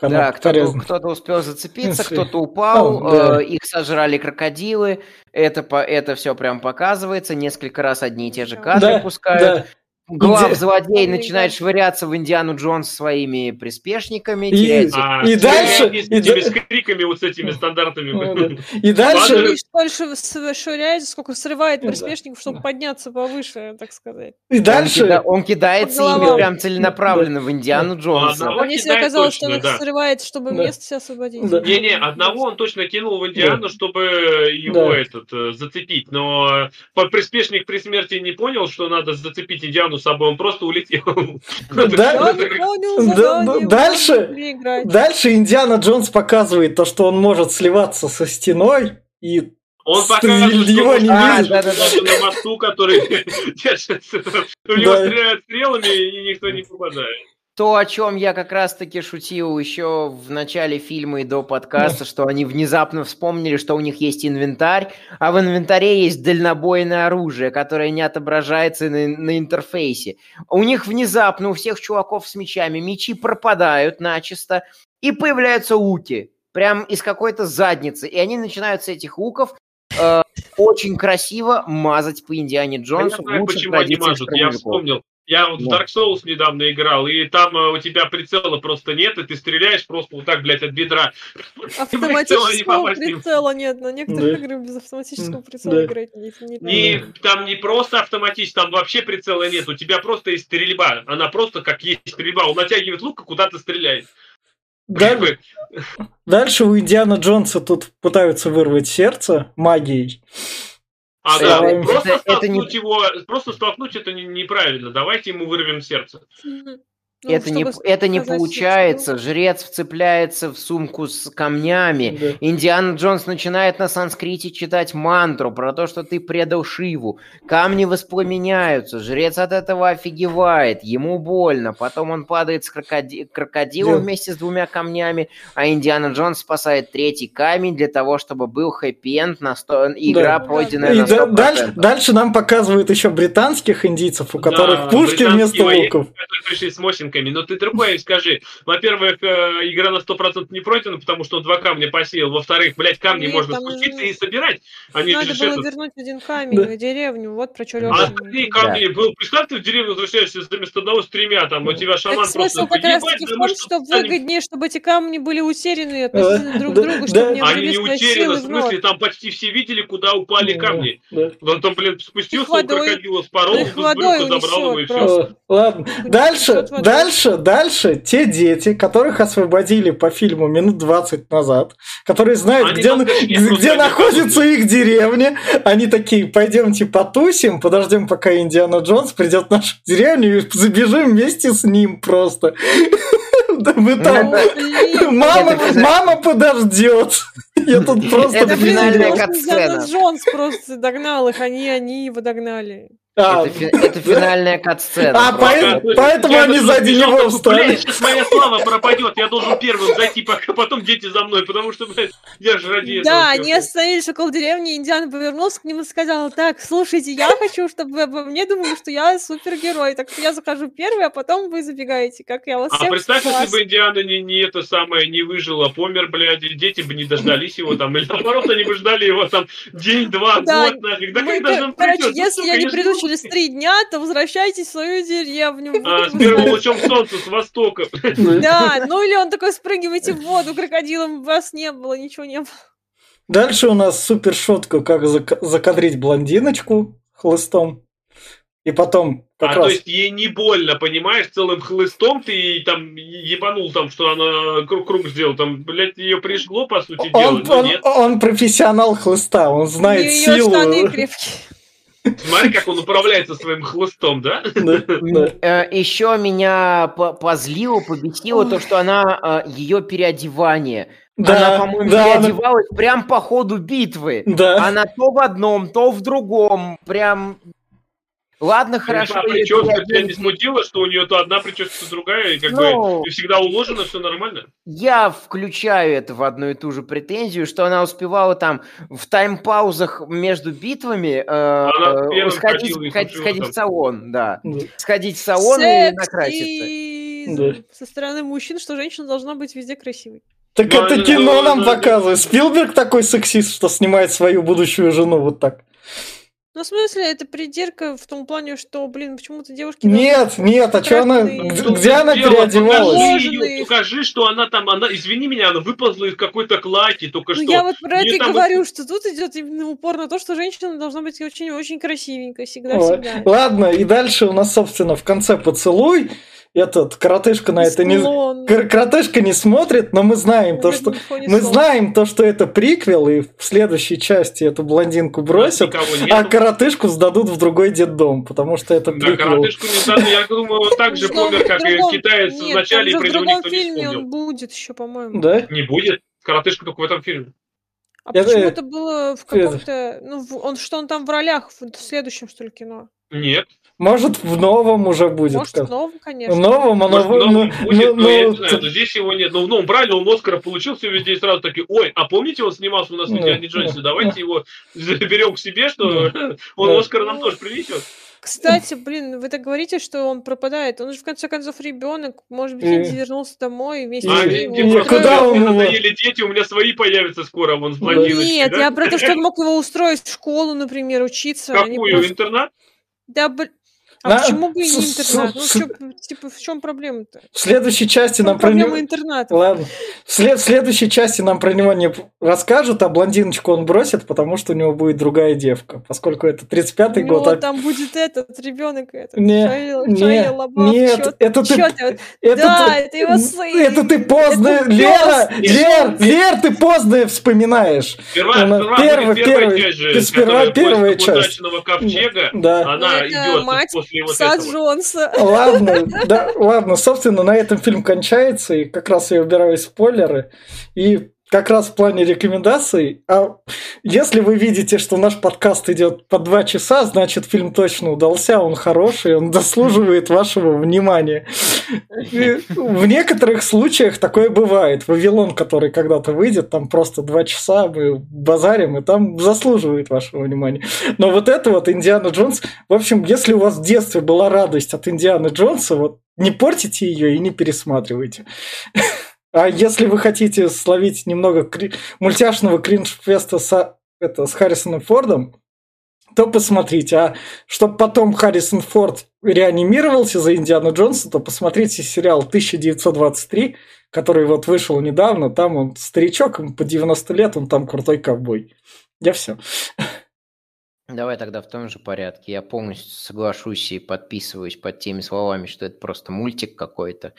Да, кто-то, кто-то успел зацепиться, Если- кто-то упал, А, да. э, их сожрали крокодилы, это, по, это все прям показывается, несколько раз одни и те же кадры Да, пускают. да. Глав злодей начинает швыряться в Индиану Джонс своими приспешниками, И- А, И с дальше- и с криками вот с этими стандартами. Ну, да. И дальше... С- швыряется, сколько срывает Да. приспешников, чтобы подняться повыше, так сказать. И дальше... он кидается ими прям целенаправленно в Индиану Джонса. А мне всегда казалось, что он их срывает, чтобы место себе освободить. Не-не, одного он точно кинул в Индиану, чтобы его этот э, зацепить. Но по- приспешник при смерти не понял, что надо зацепить Индиану с собой, он просто улетел. [LAUGHS] Да, Да, да, дальше-. Дальше Индиана Джонс показывает то, что он может сливаться со стеной, и Он Что показывает, что не он видит. даже на мосту, который [LAUGHS] держится. В него Да. стреляют стрелами, и никто не попадает. То, о чем я как раз-таки шутил еще в начале фильма и до подкаста, что они внезапно вспомнили, что у них есть инвентарь, а в инвентаре есть дальнобойное оружие, которое не отображается на, на интерфейсе. У них внезапно, у всех чуваков с мечами, мечи пропадают начисто, и появляются луки, прям из какой-то задницы. И они начинают с этих луков э, очень красиво мазать по Индиане А я Джонсу. знаю, почему они мажут. Я вспомнил. Я вот в. Dark Souls недавно играл, и там э, у тебя прицела просто нет, и ты стреляешь просто вот так, блядь, от бедра. [LAUGHS] Автоматического прицела нет. На некоторых Да. играх без автоматического Да. прицела играть не, не Не, так. там не просто автоматически, там вообще прицела нет. У тебя просто есть стрельба. Она просто как есть стрельба. Он натягивает лук и куда-то стреляет. да- Как бы, дальше у Индиана Джонса тут пытаются вырвать сердце магией. А, Это- да, это- просто это не- столкнуть его, просто столкнуть это не- неправильно. Давайте ему вырвем сердце. Ну, это, не, это не получается. Жрец вцепляется в сумку с камнями. Да. Индиана Джонс начинает на санскрите читать мантру про то, что ты предал Шиву. Камни воспламеняются. Жрец от этого офигевает. Ему больно. Потом он падает с крокоди- крокодилом Да. вместе с двумя камнями. А Индиана Джонс спасает третий камень для того, чтобы был хэппи-энд, на сто... игра Да. пройденная И на да- 100%. дальше, дальше нам показывают еще британских индийцев, у Да, которых пушки британские вместо луков. пришли с мосинками. Но ты другое скажи. Во-первых, э, игра на 100% не пройдена, потому что он два камня посеял. Во-вторых, блядь, камни Нет, можно спуститься же- и собирать. Они Надо же было этот- вернуть один камень Да. в деревню. Вот про что А остальные камни, был, представь, ты в деревню возвращаешься вместо одного с тремя, там, у тебя шаман Так смысл просто как раз «Ебать, таки в да том, что, выгоднее, чтобы эти камни были утеряны относительно друг да, друга, да. чтобы не Они не утеряны, в смысле, там почти все видели, куда упали камни. Да. Он там, блин, спустился крокодила, с водой брюха забрал его и все. Ладно, дальше, водой. Дальше, дальше те дети, которых освободили по фильму минут 20 назад, которые знают, Они где, там где находится их деревня, они такие, пойдемте потусим, подождем, пока Индиана Джонс придет в нашу деревню и забежим вместе с ним просто. Да мы там... Ну, блин. Мама, мама подождет. Я тут просто... Это финальная. Джонс просто догнал их, они, они его догнали. А, Это, фи- это финальная кат-сцена. А, поэтому- поэтому они сзади него встали. «Блядь, сейчас моя слава пропадет, я должен первым зайти, пока потом дети за мной, потому что, блядь, я же ради этого Да, они остановились около деревни, Индиана повернулся к ним и сказал, так, слушайте, я хочу, чтобы вы обо мне думали, что я супергерой, так что я захожу первый, а потом вы забегаете, как я вас А представь, спас». если бы Индиана не, не это самое не выжила, помер, блядь, дети бы не дождались его там, или наоборот, они бы ждали его там день, два, Да, год, нафиг. Да Мы, когда же он короче, придет? Ну, если я не приду через три дня, то возвращайтесь в свою деревню. А, с первым лучом солнца, с востока. Да, ну или он такой, спрыгивайте в воду, крокодилом вас не было, ничего не было. Дальше у нас супер шутка, как зак- закадрить блондиночку хлыстом. И потом как а раз... то есть ей не больно, понимаешь, целым хлыстом ты ей там ебанул там, что она круг, круг сделал, там, блядь, ее пришло, по сути дела, Он, но он- нет. он профессионал хлыста, он знает Ее силу. штаны крепкие. Смотри, как он управляется своим хлыстом, да? Да. еще меня по- позлило, побесило то, что она ее переодевание. Да, она, по-моему, да, она- переодевалась прям по ходу битвы. Да. Она то в одном, то в другом. Прям. Ладно, хорошо. Её прическа тебя не смутила, что у нее то одна прическа, то другая, и как Ну. бы и всегда уложено, все нормально? Я включаю это в одну и ту же претензию, что она успевала там в тайм-паузах между битвами э, первым сходить, ходила и сходить- в салон, да. Сходить в салон и накраситься. Да. Со стороны мужчин, что женщина должна быть везде красивой. Так Ну, это кино нам показывает. Спилберг такой сексист, что снимает свою будущую жену вот так. Ну, в смысле, это придирка в том плане, что, блин, почему-то девушки... Нет, нет, а что она... Где она переодевалась? Покажи, что она там, она, извини меня, она выползла из какой-то клаки только Ну, что. я вот про это и говорю, что тут идет именно упор на то, что женщина должна быть очень-очень красивенькой Ой, всегда-всегда. Ладно, и дальше у нас, собственно, в конце поцелуй. Этот коротышка на это не... Коротышка не смотрит, но мы знаем то, что... Мы знаем то, что это приквел, и в следующей части эту блондинку бросят, а коротышку сдадут в другой детдом, потому что это Да, приквел. коротышку не знаю, я думаю, он так же помер, как и китаец в начале, и в него другом никто не фильме вспомнил. он будет еще, по-моему. Да? Не будет. Коротышка только в этом фильме. А Это- почему-то было в это- каком-то... Ну, он что он там в ролях в в следующем, что ли, кино? Нет. Может, в новом уже будет. Может, как- в новом, конечно. В новом оно... Может, в новом ну, будет, ну, но я ну, не знаю, но здесь его нет. Ну, в новом брали, он Оскара получил, все везде и сразу такие, ой, а помните, он снимался у нас в Ну, Индиане Джонсе, ну, давайте его [LAUGHS] заберем к себе, что он Да. Оскар нам тоже принесет. Кстати, блин, вы так говорите, что он пропадает. Он же, в конце концов, ребенок. Может быть, Инди вернулся домой вместе И- с А, ним. и- мне и просто куда он надоели дети, у меня свои появятся скоро, вон с блондиночкой, Нет, да? я про то, что он мог его устроить в школу, например, учиться. а Какую, просто- интернат? Да, блин. А На- почему бы и не с- интернат? Ну, с- в чём- типа, в чем проблема-то? В следующей части нам про него... интерната? Ладно. В, след- в следующей части нам про него не расскажут, а блондиночку он бросит, потому что у него будет другая девка. Поскольку это 35-й У год. него а- там будет этот ребенок этот. Не, Шайя- не, Шайя Лабаф, нет, чё- это ты- чё Это Да, ты- это его сын. Это ты поздно, Это Лера, пёс. Лер, Лер, ты поздно вспоминаешь. Сперва, Она- сперва первый- первая первый- часть же, сперва первая часть. ковчега, Да. она Ну, это идет мать после вот Пса этого. Джонса. Ладно, [LAUGHS] да, ладно, собственно, на этом фильм кончается, и как раз я убираю спойлеры. И как раз в плане рекомендаций, а если вы видите, что наш подкаст идет по два часа, значит фильм точно удался, он хороший, он заслуживает вашего внимания. И в некоторых случаях такое бывает. Вавилон, который когда-то выйдет, там просто два часа мы базарим, и там заслуживает вашего внимания. Но вот это вот Индиана Джонс, в общем, если у вас в детстве была радость от Индианы Джонса, вот не портите ее и не пересматривайте. А если вы хотите словить немного кри- мультяшного кринж-феста с, это, с Харрисоном Фордом, то посмотрите. А чтобы потом Харрисон Форд реанимировался за Индиану Джонса, то посмотрите сериал 1923, который вот вышел недавно. Там он старичок, ему по 90 лет, он там крутой ковбой. Я все. Давай тогда в том же порядке. Я полностью соглашусь и подписываюсь под теми словами, что это просто мультик какой-то.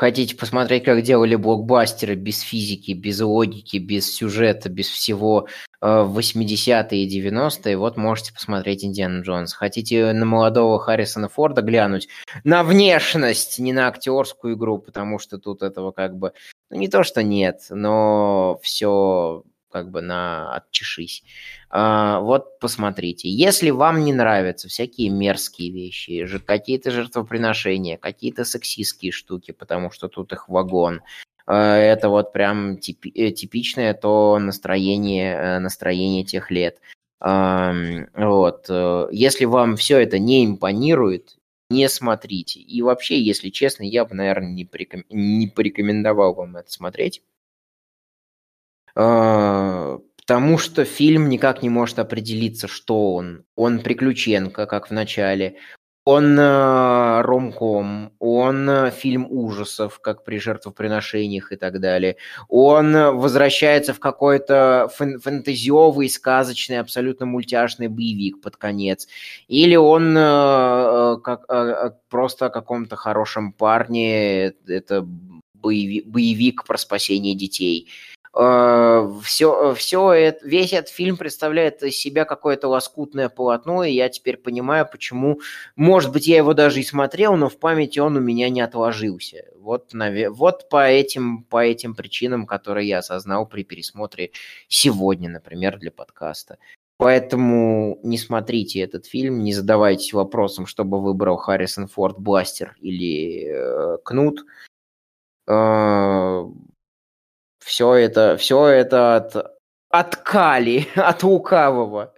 Хотите посмотреть, как делали блокбастеры без физики, без логики, без сюжета, без всего э, в 80-е и 90-е, вот можете посмотреть Индиана Джонс. Хотите на молодого Харрисона Форда глянуть? На внешность, не на актерскую игру, потому что тут этого как бы... Ну, не то, что нет, но все как бы на отчешись. А, вот посмотрите. Если вам не нравятся всякие мерзкие вещи, какие-то жертвоприношения, какие-то сексистские штуки, потому что тут их вагон, а, это вот прям типи- э, типичное то настроение, э, настроение тех лет. Вот. э, Если вам все это не импонирует, не смотрите. И вообще, если честно, я бы, наверное, не, пореком- не порекомендовал вам это смотреть. А, Потому что фильм никак не может определиться, что он. Он приключенка, как в начале. Он э, ромком, он э, фильм ужасов, как при жертвоприношениях и так далее. Он э, возвращается в какой-то фэн- фэнтезиовый, сказочный, абсолютно мультяшный боевик под конец. Или он э, э, как, э, э, просто о каком-то хорошем парне, э, это боеви- боевик про спасение детей все, все это, весь этот фильм представляет из себя какое-то лоскутное полотно, и я теперь понимаю, почему, может быть, я его даже и смотрел, но в памяти он у меня не отложился. Вот, наве- вот по, этим, по этим причинам, которые я осознал при пересмотре сегодня, например, для подкаста. Поэтому не смотрите этот фильм, не задавайтесь вопросом, чтобы выбрал Харрисон Форд Бластер или э, Кнут. Э, все это, все это от, от Кали, [LAUGHS] от лукавого.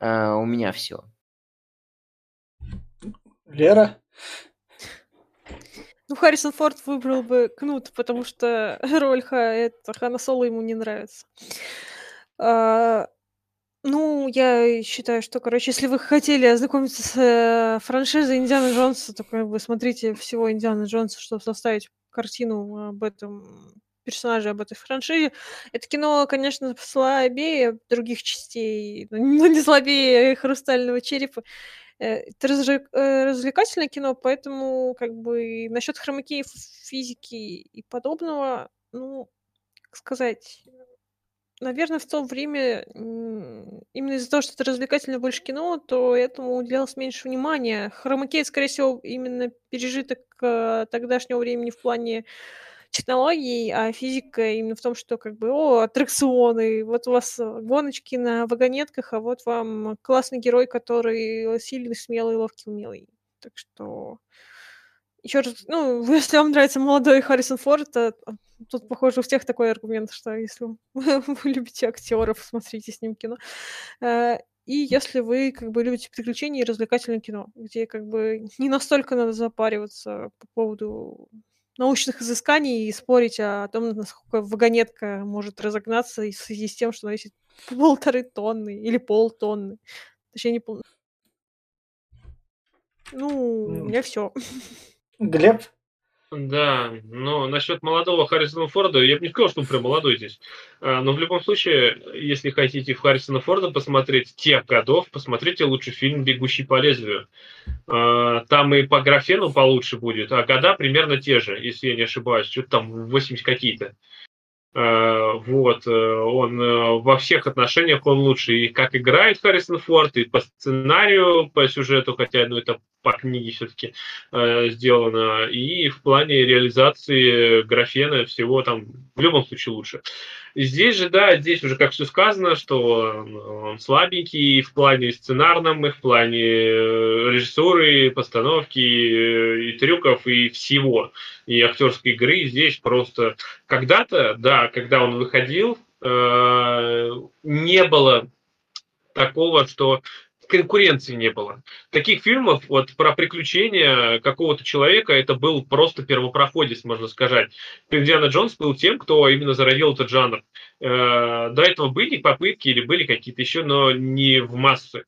Э, у меня все. Лера? Ну, Харрисон Форд выбрал бы Кнут, потому что [LAUGHS] роль Ха, это, Хана Соло ему не нравится. А, Ну, я считаю, что, короче, если вы хотели ознакомиться с э, франшизой Индиана Джонса, то как бы смотрите всего Индиана Джонса, чтобы составить картину об этом персонаже об этой франшизе. Это кино, конечно, слабее других частей, но [LAUGHS] не слабее «Хрустального черепа». Э, это э, развлекательное кино, поэтому как бы насчет хромакеи, физики и подобного, ну, как сказать, наверное, в то время именно из-за того, что это развлекательное больше кино, то этому уделялось меньше внимания. Хромакей, скорее всего, именно пережиток э, тогдашнего времени в плане технологий, а физика именно в том, что как бы, о, аттракционы, вот у вас гоночки на вагонетках, а вот вам классный герой, который сильный, смелый, ловкий, умелый. Так что еще раз, ну, [LAUGHS] если вам нравится молодой Харрисон Форд, то тут, похоже, у всех такой аргумент, что если вы [LAUGHS] любите актеров, смотрите с ним кино. Э, и если вы как бы любите приключения и развлекательное кино, где как бы не настолько надо запариваться по поводу научных изысканий и спорить о том, насколько вагонетка может разогнаться в связи с тем, что она весит [LAUGHS] полторы тонны или полтонны. Точнее, не пол... Ну, у меня все. Глеб? Да, но насчет молодого Харрисона Форда, я бы не сказал, что он прям молодой здесь. А, но в любом случае, если хотите в Харрисона Форда посмотреть тех годов, посмотрите лучше фильм «Бегущий по лезвию». А, там и по графену получше будет, а года примерно те же, если я не ошибаюсь, что-то там 80 какие-то. А, вот, э, он э, во всех отношениях он лучше. И как играет Харрисон Форд, и по сценарию, по сюжету, хотя ну, это по книге все-таки э, сделано, и в плане реализации графена всего там в любом случае лучше. Здесь же, да, здесь уже как все сказано, что он слабенький в плане сценарном, и в плане э, режиссуры, постановки, и трюков, и всего, и актерской игры. Здесь просто когда-то, да, когда он выходил, э, не было такого, что конкуренции не было. Таких фильмов вот про приключения какого-то человека это был просто первопроходец, можно сказать. Индиана Джонс был тем, кто именно зародил этот жанр. Э, до этого были попытки или были какие-то еще, но не в массы.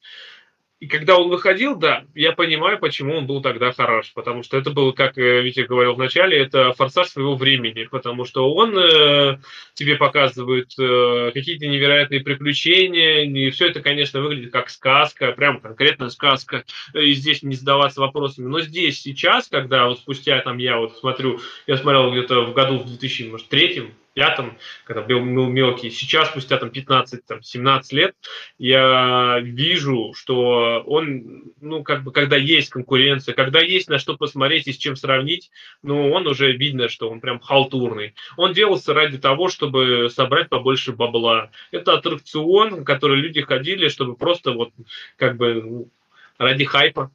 И когда он выходил, да, я понимаю, почему он был тогда хорош, потому что это был, как э, Витя говорил в начале, это форсаж своего времени, потому что он э, тебе показывает э, какие-то невероятные приключения, и все это, конечно, выглядит как сказка, прям конкретная сказка, и здесь не задаваться вопросами. Но здесь сейчас, когда вот спустя там я вот смотрю, я смотрел где-то в году в 2003 пятом, когда был мелкий. Сейчас, спустя там 15-17 лет, я вижу, что он, ну, как бы, когда есть конкуренция, когда есть на что посмотреть и с чем сравнить, ну, он уже видно, что он прям халтурный. Он делался ради того, чтобы собрать побольше бабла. Это аттракцион, который люди ходили, чтобы просто вот, как бы, ну, ради хайпа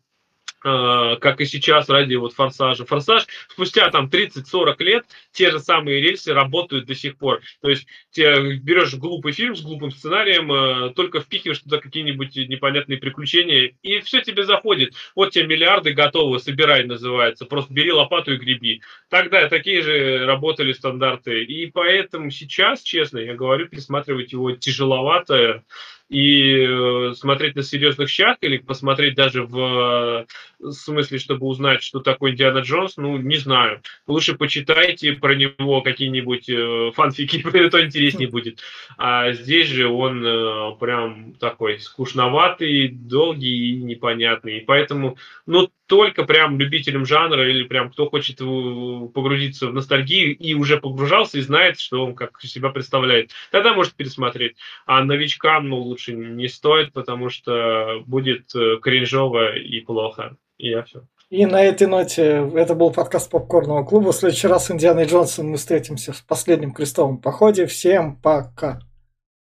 как и сейчас ради вот форсажа. Форсаж спустя там 30-40 лет те же самые рельсы работают до сих пор. То есть ты берешь глупый фильм с глупым сценарием, э, только впихиваешь туда какие-нибудь непонятные приключения, и все тебе заходит. Вот тебе миллиарды готовы, собирай называется. Просто бери лопату и греби. Тогда такие же работали стандарты. И поэтому сейчас, честно, я говорю, пересматривать его тяжеловато и э, смотреть на серьезных щах или посмотреть даже в смысле, чтобы узнать, что такое Индиана Джонс, ну, не знаю. Лучше почитайте про него какие-нибудь э, фанфики, [LAUGHS] это интереснее будет. А здесь же он э, прям такой скучноватый, долгий и непонятный. И поэтому, ну, только прям любителям жанра или прям кто хочет погрузиться в ностальгию и уже погружался и знает, что он как себя представляет, тогда может пересмотреть. А новичкам, ну, лучше не стоит, потому что будет э, кринжово и плохо. И я все. И на этой ноте это был подкаст Попкорного клуба. В следующий раз с Индианой Джонсом мы встретимся в последнем крестовом походе. Всем пока.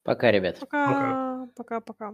Пока, ребят. Пока. Пока-пока.